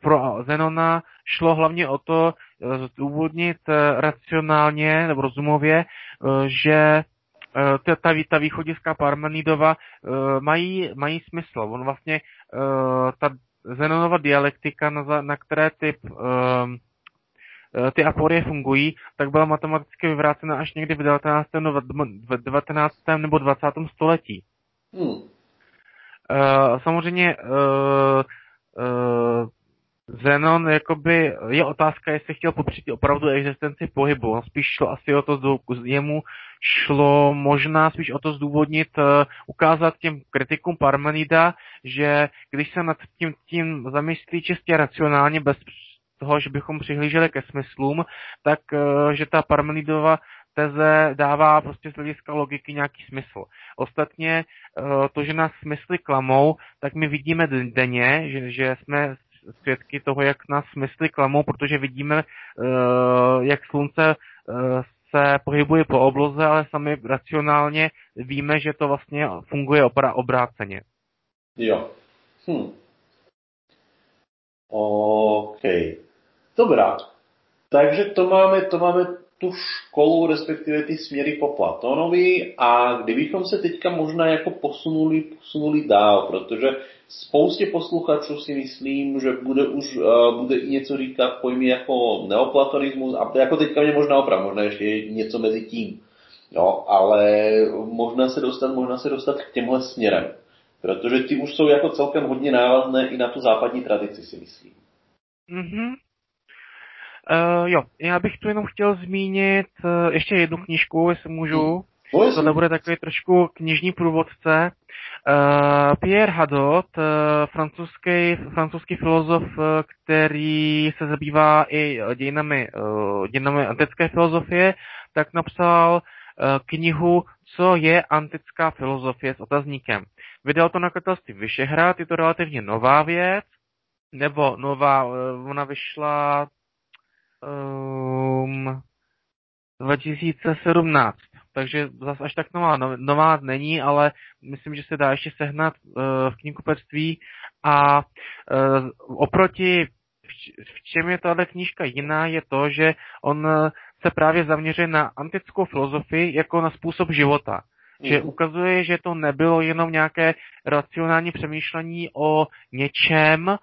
pro Zenona šlo hlavně o to uh, zdůvodnit racionálně nebo rozumově, že ta, ta, ta východiska Parmenidova mají, mají smysl. On vlastně, ta Zenonova dialektika, na, na které typ Eh, ty aporie fungují, tak byla matematicky vyvrácena až někdy v 19. v 19. nebo 20. století. Hmm. Uh, samozřejmě uh, uh, Zenon, jakoby, je otázka, jestli chtěl popřít opravdu existenci pohybu. On spíš šlo asi o to, jemu šlo možná spíš o to zdůvodnit, ukázat těm kritikům Parmenida, že když se nad tím, tím zamyslí čistě racionálně, bez toho, že bychom přihlíželi ke smyslům, tak eh, že ta Parmenidova teze dává prostě z hlediska logiky nějaký smysl. Ostatně eh, to, že nás smysly klamou, tak my vidíme denně, že, že jsme svědky toho, jak nás smysly klamou, protože vidíme, eh, jak slunce se pohybuje po obloze, ale sami racionálně víme, že to vlastně funguje obráceně. Jo. Hm. OK. Dobrá. Takže to máme, to máme tu školu, respektive ty směry po Platónovi a kdybychom se teďka možná jako posunuli, posunuli dál, protože spoustě posluchačů si myslím, že bude už uh, bude i něco říkat pojmy jako neoplatonismus a jako teďka mě možná opravdu, možná ještě něco mezi tím. Jo, ale možná se dostat, možná se dostat k těmhle směrem. Protože ty už jsou jako celkem hodně návazné i na tu západní tradici, si myslím. Mm-hmm. Uh, jo, já bych tu jenom chtěl zmínit uh, ještě jednu knížku, jestli můžu. No, to nebude takový trošku knižní průvodce. Uh, Pierre Hadot, uh, francouzský, francouzský filozof, uh, který se zabývá i dějinami, uh, dějinami antické filozofie, tak napsal uh, knihu Co je antická filozofie s otazníkem. Vydal to nakladatelství Vyšehrad, je to relativně nová věc, nebo nová, uh, ona vyšla um, 2017. Takže zase až tak nová, no, nová není, ale myslím, že se dá ještě sehnat uh, v knihkupectví a uh, oproti v čem je tahle knížka jiná, je to, že on se právě zaměřuje na antickou filozofii jako na způsob života. Že mhm. ukazuje, že to nebylo jenom nějaké racionální přemýšlení o něčem, Eh,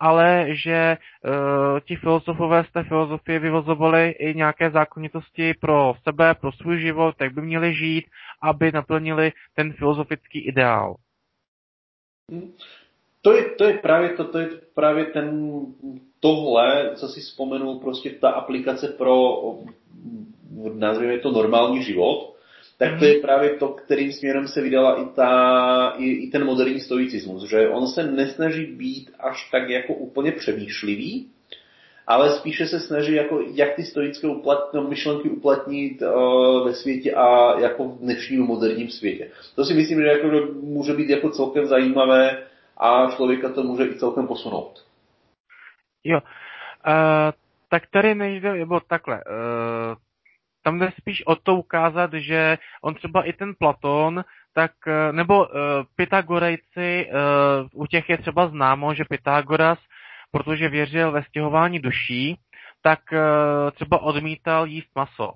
ale že uh, ti filozofové z té filozofie vyvozovali i nějaké zákonitosti pro sebe, pro svůj život, jak by měli žít, aby naplnili ten filozofický ideál. To je, to je právě to, to je právě ten tohle, co si vzpomenul, prostě ta aplikace pro, nazvěme to normální život, tak to je právě to, kterým směrem se vydala i, ta, i, i ten moderní stoicismus, že on se nesnaží být až tak jako úplně přemýšlivý, ale spíše se snaží, jako, jak ty stoické uplat, no, myšlenky uplatnit uh, ve světě a jako v dnešním moderním světě. To si myslím, že, jako, že může být jako celkem zajímavé a člověka to může i celkem posunout. Jo, uh, tak tady nejde, nebo takhle, uh, tam jde spíš o to ukázat, že on třeba i ten Platón, tak, eh, nebo uh, Pythagorejci, uh, u těch je třeba známo, že Pythagoras protože věřil ve stěhování duší, tak třeba odmítal jíst maso.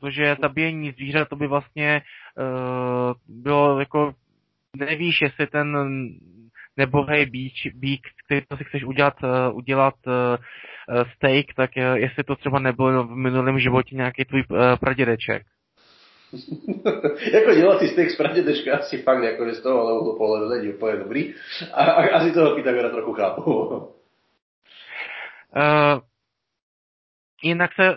Protože zabíjení zvířat to by vlastně bylo jako nevíš, jestli ten nebohej bíč, bík, který to si chceš udělat, uh, udělat uh, steak, tak uh, jestli to třeba nebyl v minulém životě nějaký tvůj uh, pradědeček. <laughs> jako dělat si steak z pradědečka asi fakt jako, že z toho ale pohledu není úplně dobrý. A, a asi toho Pythagora trochu chápu. uh, Jinak se uh,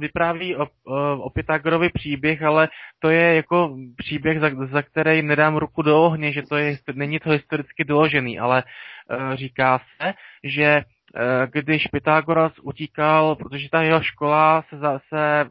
vypráví o, uh, o Pythagorovi příběh, ale to je jako příběh, za, za který nedám ruku do ohně, že to je, není to historicky doložený, ale uh, říká se, že uh, když Pythagoras utíkal, protože ta jeho škola se, za, se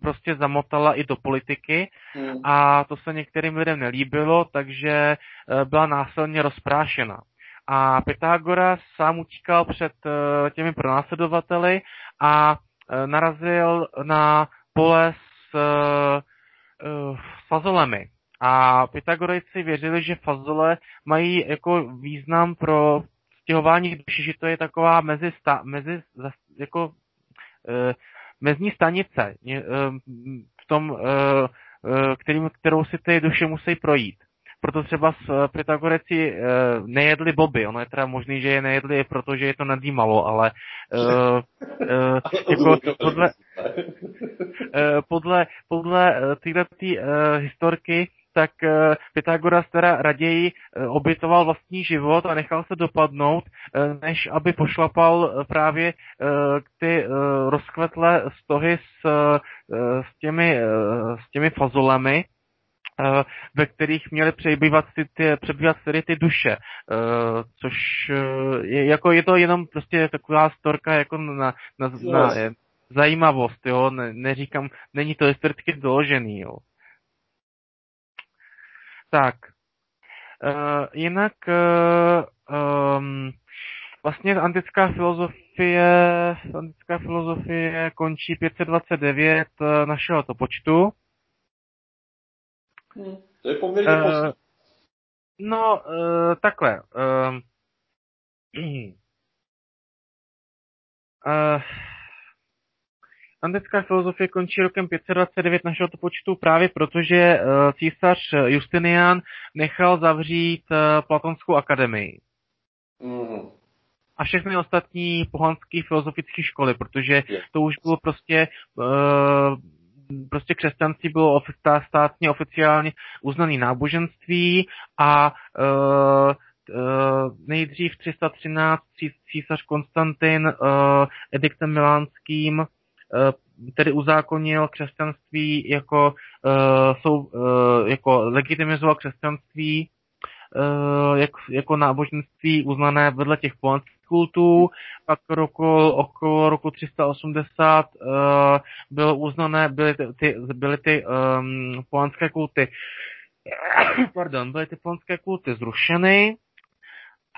prostě zamotala i do politiky hmm. a to se některým lidem nelíbilo, takže uh, byla násilně rozprášena. A Pythagoras sám utíkal před uh, těmi pronásledovateli a narazil na pole s uh, fazolemi. A Pythagorejci věřili, že fazole mají jako význam pro stěhování duši, že to je taková mezi, sta, mezi jako uh, mezní stanice uh, v tom, uh, kterým, kterou si ty duše musí projít proto třeba s eh, Pythagoreci eh, nejedli boby. Ono je teda možný, že je nejedli, protože je to nadýmalo, ale uh, jako podle, podle, podle tyhle uh, historky tak Pythagoras teda raději obětoval vlastní život a nechal se dopadnout, než aby pošlapal právě ty rozkvetlé stohy s, s, těmi, s těmi fazolemi, Eh, ve kterých měly přebývat ty, ty, přebývat tedy ty duše, eh, což eh, je, jako je to jenom prostě taková storka jako na, na, na zajímavost, jo, ne, neříkám, není to historicky doložený, jo. Tak, uh, jinak uh, um, vlastně antická filozofie, antická filozofie končí 529 našeho to počtu. Hmm. To je poměrně uh, No, uh, takhle. Uh, uh, Antická filozofie končí rokem 529 našeho to počtu právě proto, že uh, císař Justinian nechal zavřít uh, Platonskou akademii. Mm. A všechny ostatní pohanské filozofické školy, protože to už bylo prostě uh, prostě křesťanství bylo státně oficiálně uznaný náboženství a uh, uh, nejdřív 313 císař Konstantin uh, ediktem milánským uh, tedy uzákonil křesťanství jako, uh, sou, uh, jako legitimizoval křesťanství uh, jak, jako náboženství uznané vedle těch pohanských kultů, pak roku, okolo roku 380 uh, eh, bylo uznané, byly ty, byly ty um, pohanské kulty. <coughs> Pardon, byly ty pohanské kulty zrušeny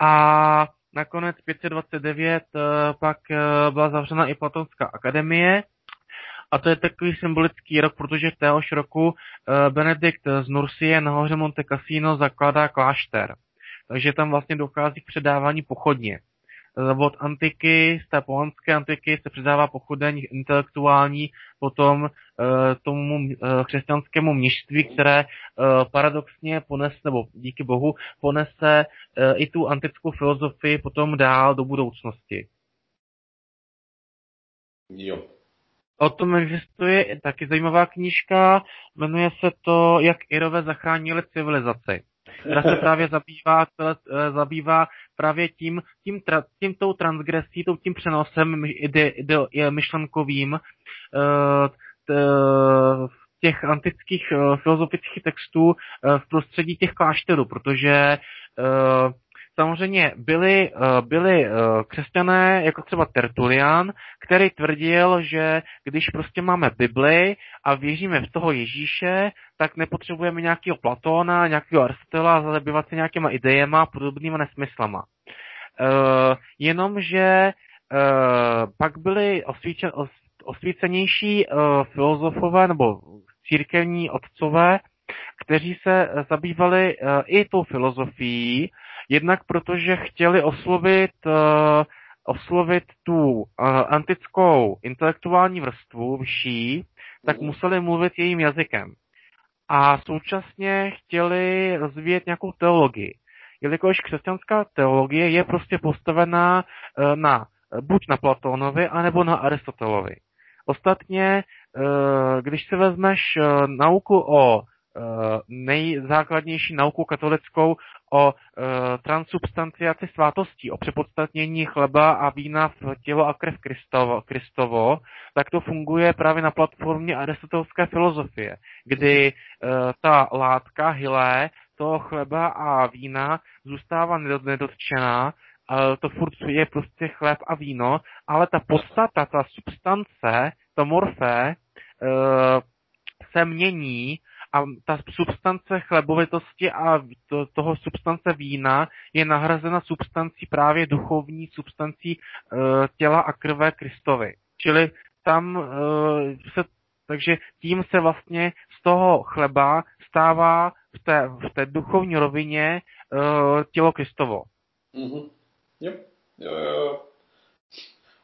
a nakonec 529 uh, eh, pak uh, byla zavřena i Platonská akademie, a to je takový symbolický rok, protože v téhož roku Benedikt z Nursie na hoře Monte Cassino zakládá klášter. Takže tam vlastně dochází k předávání pochodně od antiky, z té pohanské antiky se předává pochodeň intelektuální potom uh, tomu uh, křesťanskému mnižství, které uh, paradoxně ponese, nebo díky bohu, ponese uh, i tu antickou filozofii potom dál do budoucnosti. Jo. O tom existuje taky zajímavá knížka, jmenuje se to Jak Irové zachránili civilizaci která se právě zabývá, eh, zabývá právě tím, tím, tra, tím tou transgresí, tím přenosem ide, ide, myšlenkovým uh, těch antických uh, filozofických textů v prostředí těch klášterů, protože samozřejmě byli, eh, byli eh, křesťané, jako třeba Tertulian, který tvrdil, že když prostě máme Bibli a věříme v toho Ježíše, tak nepotřebujeme nějakého Platóna, nějakého Aristotela zabývat se nějakýma idejema podobnýma nesmyslama. Uh, jenomže pak byli osvícenější filozofové nebo církevní otcové, kteří se zabývali i tou filozofií Jednak protože chtěli oslovit uh, oslovit tu uh, antickou intelektuální vrstvu vyšší, tak mhm. museli mluvit jejím jazykem. A současně chtěli rozvíjet nějakou teologii. Jelikož křesťanská teologie je prostě postavená uh, na buď na Platónovi, anebo na Aristotelovi. Ostatně, když si vezmeš nauku o Eh, nejzákladnější nauku katolickou o eh, transubstanciaci svátostí, o přepodstatnění chleba a vína v tělo a krev Kristovo, Kristovo tak to funguje právě na platformě aristotelské filozofie, kdy eh, ta látka hylé toho chleba a vína zůstává nedotčená, to furt je prostě chléb a víno, ale ta podstata, ta substance, to morfé, se mění a ta substance chlebovitosti a to, toho substance vína je nahrazena substancí právě duchovní substancí e, těla a krve Kristovy. Čili tam e, se, takže tím se vlastně z toho chleba stává v té, v té duchovní rovině e, tělo Kristovo. Mm-hmm. Jo, jo, jo.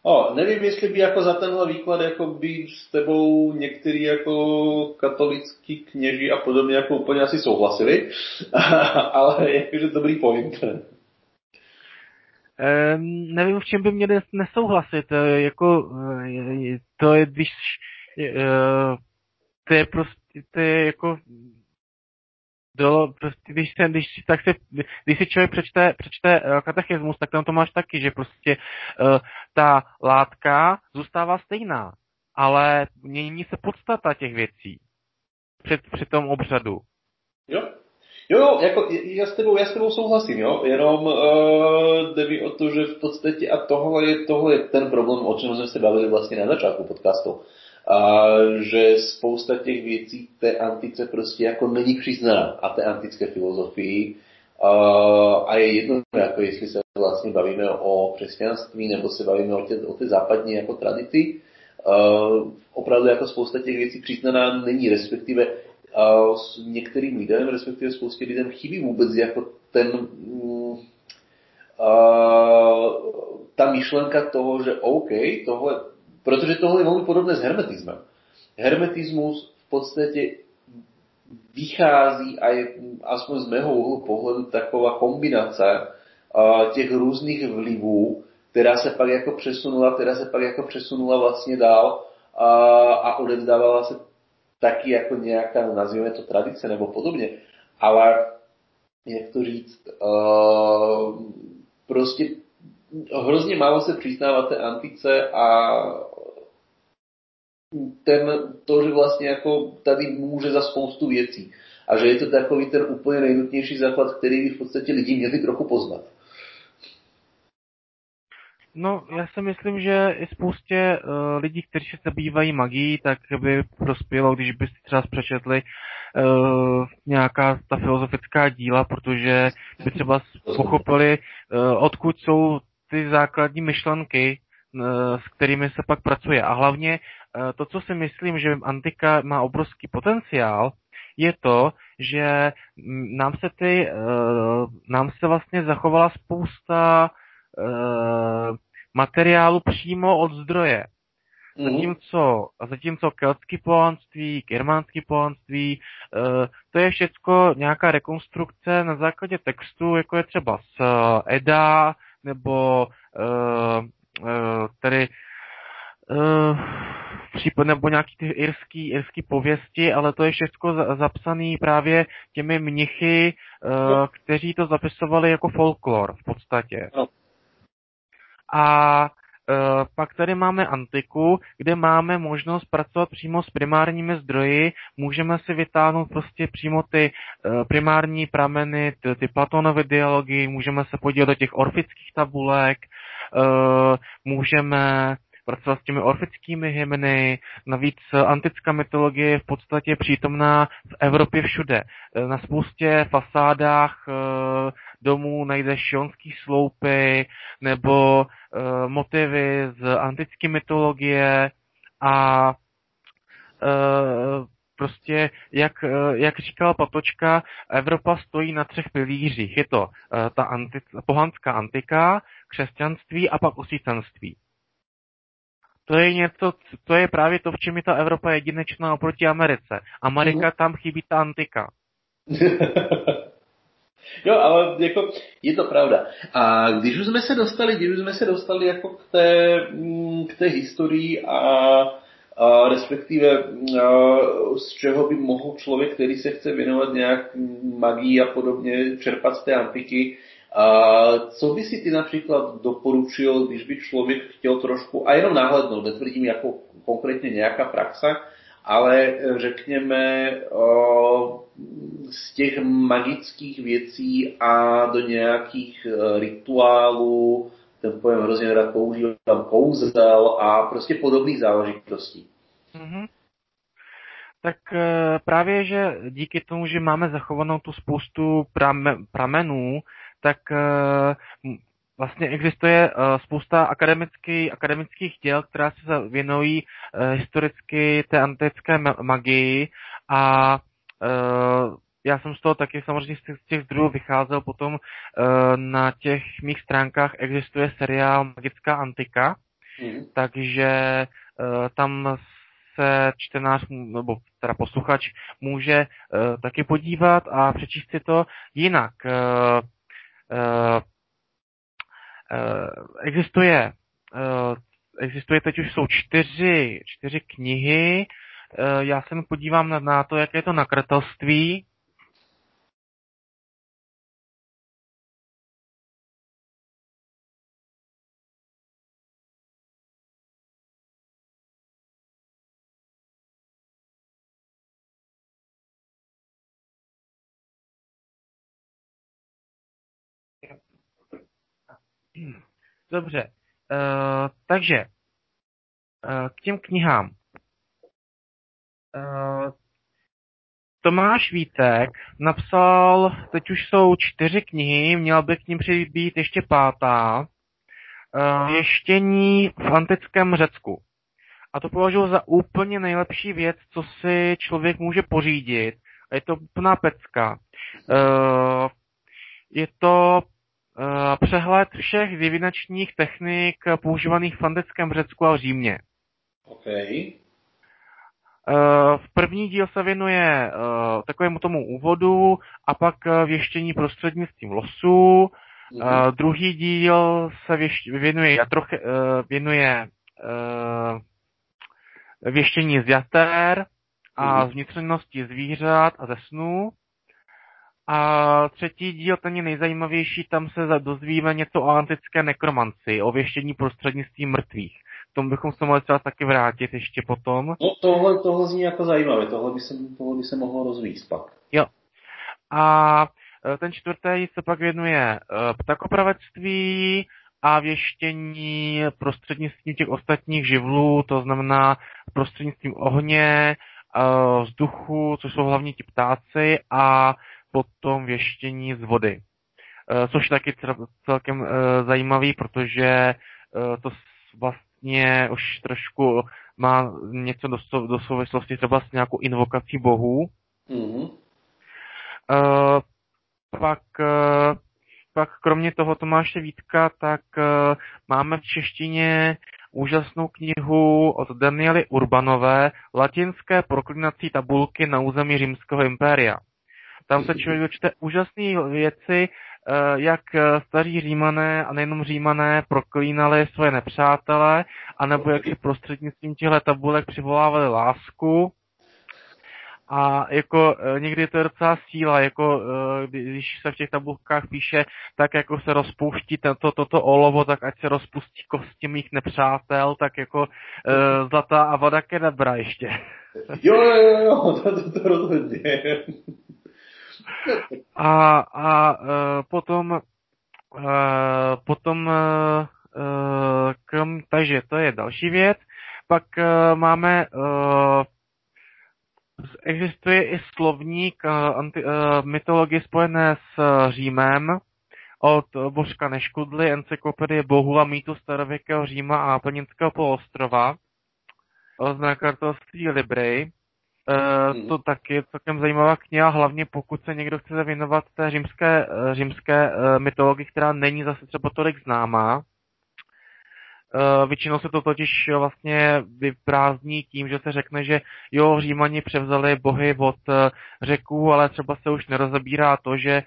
O, nevím, jestli by jako za tenhle výklad jako by s tebou některý jako katolický kněži a podobně jako úplně asi souhlasili, <laughs> ale jakože dobrý point. Um, nevím, v čem by měli nesouhlasit. E, jako, e, to je, když uh, to je prostě, to je jako do, prostě, když, se, když, tak se, když si člověk přečte, přečte uh, katechismus, tak tam to máš taky, že prostě uh, ta látka zůstává stejná, ale mění se podstata těch věcí před, při tom obřadu. Jo, Jo, jo, jako já s tebou, já s tebou souhlasím, jo, jenom uh, jde mi o to, že v podstatě a tohle je, tohle je ten problém, o čem jsme se bavili vlastně na začátku podcastu a že spousta těch věcí té antice prostě jako není přiznaná a té antické filozofii a, a je jedno, jako jestli se vlastně bavíme o křesťanství nebo se bavíme o té, o té západní jako tradici. Uh, opravdu jako spousta těch věcí přiznaná není, respektive uh, s některým lidem, respektive spoustě lidem chybí vůbec jako ten uh, ta myšlenka toho, že OK, tohle Protože tohle je velmi podobné s hermetismem. Hermetismus v podstatě vychází a je aspoň z mého úhlu pohledu taková kombinace těch různých vlivů, která se pak jako přesunula, která se pak jako přesunula vlastně dál a, a odevzdávala se taky jako nějaká, nazvíme to tradice nebo podobně. Ale jak to říct, uh, prostě hrozně málo se přiznává té antice a ten, to, že vlastně jako tady může za spoustu věcí. A že je to takový ten úplně nejnutnější základ, který by v podstatě lidi měli trochu poznat. No, já si myslím, že i spoustě uh, lidí, kteří se zabývají magií, tak by prospělo, když byste třeba přečetli uh, nějaká ta filozofická díla, protože by třeba pochopili, uh, odkud jsou ty základní myšlenky, s kterými se pak pracuje. A hlavně to, co si myslím, že antika má obrovský potenciál, je to, že nám se ty, eh, nám se vlastně zachovala spousta eh, materiálu přímo od zdroje. Mhm. Zatímco, zatímco keltský pohanství, germánský pohanství, to je všecko nějaká rekonstrukce na základě textu, jako je třeba z Eda, nebo tedy případ nebo nějaký ty irský, irský pověsti, ale to je všechno zapsané právě těmi mnichy, uh, kteří to zapisovali jako folklor v podstatě. No. A Uh, pak tady máme antiku, kde máme možnost pracovat přímo s primárními zdroji, můžeme si vytáhnout prostě přímo ty uh, primární prameny, ty, ty Platonovy dialogy, můžeme se podívat do těch orfických tabulek, uh, můžeme pracovat s těmi orfickými hymny, navíc antická mytologie je v podstatě přítomná v Evropě všude. Na spoustě fasádách eh, domů najdeš šionský sloupy nebo eh, motivy z antické mytologie a prostě, jak, jak říkala Patočka, Evropa stojí na třech pilířích. Je to ta antic, pohanská antika, křesťanství a pak osvícenství. To je něco, to je právě to, v čem je ta Evropa jedinečná oproti Americe. Amerika, mm. tam chybí ta antika. <laughs> Jo, ale jako je to pravda. A když už jsme se dostali, když už jsme se dostali jako k té, mm, k té historii a, a respektive a, z čeho by mohl člověk, který se chce věnovat nějak magii a podobně, čerpat z té antiky, a co by si ty například doporučil, když by člověk chtěl trošku, a jenom náhlednout, netvrdím jako konkrétně nějaká praxa, ale řekněme z těch magických věcí a do nějakých e, rituálů, ten pojem hrozně rád používám, kouzel a prostě podobných záležitostí. Mm-hmm. Tak e, právě, že díky tomu, že máme zachovanou tu spoustu pramenů, tak e, vlastně existuje uh, spousta akademický, akademických děl, která se věnují uh, historicky té antické magii a uh, já jsem z toho taky samozřejmě z těch zdrojů vycházel potom na těch mých stránkách existuje seriál Magická antika, mm. takže tam se čtenář nebo teda posluchač může taky podívat a přečíst si to jinak. Uh, Eh, existuje, eh, existuje teď už jsou čtyři, čtyři knihy, eh, já se podívám na, na to, jaké je to nakretelství, Dobře. Uh, takže uh, k těm knihám. Uh, Tomáš Vítek napsal, teď už jsou čtyři knihy, měl by k ním přibýt ještě pátá, Věštění v antickém Řecku. A to považuji za úplně nejlepší věc, co si člověk může pořídit. A je to úplná pecka. Je to přehled všech divinačních technik používaných v antickém Řecku a Římě. Okay. Eh, v první díl se věnuje eh, takovému tomu úvodu a pak věštění prostřednictvím losů. Mm-hmm. Druhý díl se věnuje, trochu, věnuje věštění z jater a mm-hmm. z vnitřnosti zvířat a ze snů. A třetí díl, ten je nejzajímavější, tam se dozvíme něco o antické nekromanci, o věštění prostřednictvím mrtvých. K tomu bychom se mohli třeba taky vrátit ještě potom. No tohle, tohle zní jako zajímavé, tohle by se, tohle by se mohlo rozvíjet pak. Jo. A e, ten čtvrtý se pak věnuje e, ptakopravectví a věštění prostřednictvím těch ostatních živlů, to znamená prostřednictvím ohně, e, vzduchu, což jsou hlavně ti ptáci a potom věštění z vody. Eh, což taky celkem eh, zajímavý, protože eh, to vlastně už trošku má něco do, do souvislosti třeba s nějakou invokací bohů. Mm-hmm. Pak, pak kromě toho Tomáše Vítka, tak máme v češtině úžasnou knihu od Daniely Urbanové Latinské proklinací tabulky na území Římského impéria. Tam se člověk dočte úžasné věci, eh, jak eh, staří římané a nejenom římané proklínali svoje nepřátele, anebo jak si prostřednictvím těchto tabulek přivolávali lásku. A jako e, někdy to je docela síla, jako když se v těch tabulkách píše, tak jako se rozpouští tento, toto olovo, tak ať se rozpustí kosti mých nepřátel, tak jako zlatá a voda kedebra ještě. Jo, jo, jo, to, to, to rozhodně. A, a uh, potom, uh, potom uh, krom, takže to je další věc. Pak máme, existuje i slovník mytologie spojené s Římem od Božka Neškudly, encyklopedie bohu a mýtu starověkého Říma a Plninského poloostrova, z nakladatelství Libry. Uh, to taky je celkem zajímavá kniha, hlavně pokud se někdo chce věnovat té římské, římské uh, mytologii, která není zase třeba tolik známá. Většinou se to totiž vlastně vyprázdní tím, že se řekne, že jo, Římani převzali bohy od řeků, ale třeba se už nerozebírá to, že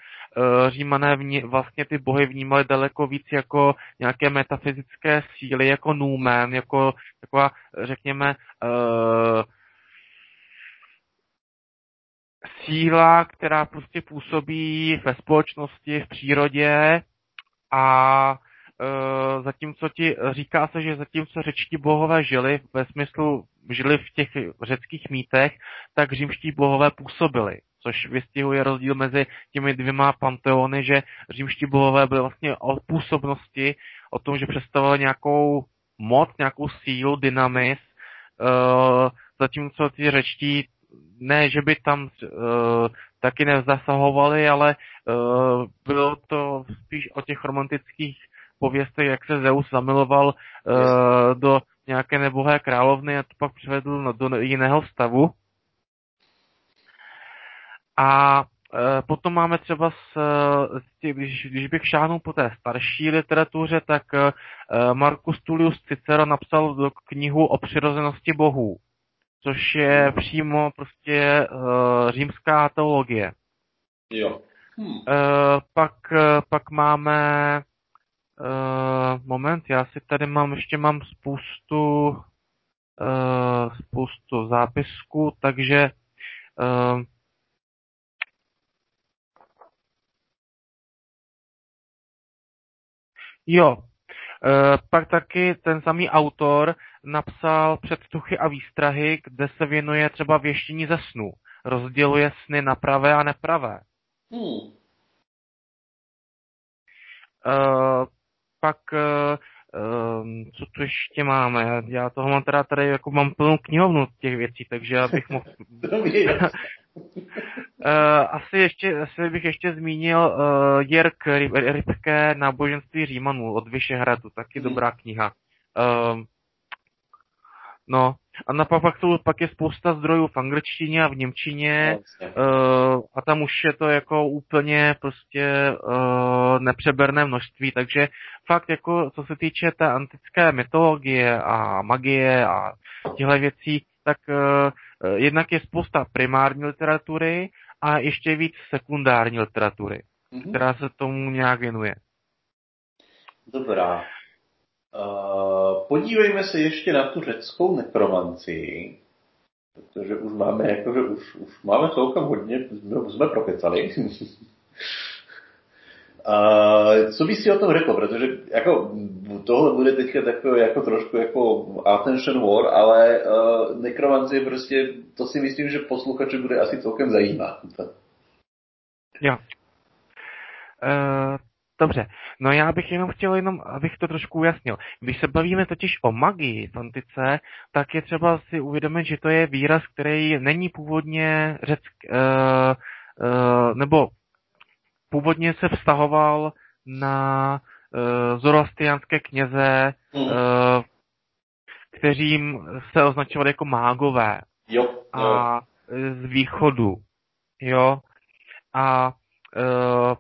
Římané vní, vlastně ty bohy vnímali daleko víc jako nějaké metafyzické síly, jako numen, jako taková, řekněme, síla, která prostě působí ve společnosti, v přírodě a e, zatímco ti říká se, že zatímco řečtí bohové žili ve smyslu žili v těch řeckých mýtech, tak římští bohové působili což vystihuje rozdíl mezi těmi dvěma panteony, že římští bohové byly vlastně o působnosti, o tom, že představovali nějakou moc, nějakou sílu, dynamis, uh, zatímco ty řečtí ne, že by tam uh, taky nezasahovali, ale uh, bylo to spíš o těch romantických pověstech, jak se Zeus zamiloval uh, do nějaké nebohé královny a to pak přivedl do jiného stavu. A potom máme třeba, s, když, když bych šáhnul po té starší literatuře, tak Marcus Tullius Cicero napsal knihu o přirozenosti bohů což je přímo prostě uh, římská teologie. Jo. Hmm. Uh, pak, uh, pak máme uh, moment, já si tady mám, ještě mám spoustu uh, spoustu zápisků, takže uh, Jo, Eh, pak taky ten samý autor napsal Předtuchy a výstrahy, kde se věnuje třeba věštění ze snů. Rozděluje sny na pravé a nepravé. Hmm. Uh, pak uh, Um, co tu ještě máme? Já, já toho mám teda tady, jako mám plnou knihovnu těch věcí, takže já bych mohl... <laughs> uh, <laughs> asi, ještě, asi bych ještě zmínil uh, Jirk Rybke Náboženství Římanů od Vyšehradu, taky hmm. dobrá kniha. Uh, no, a na pak, jsou, pak je spousta zdrojů v angličtině a v němčině uh, a tam už je to jako úplně prostě uh, nepřeberné množství, takže fakt jako co se týče té antické mytologie a magie a těchto věcí, tak uh, jednak je spousta primární literatury a ještě víc sekundární literatury, mm-hmm. která se tomu nějak věnuje. Dobrá. Podívejme se ještě na tu řeckou nekromancii, protože už máme, jakože už, už máme celkem hodně, jsme, jsme prokecali. Uh, <laughs> co bys si o tom řekl, protože jako tohle bude teďka takové jako trošku jako attention war, ale uh, nekromancie prostě, to si myslím, že posluchače bude asi celkem zajímat. Jo. Uh, Dobře, no já bych jenom chtěl jenom, abych to trošku ujasnil. Když se bavíme totiž o magii v antice, tak je třeba si uvědomit, že to je výraz, který není původně řeck, uh, uh, nebo původně se vztahoval na uh, zoroastriánské kněze, uh, kteří se označovali jako mágové. Jo, jo. A z východu. Jo. A uh,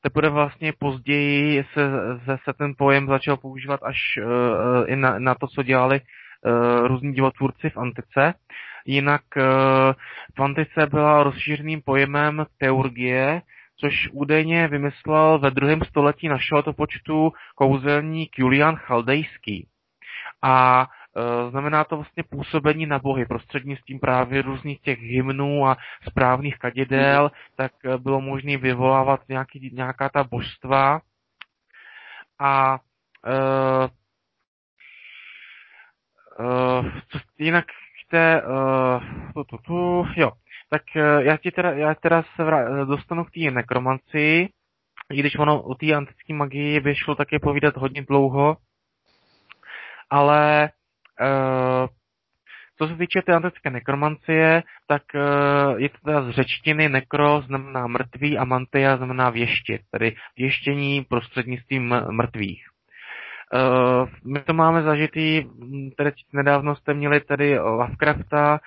teprve vlastně později se, se, se ten pojem začal používat až uh, i na, na to, co dělali uh, různí divotvůrci v antice. Jinak uh, v antice byla rozšířeným pojemem teurgie, což údajně vymyslel ve druhém století našeho to počtu kouzelník Julian Chaldejský. A znamená to vlastně působení na bohy prostřednictvím právě různých těch hymnů a správných kadidel, tak eh, bylo možné vyvolávat nějaký, nějaká ta božstva. A uh, co, jinak k uh, tu, tu, tu, jo, tak uh, já ti teda, já teda se vrá, dostanu k té nekromanci, i když ono o té antické magii by šlo také povídat hodně dlouho, ale co se týče té antické nekromancie, tak uh, je to teda z řečtiny nekro znamená mrtvý a mantia znamená věštit, tedy věštění prostřednictvím mrtvých. Uh, my to máme zažitý, tedy nedávno jste měli tady Lovecrafta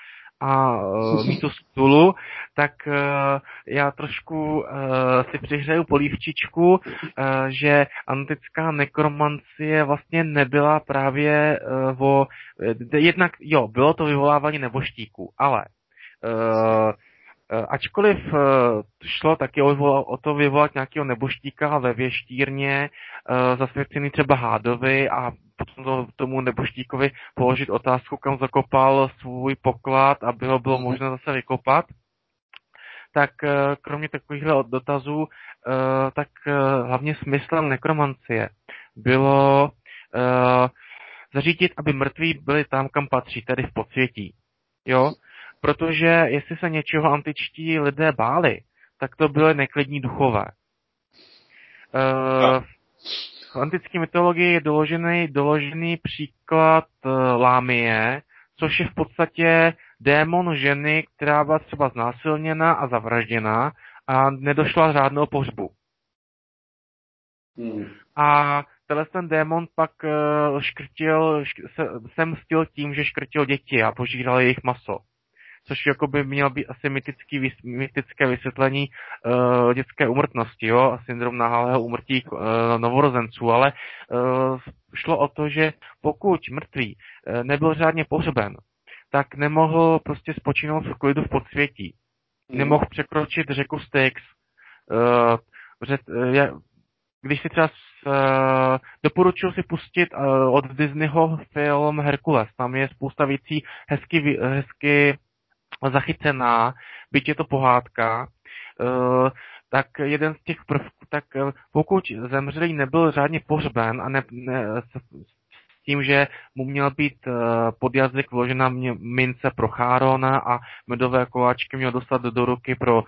a <laughs> uh, mítu stůlu, tak uh, já trošku uh, si přihřeju polívčičku, uh, že antická nekromancie vlastně nebyla právě uh, o... Jednak, jo, bylo to vyvolávání neboštíků, ale uh, ačkoliv šlo taky o, to vyvolat nějakého neboštíka ve věštírně, zasvěcený třeba Hádovi a potom to, tomu neboštíkovi položit otázku, kam zakopal svůj poklad, aby ho bylo mhm. možné zase vykopat, tak kromě takovýchhle dotazů, tak hlavně smyslem nekromancie bylo zařídit, aby mrtví byli tam, kam patří, tedy v podsvětí. Jo? protože jestli se něčeho antičtí lidé báli, tak to byly neklidní duchové. V antické mytologii je doložený, doložený příklad uh, Lámie, což je v podstatě démon ženy, která byla třeba znásilněna a zavražděna a nedošla řádného pohřbu. Hmm. A tenhle ten démon pak uh, škrtil, šk- se, se mstil tím, že škrtil děti a požíral jejich maso což jako by mělo být asi mytický, mytické vysvětlení uh, dětské umrtnosti, jo, a syndrom náhalého umrtí uh, novorozenců, ale uh, šlo o to, že pokud mrtvý uh, nebyl řádně pohřben, tak nemohl prostě spočinout v klidu v podsvětí. Hmm. Nemohl překročit řeku Styx. Uh, že, uh, když si třeba uh, doporučuji si pustit uh, od Disneyho film Herkules. Tam je spousta věcí hezky, hezky zachycená, byť je to pohádka, eh, tak jeden z těch prvků, tak eh, pokud zemřelý nebyl řádně pohřben a ne, ne, s, tím, že mu měl být eh, pod jazyk vložena mince pro Chárona a medové koláčky měl dostat do ruky pro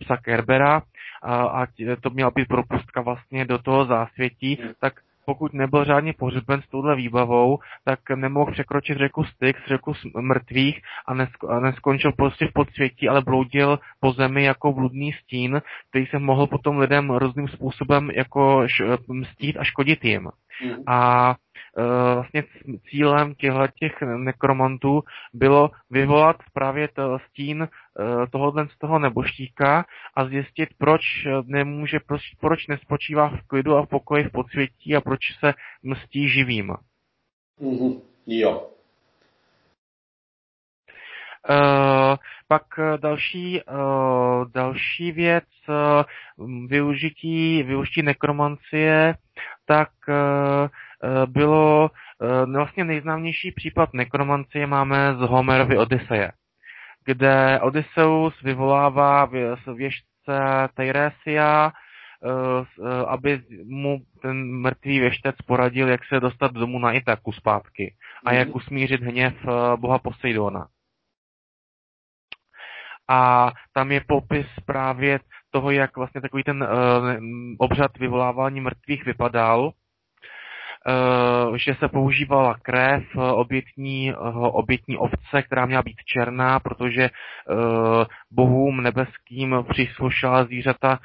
psa Kerbera a, a to měla být propustka vlastně do toho zásvětí, tak pokud nebyl řádně pohřben s touhle výbavou, tak nemohl překročit řeku Styx, řeku mrtvých a, nesk- a neskončil prostě v podsvětí, ale bloudil po zemi jako bludný stín, který se mohl potom lidem různým způsobem jako mstít a škodit jim. Mm. A vlastně cílem těchto těch nekromantů bylo vyvolat právě to stín e, tohohle z toho neboštíka a zjistit, proč nemůže, proč, proč nespočívá v klidu a v pokoji v podsvětí a proč se mstí živým. Mm-hmm. Jo. Uh, pak další, uh, další věc, uh, využití, využití nekromancie tak eh, eh, bylo eh, vlastně nejznámější případ nekromancie máme z Homerovy Odyseje, kde Odysseus vyvolává věžce Tyresia, aby mu ten mrtvý věštec poradil, jak se dostat domů na Itaku zpátky a jak mhm. usmířit hněv boha Poseidona. A tam je popis právě toho, jak vlastně takový ten uh, obřad vyvolávání mrtvých vypadal, že se používala krev obětní, uh, obětní ovce, která měla být černá, protože bohům nebeským příslušela zvířata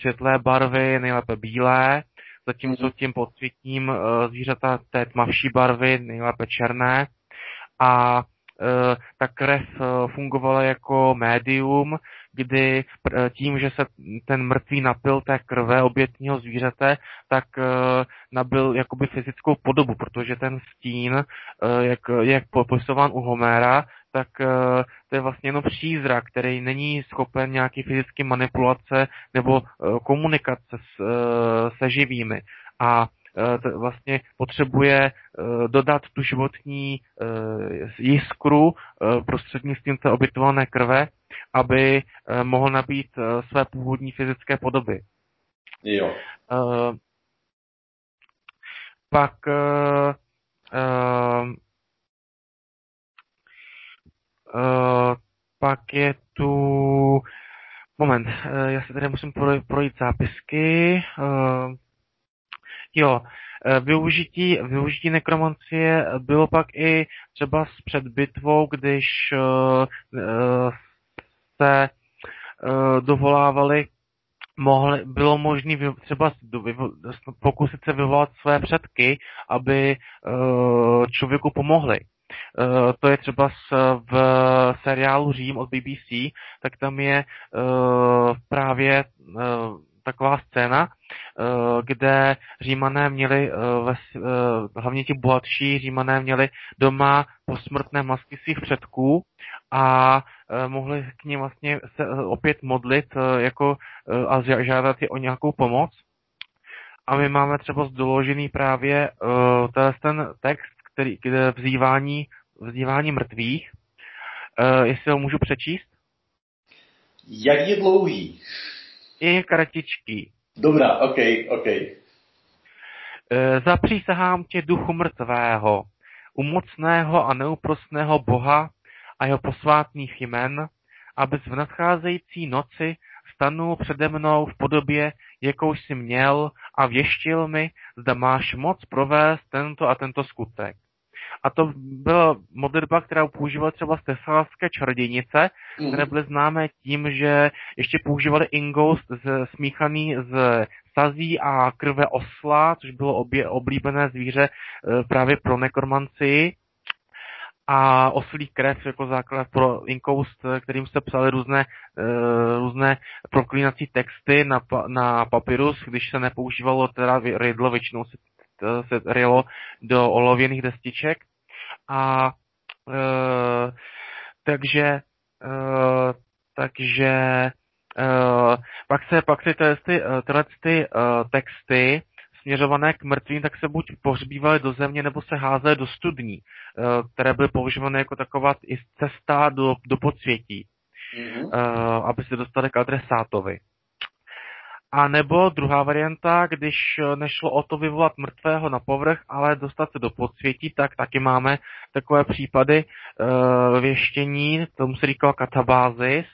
světlé barvy, nejlépe bílé, zatímco mhm. tím podsvětním zvířata té tmavší barvy, nejlépe černé. A ta krev fungovala jako médium, kdy tím, že se ten mrtvý napil té krve obětního zvířete, tak uh, nabil jakoby fyzickou podobu, protože ten stín, uh, jak, jak popisován u Homéra, tak to je vlastně jenom přízrak, který není schopen nějaký fyzické manipulace nebo komunikace s, se živými. A vlastně potřebuje dodat tu životní jiskru prostřednictvím té obětované krve aby eh, mohl nabít eh, své původní fyzické podoby. Jo. Uh, pak pak je tu moment, já se tady musím projít zápisky. Jo, Využití, využití nekromancie bylo pak i třeba před bitvou, když se uh, dovolávali, mohli, bylo možné třeba pokusit se vyvolat své předky, aby uh, člověku pomohli. to je třeba v seriálu Řím od BBC, tak tam je právě taková scéna, kde římané měli, hlavně ti bohatší římané měli doma posmrtné masky svých předků a mohli k ním vlastně se opět modlit jako, a žádat je o nějakou pomoc. A my máme třeba doložený právě ten text, který, kde vzývání, vzývání mrtvých. Jestli ho můžu přečíst? Jak je dlouhý? Je kratičký. Dobrá, ok, ok. Uh, zapřísahám tě duchu mrtvého, umocného a neúprostného Boha a jeho posvátných jmen, abys v nadcházející noci stanul přede mnou v podobě, jakou jsi měl a věštil mi, zda máš moc provést tento a tento skutek. A to byla modlitba, která používala třeba stesalské čarodějnice, mm. které byly známé tím, že ještě používali ingoust z, smíchaný z sazí a krve osla, což bylo obě, oblíbené zvíře e, právě pro nekromanci a oslí krev jako základ pro inkoust, kterým se psali různé, uh, různé proklínací texty na, na papyrus, když se nepoužívalo teda rydlo, většinou se, se rylo do olověných destiček. A uh, takže uh, takže uh, pak se, pak se tyhle, ty, tyhle ty texty směřované k mrtvým, tak se buď pohřbívaly do země, nebo se házely do studní, eh, které byly používané jako taková i cesta do, do podsvětí, mm-hmm. aby se dostali k adresátovi. A nebo druhá varianta, když nešlo o to vyvolat mrtvého na povrch, ale dostat se do podsvětí, tak taky máme takové případy uh, věštění, tomu se říkalo katabázis,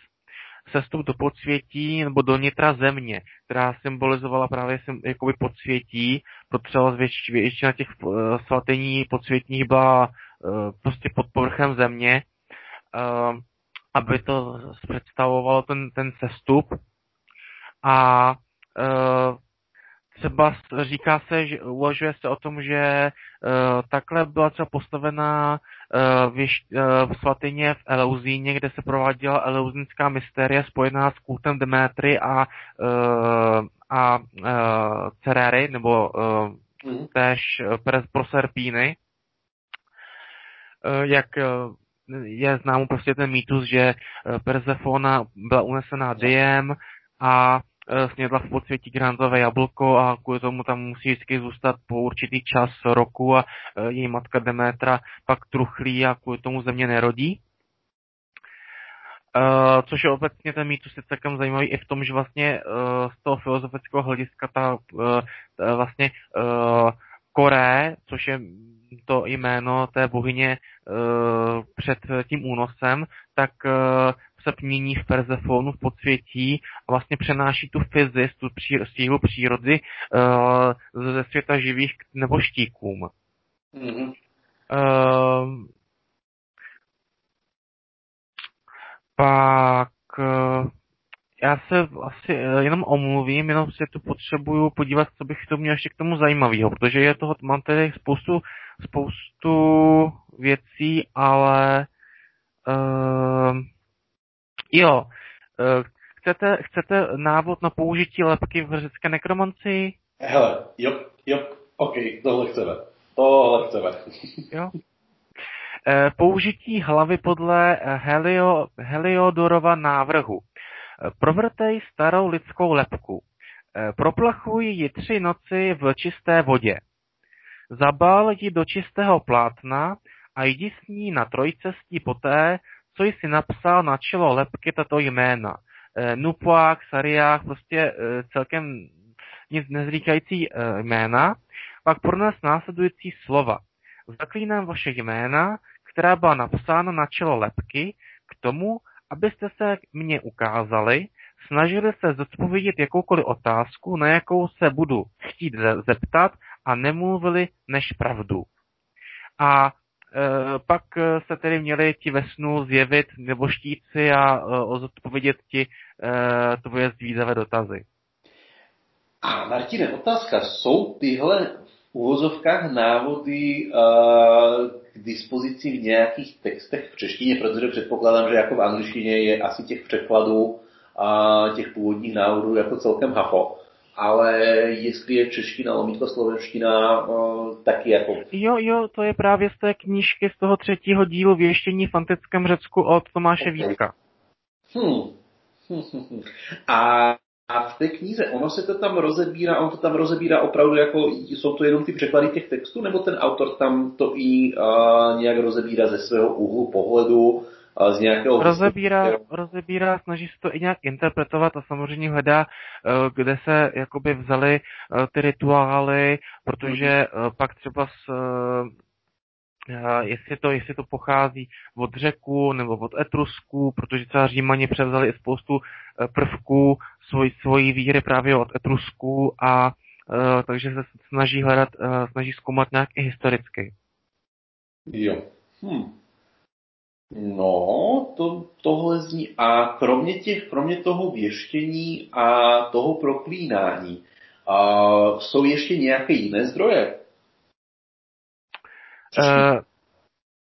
sestup do podsvětí nebo do nitra země, která symbolizovala právě jakoby podsvětí, protože větš, většina těch uh, svatení podsvětních byla uh, prostě pod povrchem země, uh, aby to představovalo ten, ten sestup. A třeba říká se, že uvažuje se o tom, že uh, takhle byla třeba postavená uh, věž, uh, v svatyně v Eleuzíně, kde se prováděla eleuzinská mystéria spojená s kultem Demetry a, uh, a uh, Cerery, nebo uh, mm. též Proserpíny. Uh, jak uh, je známý prostě ten mýtus, že Persefona byla unesená diem a Eh, snědla v podsvětí granzové jablko a kvůli tomu tam musí vždycky zůstat po určitý čas roku a eh, její matka Demetra pak truchlí a kvůli tomu země nerodí. Uh, což je obecně ten mýtus je celkem zajímavý i v tom, že vlastně uh, z toho filozofického hlediska ta uh, vlastně uh, Koré, což je to jméno té bohyně uh, před tím únosem, tak uh, se mění v Persefonu v podsvětí a vlastně přenáší tu fyzis, tu pří, sílu přírody uh, ze světa živých nebo štíkům. Mm-hmm. Uh, pak uh, já se asi jenom omluvím, jenom si tu potřebuju podívat, co bych to měl ještě k tomu zajímavého, protože je toho, mám tady spoustu, spoustu věcí, ale uh, Jo. Eh, chcete, chcete návod na použití lepky v řecké nekromanci? Hele, jo, jo, ok, tohle chceme. Tohle chceme. <laughs> jo. Eh, použití hlavy podle Helio, Heliodorova návrhu. Eh, provrtej starou lidskou lepku. Proplachuj ji tři noci v čisté vodě. Zabal ji do čistého plátna a jdi s ní na trojcestí poté, co jsi napsal na čelo lepky tato jména. E, Nupuák, Sariák, prostě e, celkem nic nezříkající e, jména. Pak pro nás následující slova. Zaklínám vaše jména, která byla napsána na čelo lepky, k tomu, abyste se mě ukázali, snažili se zodpovědět jakoukoliv otázku, na jakou se budu chtít zeptat a nemluvili než pravdu. A Eh, pak eh, se tedy měli ti ve snu zjevit nebo štíci a eh, zodpovědět ti tvoje zvízavé dotazy. A Martine, otázka, jsou tyhle uvozovkách návody uh, k dispozici v nějakých textech v češtině, protože předpokládám, že jako v angličtině je asi těch překladů a těch původních návodů jako celkem hafo ale jestli je čeština, lomítko slovenština, uh, taky jako... Jo, jo, to je právě z té knížky z toho třetího dílu Věštění v antickém Řecku od Tomáše okay. Vítka. Hmm. A a v té knize, ono se to tam rozebírá, on to tam rozebírá opravdu jako, jsou to jenom ty překlady těch textů, nebo ten autor tam to i uh, nějak rozebírá ze svého úhlu pohledu, z nějakého... Rozebírá, rozebírá, snaží se to i nějak interpretovat a samozřejmě hledá, kde se jakoby vzaly ty rituály, protože mm. pak třeba s jestli to, jestli to pochází od řeku nebo od Etrusků, protože třeba Římani převzali i spoustu prvků svojí, svojí víry právě od Etrusků a takže se snaží hledat, snaží zkoumat nějak i historicky. Jo. Hm. No, to, tohle zní. A kromě, těch, kromě toho věštění a toho proklínání, a jsou ještě nějaké jiné zdroje? Uh,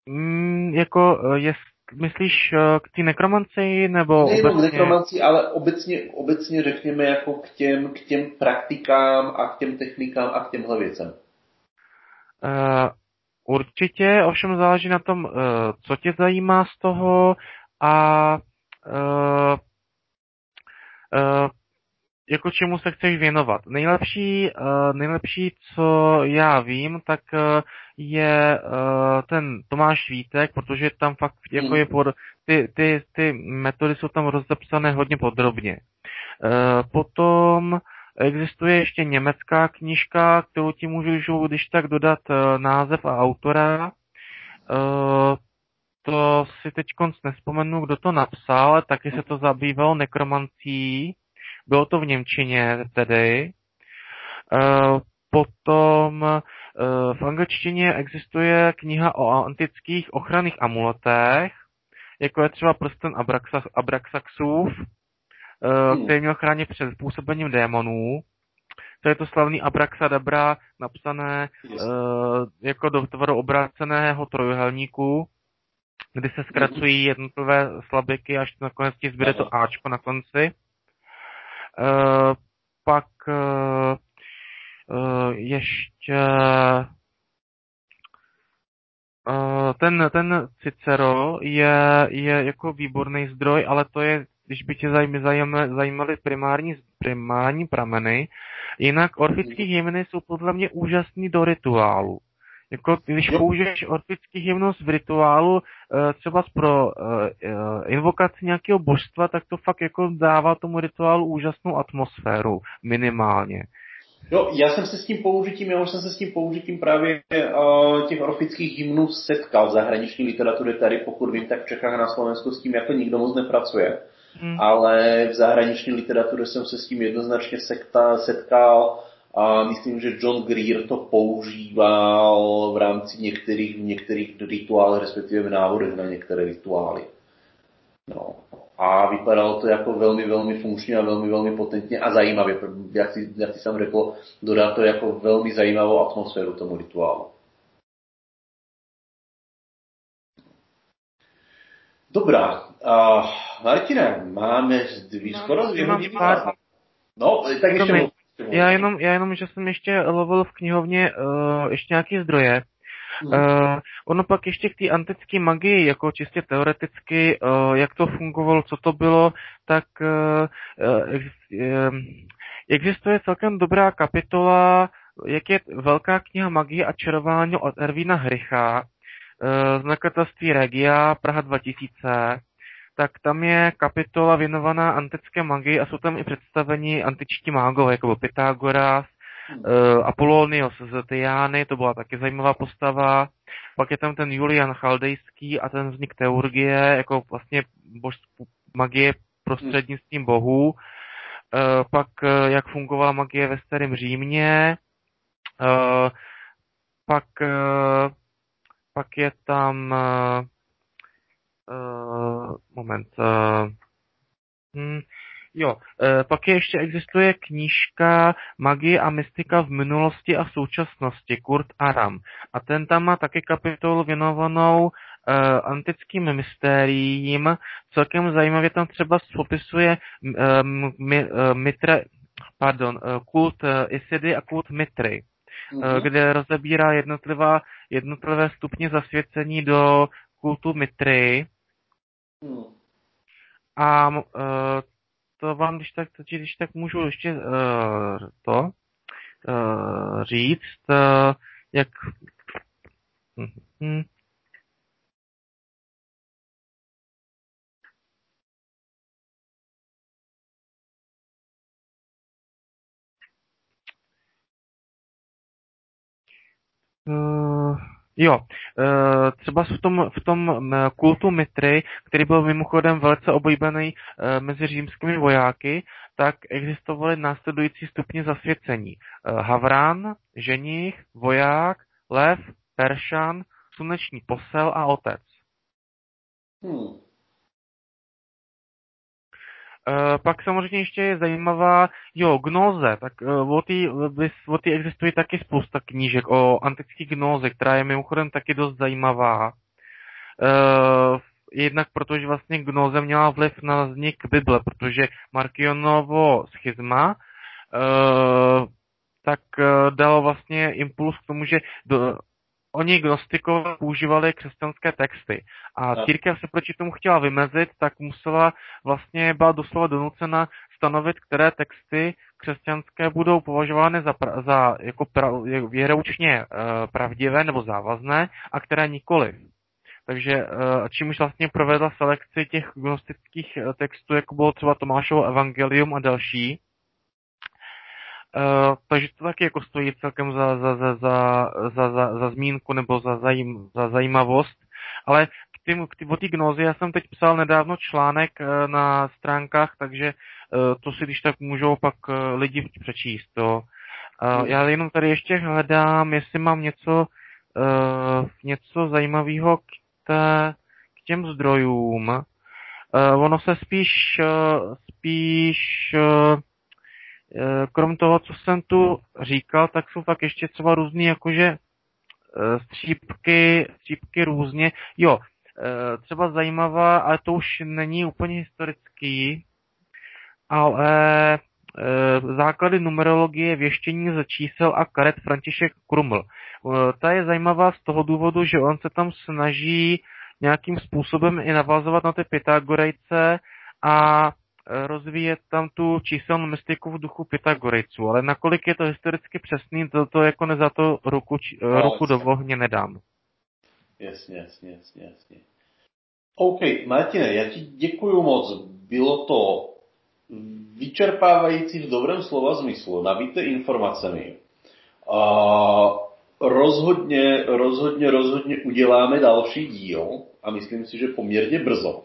mm, jako, eh, je, myslíš uh, k té nekromanci nebo Nejenom obecně? nekromanci, ale obecně, obecně řekněme jako k těm, k těm praktikám a k těm technikám a k těmhle věcem. Uh, Určitě, ovšem záleží na tom, eh, co tě zajímá z toho a uh, uh, jako čemu se chceš věnovat. Nejlepší, nejlepší, co já vím, tak je ten Tomáš Vítek, protože tam fakt jako je pod, ty, ty, ty metody jsou tam rozepsané hodně podrobně. Potom Existuje ještě německá knižka, kterou ti můžu když tak dodat eh, název a autora. Eh, to si teď nespomenu, kdo to napsal, taky se to zabývalo nekromancí. Bylo to v Němčině tedy. Eh, potom v angličtině existuje kniha o antických ochranných amuletech, jako je třeba prsten Abraxaxův, hmm. který měl chránit před působením démonů. To je to slavný Abraxadabra, napsané yes. uh, jako do tvaru obráceného trojuhelníku, kdy se zkracují hmm. jednotlivé slabiky, až nakonec ti zbyde to Ačko na konci. Uh, pak uh, uh, ještě ten, ten Cicero je, je jako výborný zdroj, ale to je když by tě zajímaly, zajímaly primární, primární prameny. Jinak orfický hymny jsou podle mě úžasný do rituálu. Jako, když použiješ orfický hymnus v rituálu eh, třeba pro uh, invokaci nějakého božstva, tak to fakt jako dává tomu rituálu úžasnou atmosféru, minimálně. Jo, já jsem se s tím použitím, já už jsem se s tím použitím právě uh, těch orfických hymnů setkal v zahraniční literatuře tady, pokud vím, tak v Čechách na Slovensku s tím jako nikdo moc nepracuje hmm. ale v zahraniční literatuře jsem se s tím jednoznačně sekta, setkal a myslím, že John Greer to používal v rámci některých, některých rituálů, respektive v návodech na některé rituály. No. A vypadalo to jako velmi, velmi funkčně a velmi, velmi potentně a zajímavě. Jak si, jak si jsem řekl, dodá to jako velmi zajímavou atmosféru tomu rituálu. Dobrá. Uh, Martina, máme dvě, no, skoro dvě hodiny. No, tak ještě mluv. Já jenom, já jenom, že jsem ještě lovil v knihovně uh, ještě nějaké zdroje. Uh, ono pak ještě k té antické magii, jako čistě teoreticky, uh, jak to fungovalo, co to bylo, tak uh, uh, existuje celkem dobrá kapitola, jak je velká kniha magie a čarování od Ervína Hrycha, z nakladatelství Regia, Praha 2000, tak tam je kapitola věnovaná antické magii a jsou tam i představeni antičtí mágové, jako byl Pythagoras, uh, Apollonios z Tyjány, to byla taky zajímavá postava. Pak je tam ten Julian Chaldejský a ten vznik teurgie, jako vlastně bož, magie prostřednictvím bohů. Uh, pak jak fungovala magie ve starém Římě. Pak, pak je tam uh, moment. Uh, hm, Jo, e, pak je ještě existuje knížka Magie a mystika v minulosti a v současnosti, Kurt Aram. A ten tam má taky kapitolu věnovanou e, antickým mystériím. Celkem zajímavě tam třeba popisuje mi, e, mitre, pardon, kult Isidy a kult Mitry, mm-hmm. kde rozebírá jednotlivá, jednotlivé stupně zasvěcení do kultu Mitry. Mm. A uh, to vám, když tak, když tak můžu ještě uh, to uh, říct, uh, jak hm, Jo, e, třeba v tom, v tom kultu Mitry, který byl mimochodem velice oblíbený mezi římskými vojáky, tak existovaly následující stupně zasvěcení. Havrán, ženich, voják, lev, peršan, sluneční posel a otec. Hmm. Uh, pak samozřejmě ještě je zajímavá, jo, gnoze, tak uh, o té existuje taky spousta knížek o antické gnoze, která je mimochodem taky dost zajímavá. Uh, jednak protože vlastně gnoze měla vliv na vznik Bible, protože Markionovo schizma tak dalo vlastně impuls k tomu, že do, oni gnostikové používali křesťanské texty. A církev se proti tomu chtěla vymezit, tak musela vlastně byla doslova donucena stanovit, které texty křesťanské budou považovány za, pra, za jako pra, věroučně uh, pravdivé nebo závazné a které nikoli. Takže uh, čím už vlastně provedla selekci těch gnostických uh, textů, jako bylo třeba Tomášovo evangelium a další, Uh, takže to taky jako stojí celkem za, za, za, za, za, za, za zmínku nebo za, zajím, za zajímavost. Ale k tým, k tým, o té gnozi já jsem teď psal nedávno článek uh, na stránkách, takže uh, to si když tak můžou pak uh, lidi přečíst. To. Uh, hmm. Já jenom tady ještě hledám, jestli mám něco, uh, něco zajímavého k, té, k těm zdrojům. Uh, ono se spíš, uh, spíš uh, krom toho, co jsem tu říkal, tak jsou tak ještě třeba různý jakože eh, střípky, střípky různě. Jo, eh, třeba zajímavá, ale to už není úplně historický, ale základy numerologie věštění ze čísel a karet František Kruml. Ta je zajímavá z toho důvodu, že on se tam snaží nějakým způsobem i navazovat na ty Pythagorejce a rozvíjet tam tu číselnou mystiku v duchu Pythagorejců, ale nakolik je to historicky přesný, to, to jako ne za to ruku, či, no, ruku do vohně nedám. Jasně, jasně, jasně, jasně. OK, Martine, já ti děkuji moc. Bylo to vyčerpávající v dobrém slova zmyslu, nabité informacemi. A rozhodně, rozhodně, rozhodně uděláme další díl a myslím si, že poměrně brzo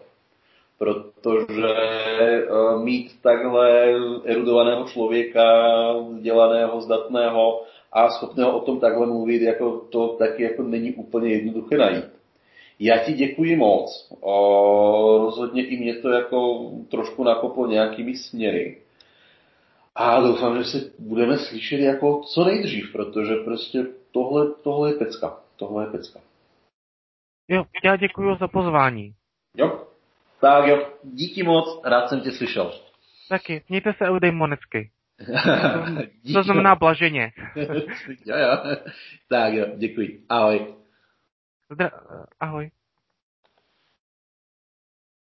protože uh, mít takhle erudovaného člověka, vzdělaného, zdatného a schopného o tom takhle mluvit, jako to taky jako není úplně jednoduché najít. Já ti děkuji moc. O, rozhodně i mě to jako trošku nakoplo nějakými směry. A doufám, že se budeme slyšet jako co nejdřív, protože prostě tohle, tohle je pecka. Tohle je pecka. Jo, já děkuji za pozvání. Jo, tak jo, díky moc, rád jsem tě slyšel. Taky, mějte se eudemonicky. <laughs> to znamená blaženě. <laughs> jo, jo. Tak jo, děkuji. Ahoj. Zdra- ahoj.